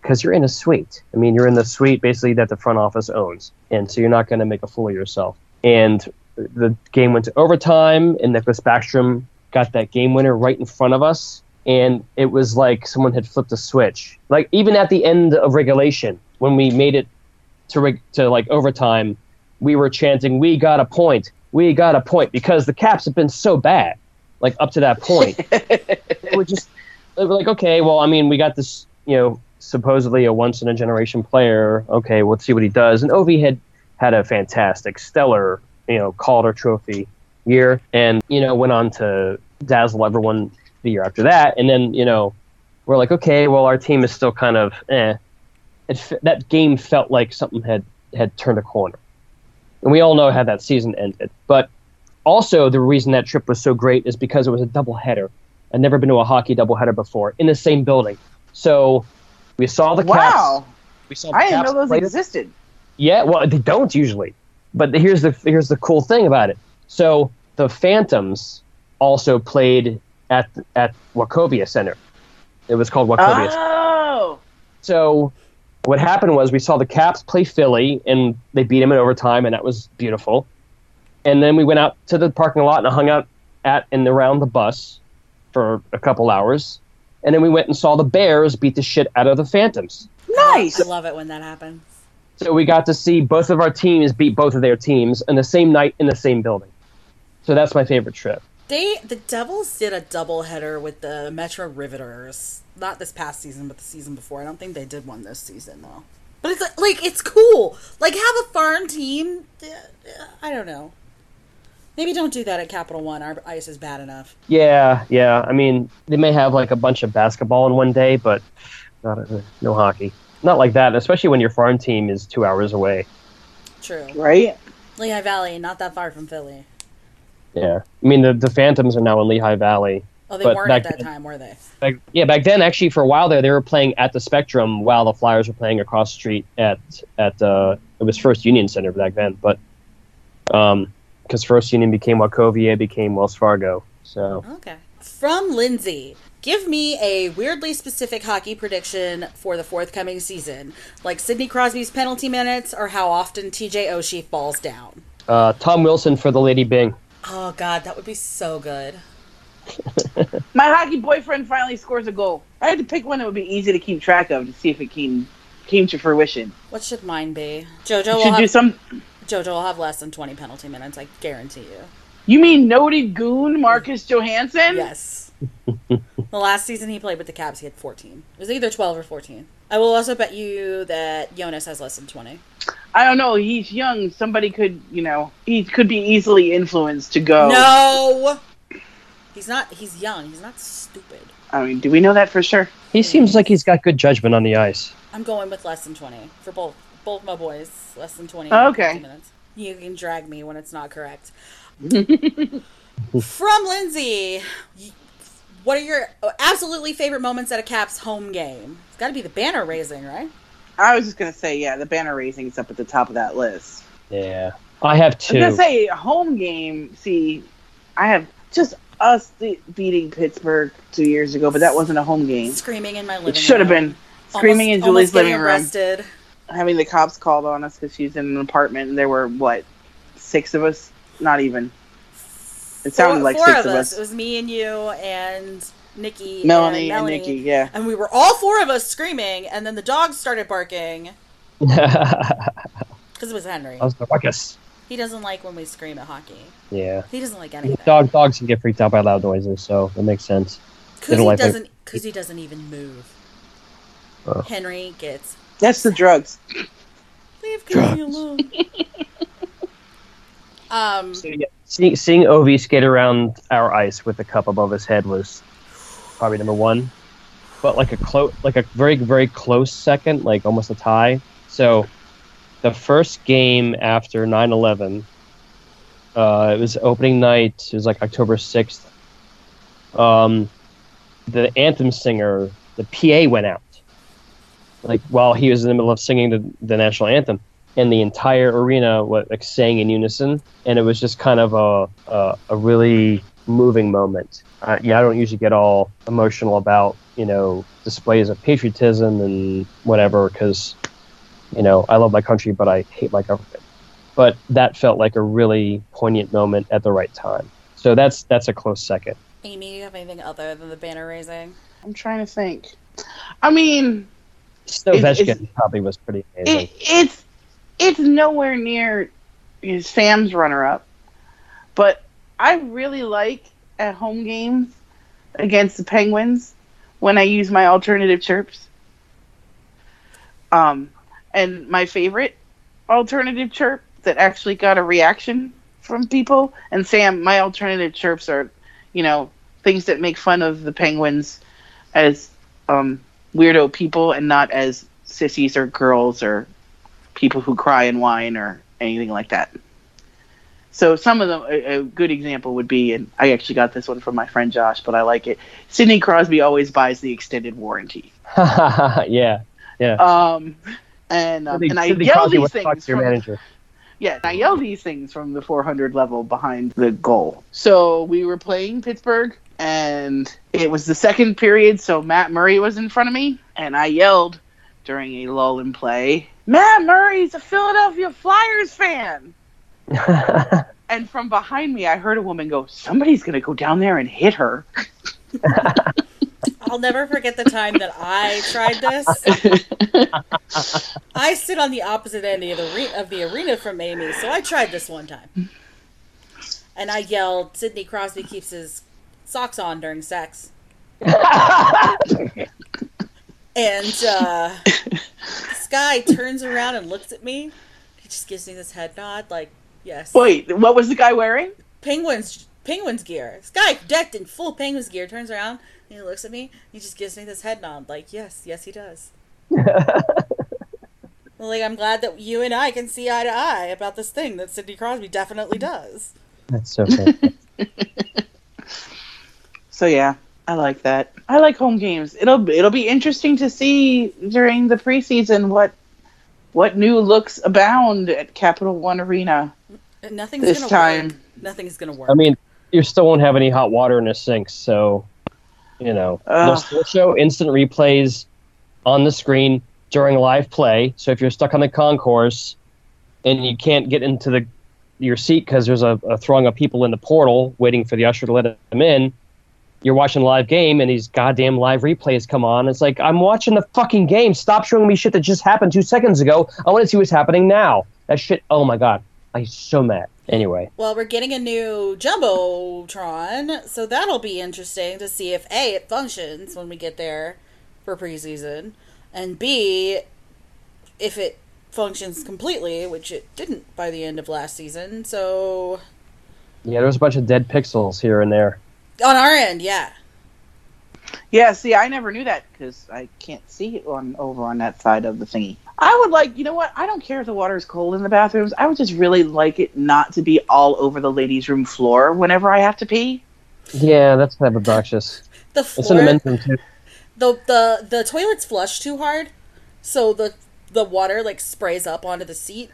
[SPEAKER 3] because you're in a suite. I mean, you're in the suite basically that the front office owns, and so you're not going to make a fool of yourself. And the game went to overtime, and Nicholas Backstrom got that game winner right in front of us, and it was like someone had flipped a switch. Like even at the end of regulation, when we made it to reg- to like overtime, we were chanting, "We got a point! We got a point!" because the Caps have been so bad, like up to that point we're just we're like, okay, well, I mean, we got this, you know, supposedly a once in a generation player. Okay, let's see what he does. And Ovi had had a fantastic, stellar, you know, Calder Trophy year, and you know, went on to dazzle everyone the year after that. And then, you know, we're like, okay, well, our team is still kind of, eh. It, f- that game felt like something had had turned a corner, and we all know how that season ended. But also, the reason that trip was so great is because it was a doubleheader. I'd never been to a hockey doubleheader before in the same building. So we saw the Caps.
[SPEAKER 2] wow,
[SPEAKER 3] We saw the
[SPEAKER 2] I didn't know those
[SPEAKER 3] play-
[SPEAKER 2] existed.
[SPEAKER 3] Yeah, well, they don't usually. But the- here's the here's the cool thing about it. So the Phantoms also played at at Wachovia Center. It was called Wachovia.
[SPEAKER 2] Oh,
[SPEAKER 3] So what happened was we saw the Caps play Philly, and they beat them in overtime, and that was beautiful. And then we went out to the parking lot and hung out at and around the bus for a couple hours. And then we went and saw the Bears beat the shit out of the Phantoms.
[SPEAKER 2] nice.
[SPEAKER 1] I love it when that happens.
[SPEAKER 3] So we got to see both of our teams beat both of their teams in the same night in the same building. So that's my favorite trip.
[SPEAKER 1] They the Devils did a double header with the Metro Riveters. Not this past season, but the season before. I don't think they did one this season though. But it's like, like it's cool. Like have a farm team. uh, I don't know. Maybe don't do that at Capital One. Our ice is bad enough.
[SPEAKER 3] Yeah, yeah. I mean, they may have like a bunch of basketball in one day, but not no hockey. Not like that, especially when your farm team is two hours away.
[SPEAKER 1] True.
[SPEAKER 2] Right?
[SPEAKER 1] Lehigh Valley, not that far from Philly.
[SPEAKER 3] Yeah, I mean the the Phantoms are now in Lehigh Valley.
[SPEAKER 1] Oh, they
[SPEAKER 3] But
[SPEAKER 1] weren't at that
[SPEAKER 3] then-
[SPEAKER 1] time, were they?
[SPEAKER 3] Back, yeah, back then actually for a while there they were playing at the Spectrum while the Flyers were playing across the street at at uh, it was First Union Center back then, but um because First Union became Wachovia, became Wells Fargo. So
[SPEAKER 1] Okay. From Lindsay. Give me a weirdly specific hockey prediction for the forthcoming season, like Sidney Crosby's penalty minutes or how often TJ Oshie falls down.
[SPEAKER 3] uh, Tom Wilson for the Lady Byng.
[SPEAKER 1] Oh God, that would be so good.
[SPEAKER 2] My hockey boyfriend finally scores a goal. I had to pick one that would be easy to keep track of to see if it came came to fruition.
[SPEAKER 1] What should mine be? Jojo will
[SPEAKER 2] should
[SPEAKER 1] have
[SPEAKER 2] do some.
[SPEAKER 1] Jojo will have less than twenty penalty minutes. I guarantee you.
[SPEAKER 2] You mean noted goon Marcus Johansson?
[SPEAKER 1] Yes. The last season he played with the Caps, he had 14. It was either 12 or 14. I will also bet you that Jonas has less than 20.
[SPEAKER 2] I don't know. He's young. Somebody could, you know, he could be easily influenced to go.
[SPEAKER 1] No! He's not, he's young. He's not stupid.
[SPEAKER 2] I mean, do we know that for sure?
[SPEAKER 3] He seems like he's got good judgment on the ice.
[SPEAKER 1] I'm going with less than 20 for both both my boys. Less than 20
[SPEAKER 2] Oh, okay.
[SPEAKER 1] minutes. You can drag me when it's not correct. From Lindsay, y- what are your absolutely favorite moments at a Caps home game? It's got to be the banner raising, right?
[SPEAKER 2] I was just gonna say, yeah, the banner raising is up at the top of that list.
[SPEAKER 3] Yeah. I have two.
[SPEAKER 2] I
[SPEAKER 3] two.
[SPEAKER 2] was gonna say home game. See, I have just us de- beating Pittsburgh two years ago, but that wasn't a home game.
[SPEAKER 1] Screaming in my living
[SPEAKER 2] It should have been screaming in Julie's living room,
[SPEAKER 1] Arrested.
[SPEAKER 2] having the cops called on us because she's in an apartment, and there were what six of us? Not even. It sounded
[SPEAKER 1] four,
[SPEAKER 2] like
[SPEAKER 1] four
[SPEAKER 2] six
[SPEAKER 1] of
[SPEAKER 2] of
[SPEAKER 1] us.
[SPEAKER 2] us.
[SPEAKER 1] It was me and you and Nikki,
[SPEAKER 2] Melanie
[SPEAKER 1] and,
[SPEAKER 2] and Nikki, yeah.
[SPEAKER 1] and we were all four of us screaming, and then the dogs started barking because it was Henry.
[SPEAKER 3] was the ruckus.
[SPEAKER 1] He doesn't like when we scream at hockey.
[SPEAKER 3] Yeah.
[SPEAKER 1] He doesn't like anything.
[SPEAKER 3] Dog dogs can get freaked out by loud noises, so it makes sense.
[SPEAKER 1] Because he
[SPEAKER 3] like
[SPEAKER 1] doesn't. Because he doesn't even move.
[SPEAKER 3] Oh.
[SPEAKER 1] Henry gets
[SPEAKER 2] That's the drugs.
[SPEAKER 1] leave Cody alone. um,
[SPEAKER 3] So, yeah, seeing, seeing Ovi skate around our ice with a cup above his head was probably number one. But like a close, like a very very close second, like almost a tie. So the first game after 9-11, uh, it was opening night. It was like October sixth. Um, the anthem singer, the PA went out, like while he was in the middle of singing the, the national anthem and the entire arena what like sang in unison and it was just kind of a a, a really moving moment. Uh, yeah i don't usually get all emotional about you know displays of patriotism and whatever because you know i love my country but i hate my government. But that felt like a really poignant moment at the right time. So that's that's a close second.
[SPEAKER 1] Amy, do you have anything other than the banner raising?
[SPEAKER 2] I'm trying to think. I mean,
[SPEAKER 3] Snovechkin
[SPEAKER 2] it's-
[SPEAKER 3] probably was pretty amazing.
[SPEAKER 2] It, it's it's nowhere near Sam's runner up, but I really like at home games against the Penguins when I use my alternative chirps. Um, and my favorite alternative chirp that actually got a reaction from people. And Sam, my alternative chirps are, you know, things that make fun of the Penguins as um, weirdo people and not as sissies or girls or people who cry and whine or anything like that. So some of them, a, a good example would be, and I actually got this one from my friend Josh, but I like it. Sidney Crosby always buys the extended warranty.
[SPEAKER 3] yeah
[SPEAKER 2] Um, and um,
[SPEAKER 3] Sidney-
[SPEAKER 2] and I
[SPEAKER 3] Sidney
[SPEAKER 2] yell
[SPEAKER 3] Crosby
[SPEAKER 2] these things
[SPEAKER 3] to your
[SPEAKER 2] from,
[SPEAKER 3] manager
[SPEAKER 2] yeah, and I yell these things from the 400 level behind the goal. So we were playing Pittsburgh, and it was the second period, so Matt Murray was in front of me, and I yelled during a lull in play, Matt Murray's a Philadelphia Flyers fan. And from behind me, I heard a woman go, Somebody's going to go down there and hit her.
[SPEAKER 1] I'll never forget the time that I tried this. I sit on the opposite end of the, re- of the arena from Amy, so I tried this one time. And I yelled, Sidney Crosby keeps his socks on during sex. and uh, this guy turns around and looks at me. He just gives me this head nod, like, yes.
[SPEAKER 2] Wait, what was the guy wearing?
[SPEAKER 1] Penguins Penguins gear. This guy decked in full Penguins gear turns around and he looks at me. He just gives me this head nod, like, yes, yes, he does. like, I'm glad that you and I can see eye to eye about this thing that Sidney Crosby definitely does.
[SPEAKER 3] that's so funny.
[SPEAKER 2] So yeah, I like that. I like home games. It'll it'll be interesting to see during the preseason what what new looks abound at Capital One Arena
[SPEAKER 1] And Nothing's
[SPEAKER 2] this
[SPEAKER 1] gonna
[SPEAKER 2] time.
[SPEAKER 1] work. Nothing's gonna work.
[SPEAKER 3] I mean, you still won't have any hot water in the sinks, so you know, they'll still show instant replays on the screen during live play. So if you're stuck on the concourse and you can't get into the your seat because there's a, a throng of people in the portal waiting for the usher to let them in, you're watching a live game and these goddamn live replays come on. It's like I'm watching the fucking game. Stop showing me shit that just happened two seconds ago. I want to see what's happening now. That shit. Oh my god, I'm so mad. Anyway,
[SPEAKER 1] Well, we're getting a new Jumbotron, so that'll be interesting to see if A, it functions when we get there for preseason, and B, if it functions completely, which it didn't by the end of last season. So,
[SPEAKER 3] yeah, there was a bunch of dead pixels here and there.
[SPEAKER 1] On our end, yeah.
[SPEAKER 2] Yeah, see, I never knew that because I can't see it on over on that side of the thingy. I would like, you know what? I don't care if the water is cold in the bathrooms. I would just really like it not to be all over the ladies' room floor whenever I have to pee.
[SPEAKER 3] Yeah, that's kind of obnoxious.
[SPEAKER 1] The floor,
[SPEAKER 3] It's in the men's room too.
[SPEAKER 1] the, the, the toilets flush too hard, so the, the water, like, sprays up onto the seat.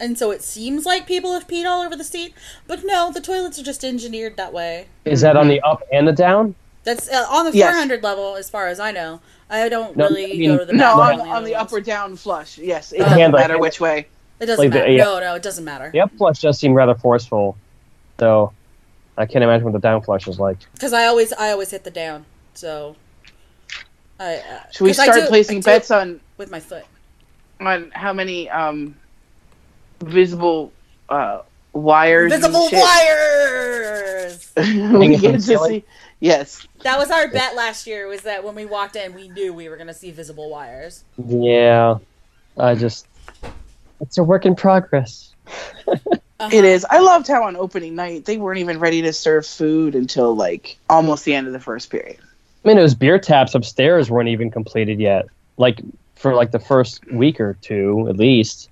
[SPEAKER 1] And so it seems like people have peed all over the seat, but no, the toilets are just engineered that way.
[SPEAKER 3] Is that on the up and the down?
[SPEAKER 1] That's uh, on the
[SPEAKER 2] Yes.
[SPEAKER 1] 400 level, as far as I know. I don't
[SPEAKER 3] No,
[SPEAKER 1] really
[SPEAKER 3] I mean-
[SPEAKER 1] go to the
[SPEAKER 2] No, on,
[SPEAKER 1] on,
[SPEAKER 2] on the up or down flush. Yes, it
[SPEAKER 1] Uh,
[SPEAKER 2] doesn't matter which way.
[SPEAKER 1] It doesn't
[SPEAKER 3] like the-
[SPEAKER 1] matter.
[SPEAKER 3] yeah.
[SPEAKER 1] No, no, it doesn't matter.
[SPEAKER 3] The up flush does seem rather forceful, so I can't imagine what the down flush is like.
[SPEAKER 1] Because I always, I always hit the down. So, I. Uh,
[SPEAKER 2] Should we start
[SPEAKER 1] do-
[SPEAKER 2] placing
[SPEAKER 1] I
[SPEAKER 2] bets on
[SPEAKER 1] with my foot?
[SPEAKER 2] on how many um visible uh wires?
[SPEAKER 1] Visible wires.
[SPEAKER 2] we get to see. Yes,
[SPEAKER 1] That was our bet last year. Was that when we walked in, we knew we were going to see visible wires.
[SPEAKER 3] Yeah, I just it's a work in progress.
[SPEAKER 1] Uh-huh.
[SPEAKER 2] it is. I loved how on opening night they weren't even ready to serve food until like almost the end of the first period.
[SPEAKER 3] I mean, those beer taps upstairs weren't even completed yet. Like for like the first week or two, at least.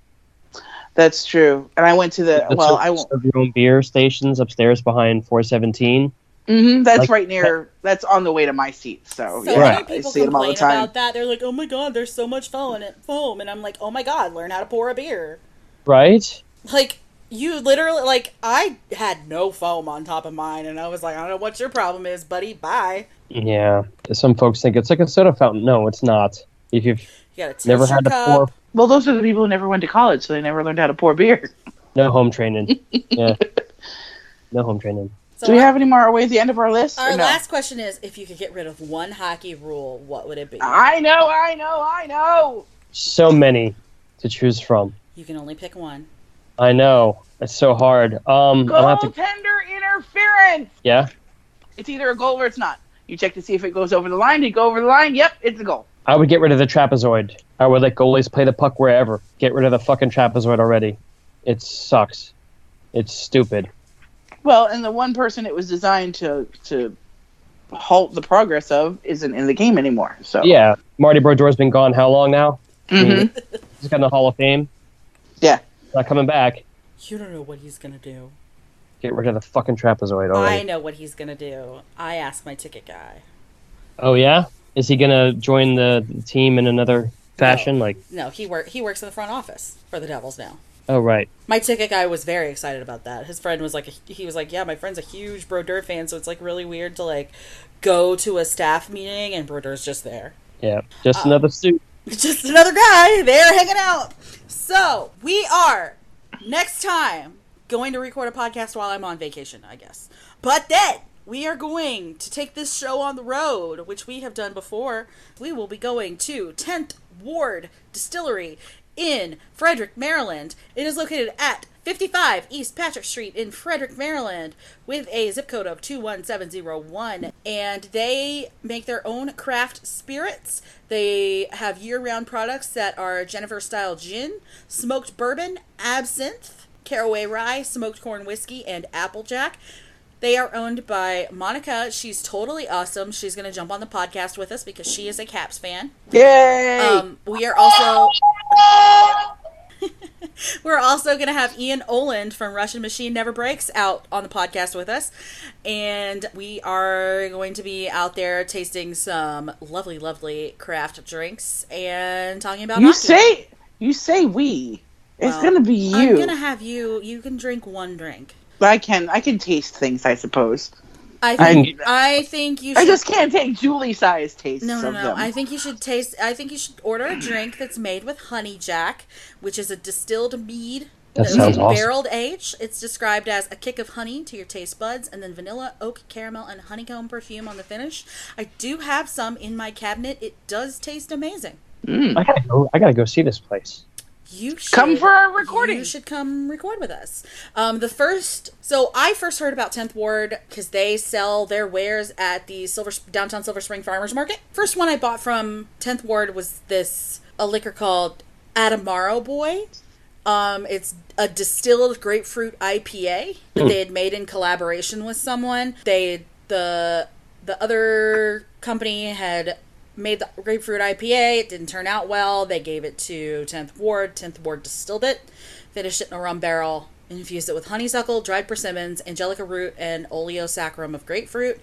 [SPEAKER 2] That's true. And I went to the
[SPEAKER 3] The
[SPEAKER 2] well, I won't.
[SPEAKER 3] serve your own beer stations upstairs behind 417.
[SPEAKER 2] hmm that's
[SPEAKER 3] like-
[SPEAKER 2] right near. That's on the way to my seat. So,
[SPEAKER 1] So
[SPEAKER 2] yeah,
[SPEAKER 1] many
[SPEAKER 3] Right.
[SPEAKER 2] I
[SPEAKER 1] people
[SPEAKER 2] see them all
[SPEAKER 1] complain
[SPEAKER 2] the time.
[SPEAKER 1] about that. They're like, "Oh my god, there's so much foam in it, foam," and I'm like, "Oh my god, learn how to pour a beer."
[SPEAKER 3] Right?
[SPEAKER 1] Like you literally, like I had no foam on top of mine, and I was like, "I don't know what your problem is, buddy. Bye."
[SPEAKER 3] Yeah. Some folks think it's like a soda fountain. No, it's not. If you've
[SPEAKER 1] You
[SPEAKER 3] never
[SPEAKER 1] your
[SPEAKER 3] had to pour,
[SPEAKER 2] Well, those are the people who never went to college, so they never learned how to pour beer.
[SPEAKER 3] no home training. yeah. No home training.
[SPEAKER 1] So
[SPEAKER 2] Do we
[SPEAKER 1] our-
[SPEAKER 2] have any more? Are we at the end of our list?
[SPEAKER 1] Our
[SPEAKER 2] no?
[SPEAKER 1] last question is: If you could get rid of one hockey rule, what would it be?
[SPEAKER 2] I know, I know, I know.
[SPEAKER 3] So many to choose from.
[SPEAKER 1] You can only pick one.
[SPEAKER 3] I know. It's so hard. Um, I'll to.
[SPEAKER 2] Interference.
[SPEAKER 3] Yeah.
[SPEAKER 2] It's either a goal or it's not. You check to see if it goes over the line. Did it go over the line? Yep, it's a goal.
[SPEAKER 3] I would get rid of the trapezoid. I would let goalies play the puck wherever. Get rid of the fucking trapezoid already. It sucks. It's stupid.
[SPEAKER 2] Well, and the one person it was designed to to halt the progress of isn't in the game anymore. So
[SPEAKER 3] Yeah. Marty Brodeur's been gone how long now?
[SPEAKER 2] Mhm.
[SPEAKER 3] He's got in the Hall of Fame.
[SPEAKER 2] Yeah.
[SPEAKER 3] Not coming back.
[SPEAKER 1] You don't know what he's gonna do.
[SPEAKER 3] Get rid of the fucking trapezoid already.
[SPEAKER 1] I know what he's gonna do. I asked my ticket guy.
[SPEAKER 3] Oh yeah? Is he gonna join the team in another fashion? Like,
[SPEAKER 1] No, he work he works in the front office for the Devils now.
[SPEAKER 3] oh right.
[SPEAKER 1] My ticket guy was very excited about that. His friend was like, he was like, yeah, my friend's a huge Brodeur fan, so it's like really weird to like go to a staff meeting and Brodeur's just there.
[SPEAKER 3] Yeah.
[SPEAKER 1] Uh,
[SPEAKER 3] Just another suit.
[SPEAKER 1] just another guy there hanging out. So we are next time going to record a podcast while I'm on vacation, I guess. But then we are going to take this show on the road, which we have done before. We will be going to 10th Ward Distillery in Frederick, Maryland. It is located at 55 East Patrick Street in Frederick, Maryland, with a zip code of 21701. And they make their own craft spirits. They have year round products that are genever style gin, smoked bourbon, absinthe, caraway rye, smoked corn whiskey, and applejack. They are owned by Monica. She's totally awesome. She's going to jump on the podcast with us because she is a Caps fan.
[SPEAKER 2] Yay!
[SPEAKER 1] Um, we are also we're also going to have Ian Oland from Russian Machine Never Breaks out on the podcast with us, and we are going to be out there tasting some lovely, lovely craft drinks and talking about
[SPEAKER 2] you
[SPEAKER 1] hockey.
[SPEAKER 2] say you say we. It's gonna be you.
[SPEAKER 1] I'm gonna have you. You can drink one drink.
[SPEAKER 2] I can I can taste things, I suppose.
[SPEAKER 1] I
[SPEAKER 2] I
[SPEAKER 1] think.
[SPEAKER 2] can-
[SPEAKER 1] I think you. Should,
[SPEAKER 2] I just can't take Julie size tastes
[SPEAKER 1] No, no,
[SPEAKER 2] of
[SPEAKER 1] no.
[SPEAKER 2] them.
[SPEAKER 1] I think you should taste. I think you should order a drink that's made with honey jack, which is a distilled mead
[SPEAKER 3] That
[SPEAKER 1] It's
[SPEAKER 3] sounds awesome.
[SPEAKER 1] Barreled aged. It's described as a kick of honey to your taste buds, and then vanilla, oak, caramel, and honeycomb perfume on the finish. I do have some in my cabinet. It does taste amazing. Mm.
[SPEAKER 3] I gotta go. I gotta go see this place.
[SPEAKER 1] You should
[SPEAKER 2] Come for our recording.
[SPEAKER 1] You should come record with us. Um, the first, so I first heard about 10th Ward because they sell their wares at the Silver downtown Silver Spring Farmers Market. First one I bought from 10th Ward was this a liquor called Adamaro Boy. Um, it's a distilled grapefruit IPA that they had made in collaboration with someone. They the the other company had made the grapefruit IPA. It didn't turn out well. They gave it to 10th Ward. 10th Ward distilled it, finished it in a rum barrel, infused it with honeysuckle, dried persimmons, angelica root, and oleo saccharum of grapefruit.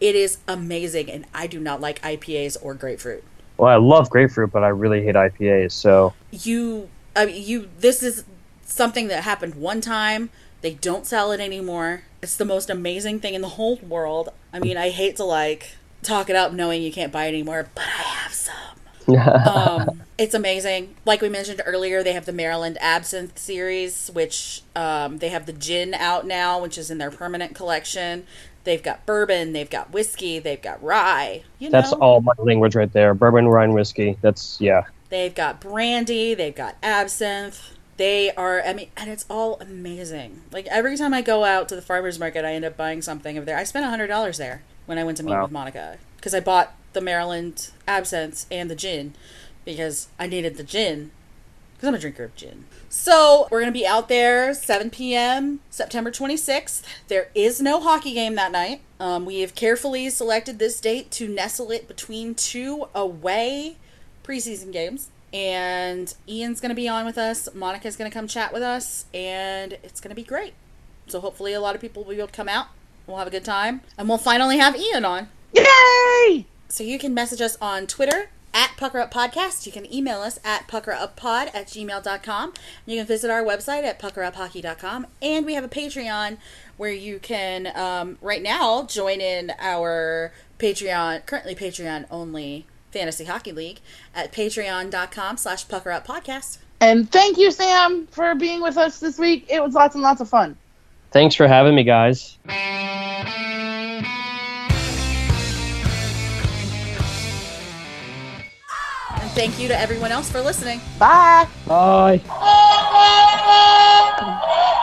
[SPEAKER 1] It is amazing, and I do not like IPAs or grapefruit.
[SPEAKER 3] Well, I love grapefruit, but I really hate IPAs. So
[SPEAKER 1] You, I mean, you. This is something that happened one time. They don't sell it anymore. It's the most amazing thing in the whole world. I mean, I hate to like talk it up knowing you can't buy it anymore, but I have some. um, it's amazing. Like we mentioned earlier, they have the Maryland Absinthe series, which um, they have the gin out now, which is in their permanent collection. They've got bourbon, they've got whiskey, they've got rye. You
[SPEAKER 3] that's
[SPEAKER 1] know,
[SPEAKER 3] all my language right there. Bourbon, wine, whiskey. That's yeah.
[SPEAKER 1] They've got brandy, they've got absinthe. They are, I mean, and it's all amazing. Like every time I go out to the farmer's market, I end up buying something over there. I spent $100 there when I went to meet
[SPEAKER 3] Wow.
[SPEAKER 1] with Monica because I bought the Maryland absinthe and the gin because I needed the gin because I'm a drinker of gin. So we're going to be out there 7 p.m. September 26th. There is no hockey game that night. Um, we have carefully selected this date to nestle it between two away preseason games. And Ian's going to be on with us. Monica's going to come chat with us. And it's going to be great. So hopefully, a lot of people will be able to come out. We'll have a good time. And we'll finally have Ian on.
[SPEAKER 2] Yay!
[SPEAKER 1] So you can message us on Twitter at Pucker Up Podcast. You can email us at puckeruppod at gmail.com. You can visit our website at puckeruphockey.com. And we have a Patreon where you can, um, right now, join in our Patreon, currently Patreon only Fantasy Hockey League at patreon.com slash puckeruppodcast.
[SPEAKER 2] And thank you, Sam, for being with us this week. It was lots and lots of fun.
[SPEAKER 3] Thanks for having me, guys.
[SPEAKER 1] And thank you to everyone else for listening.
[SPEAKER 2] Bye.
[SPEAKER 3] Bye.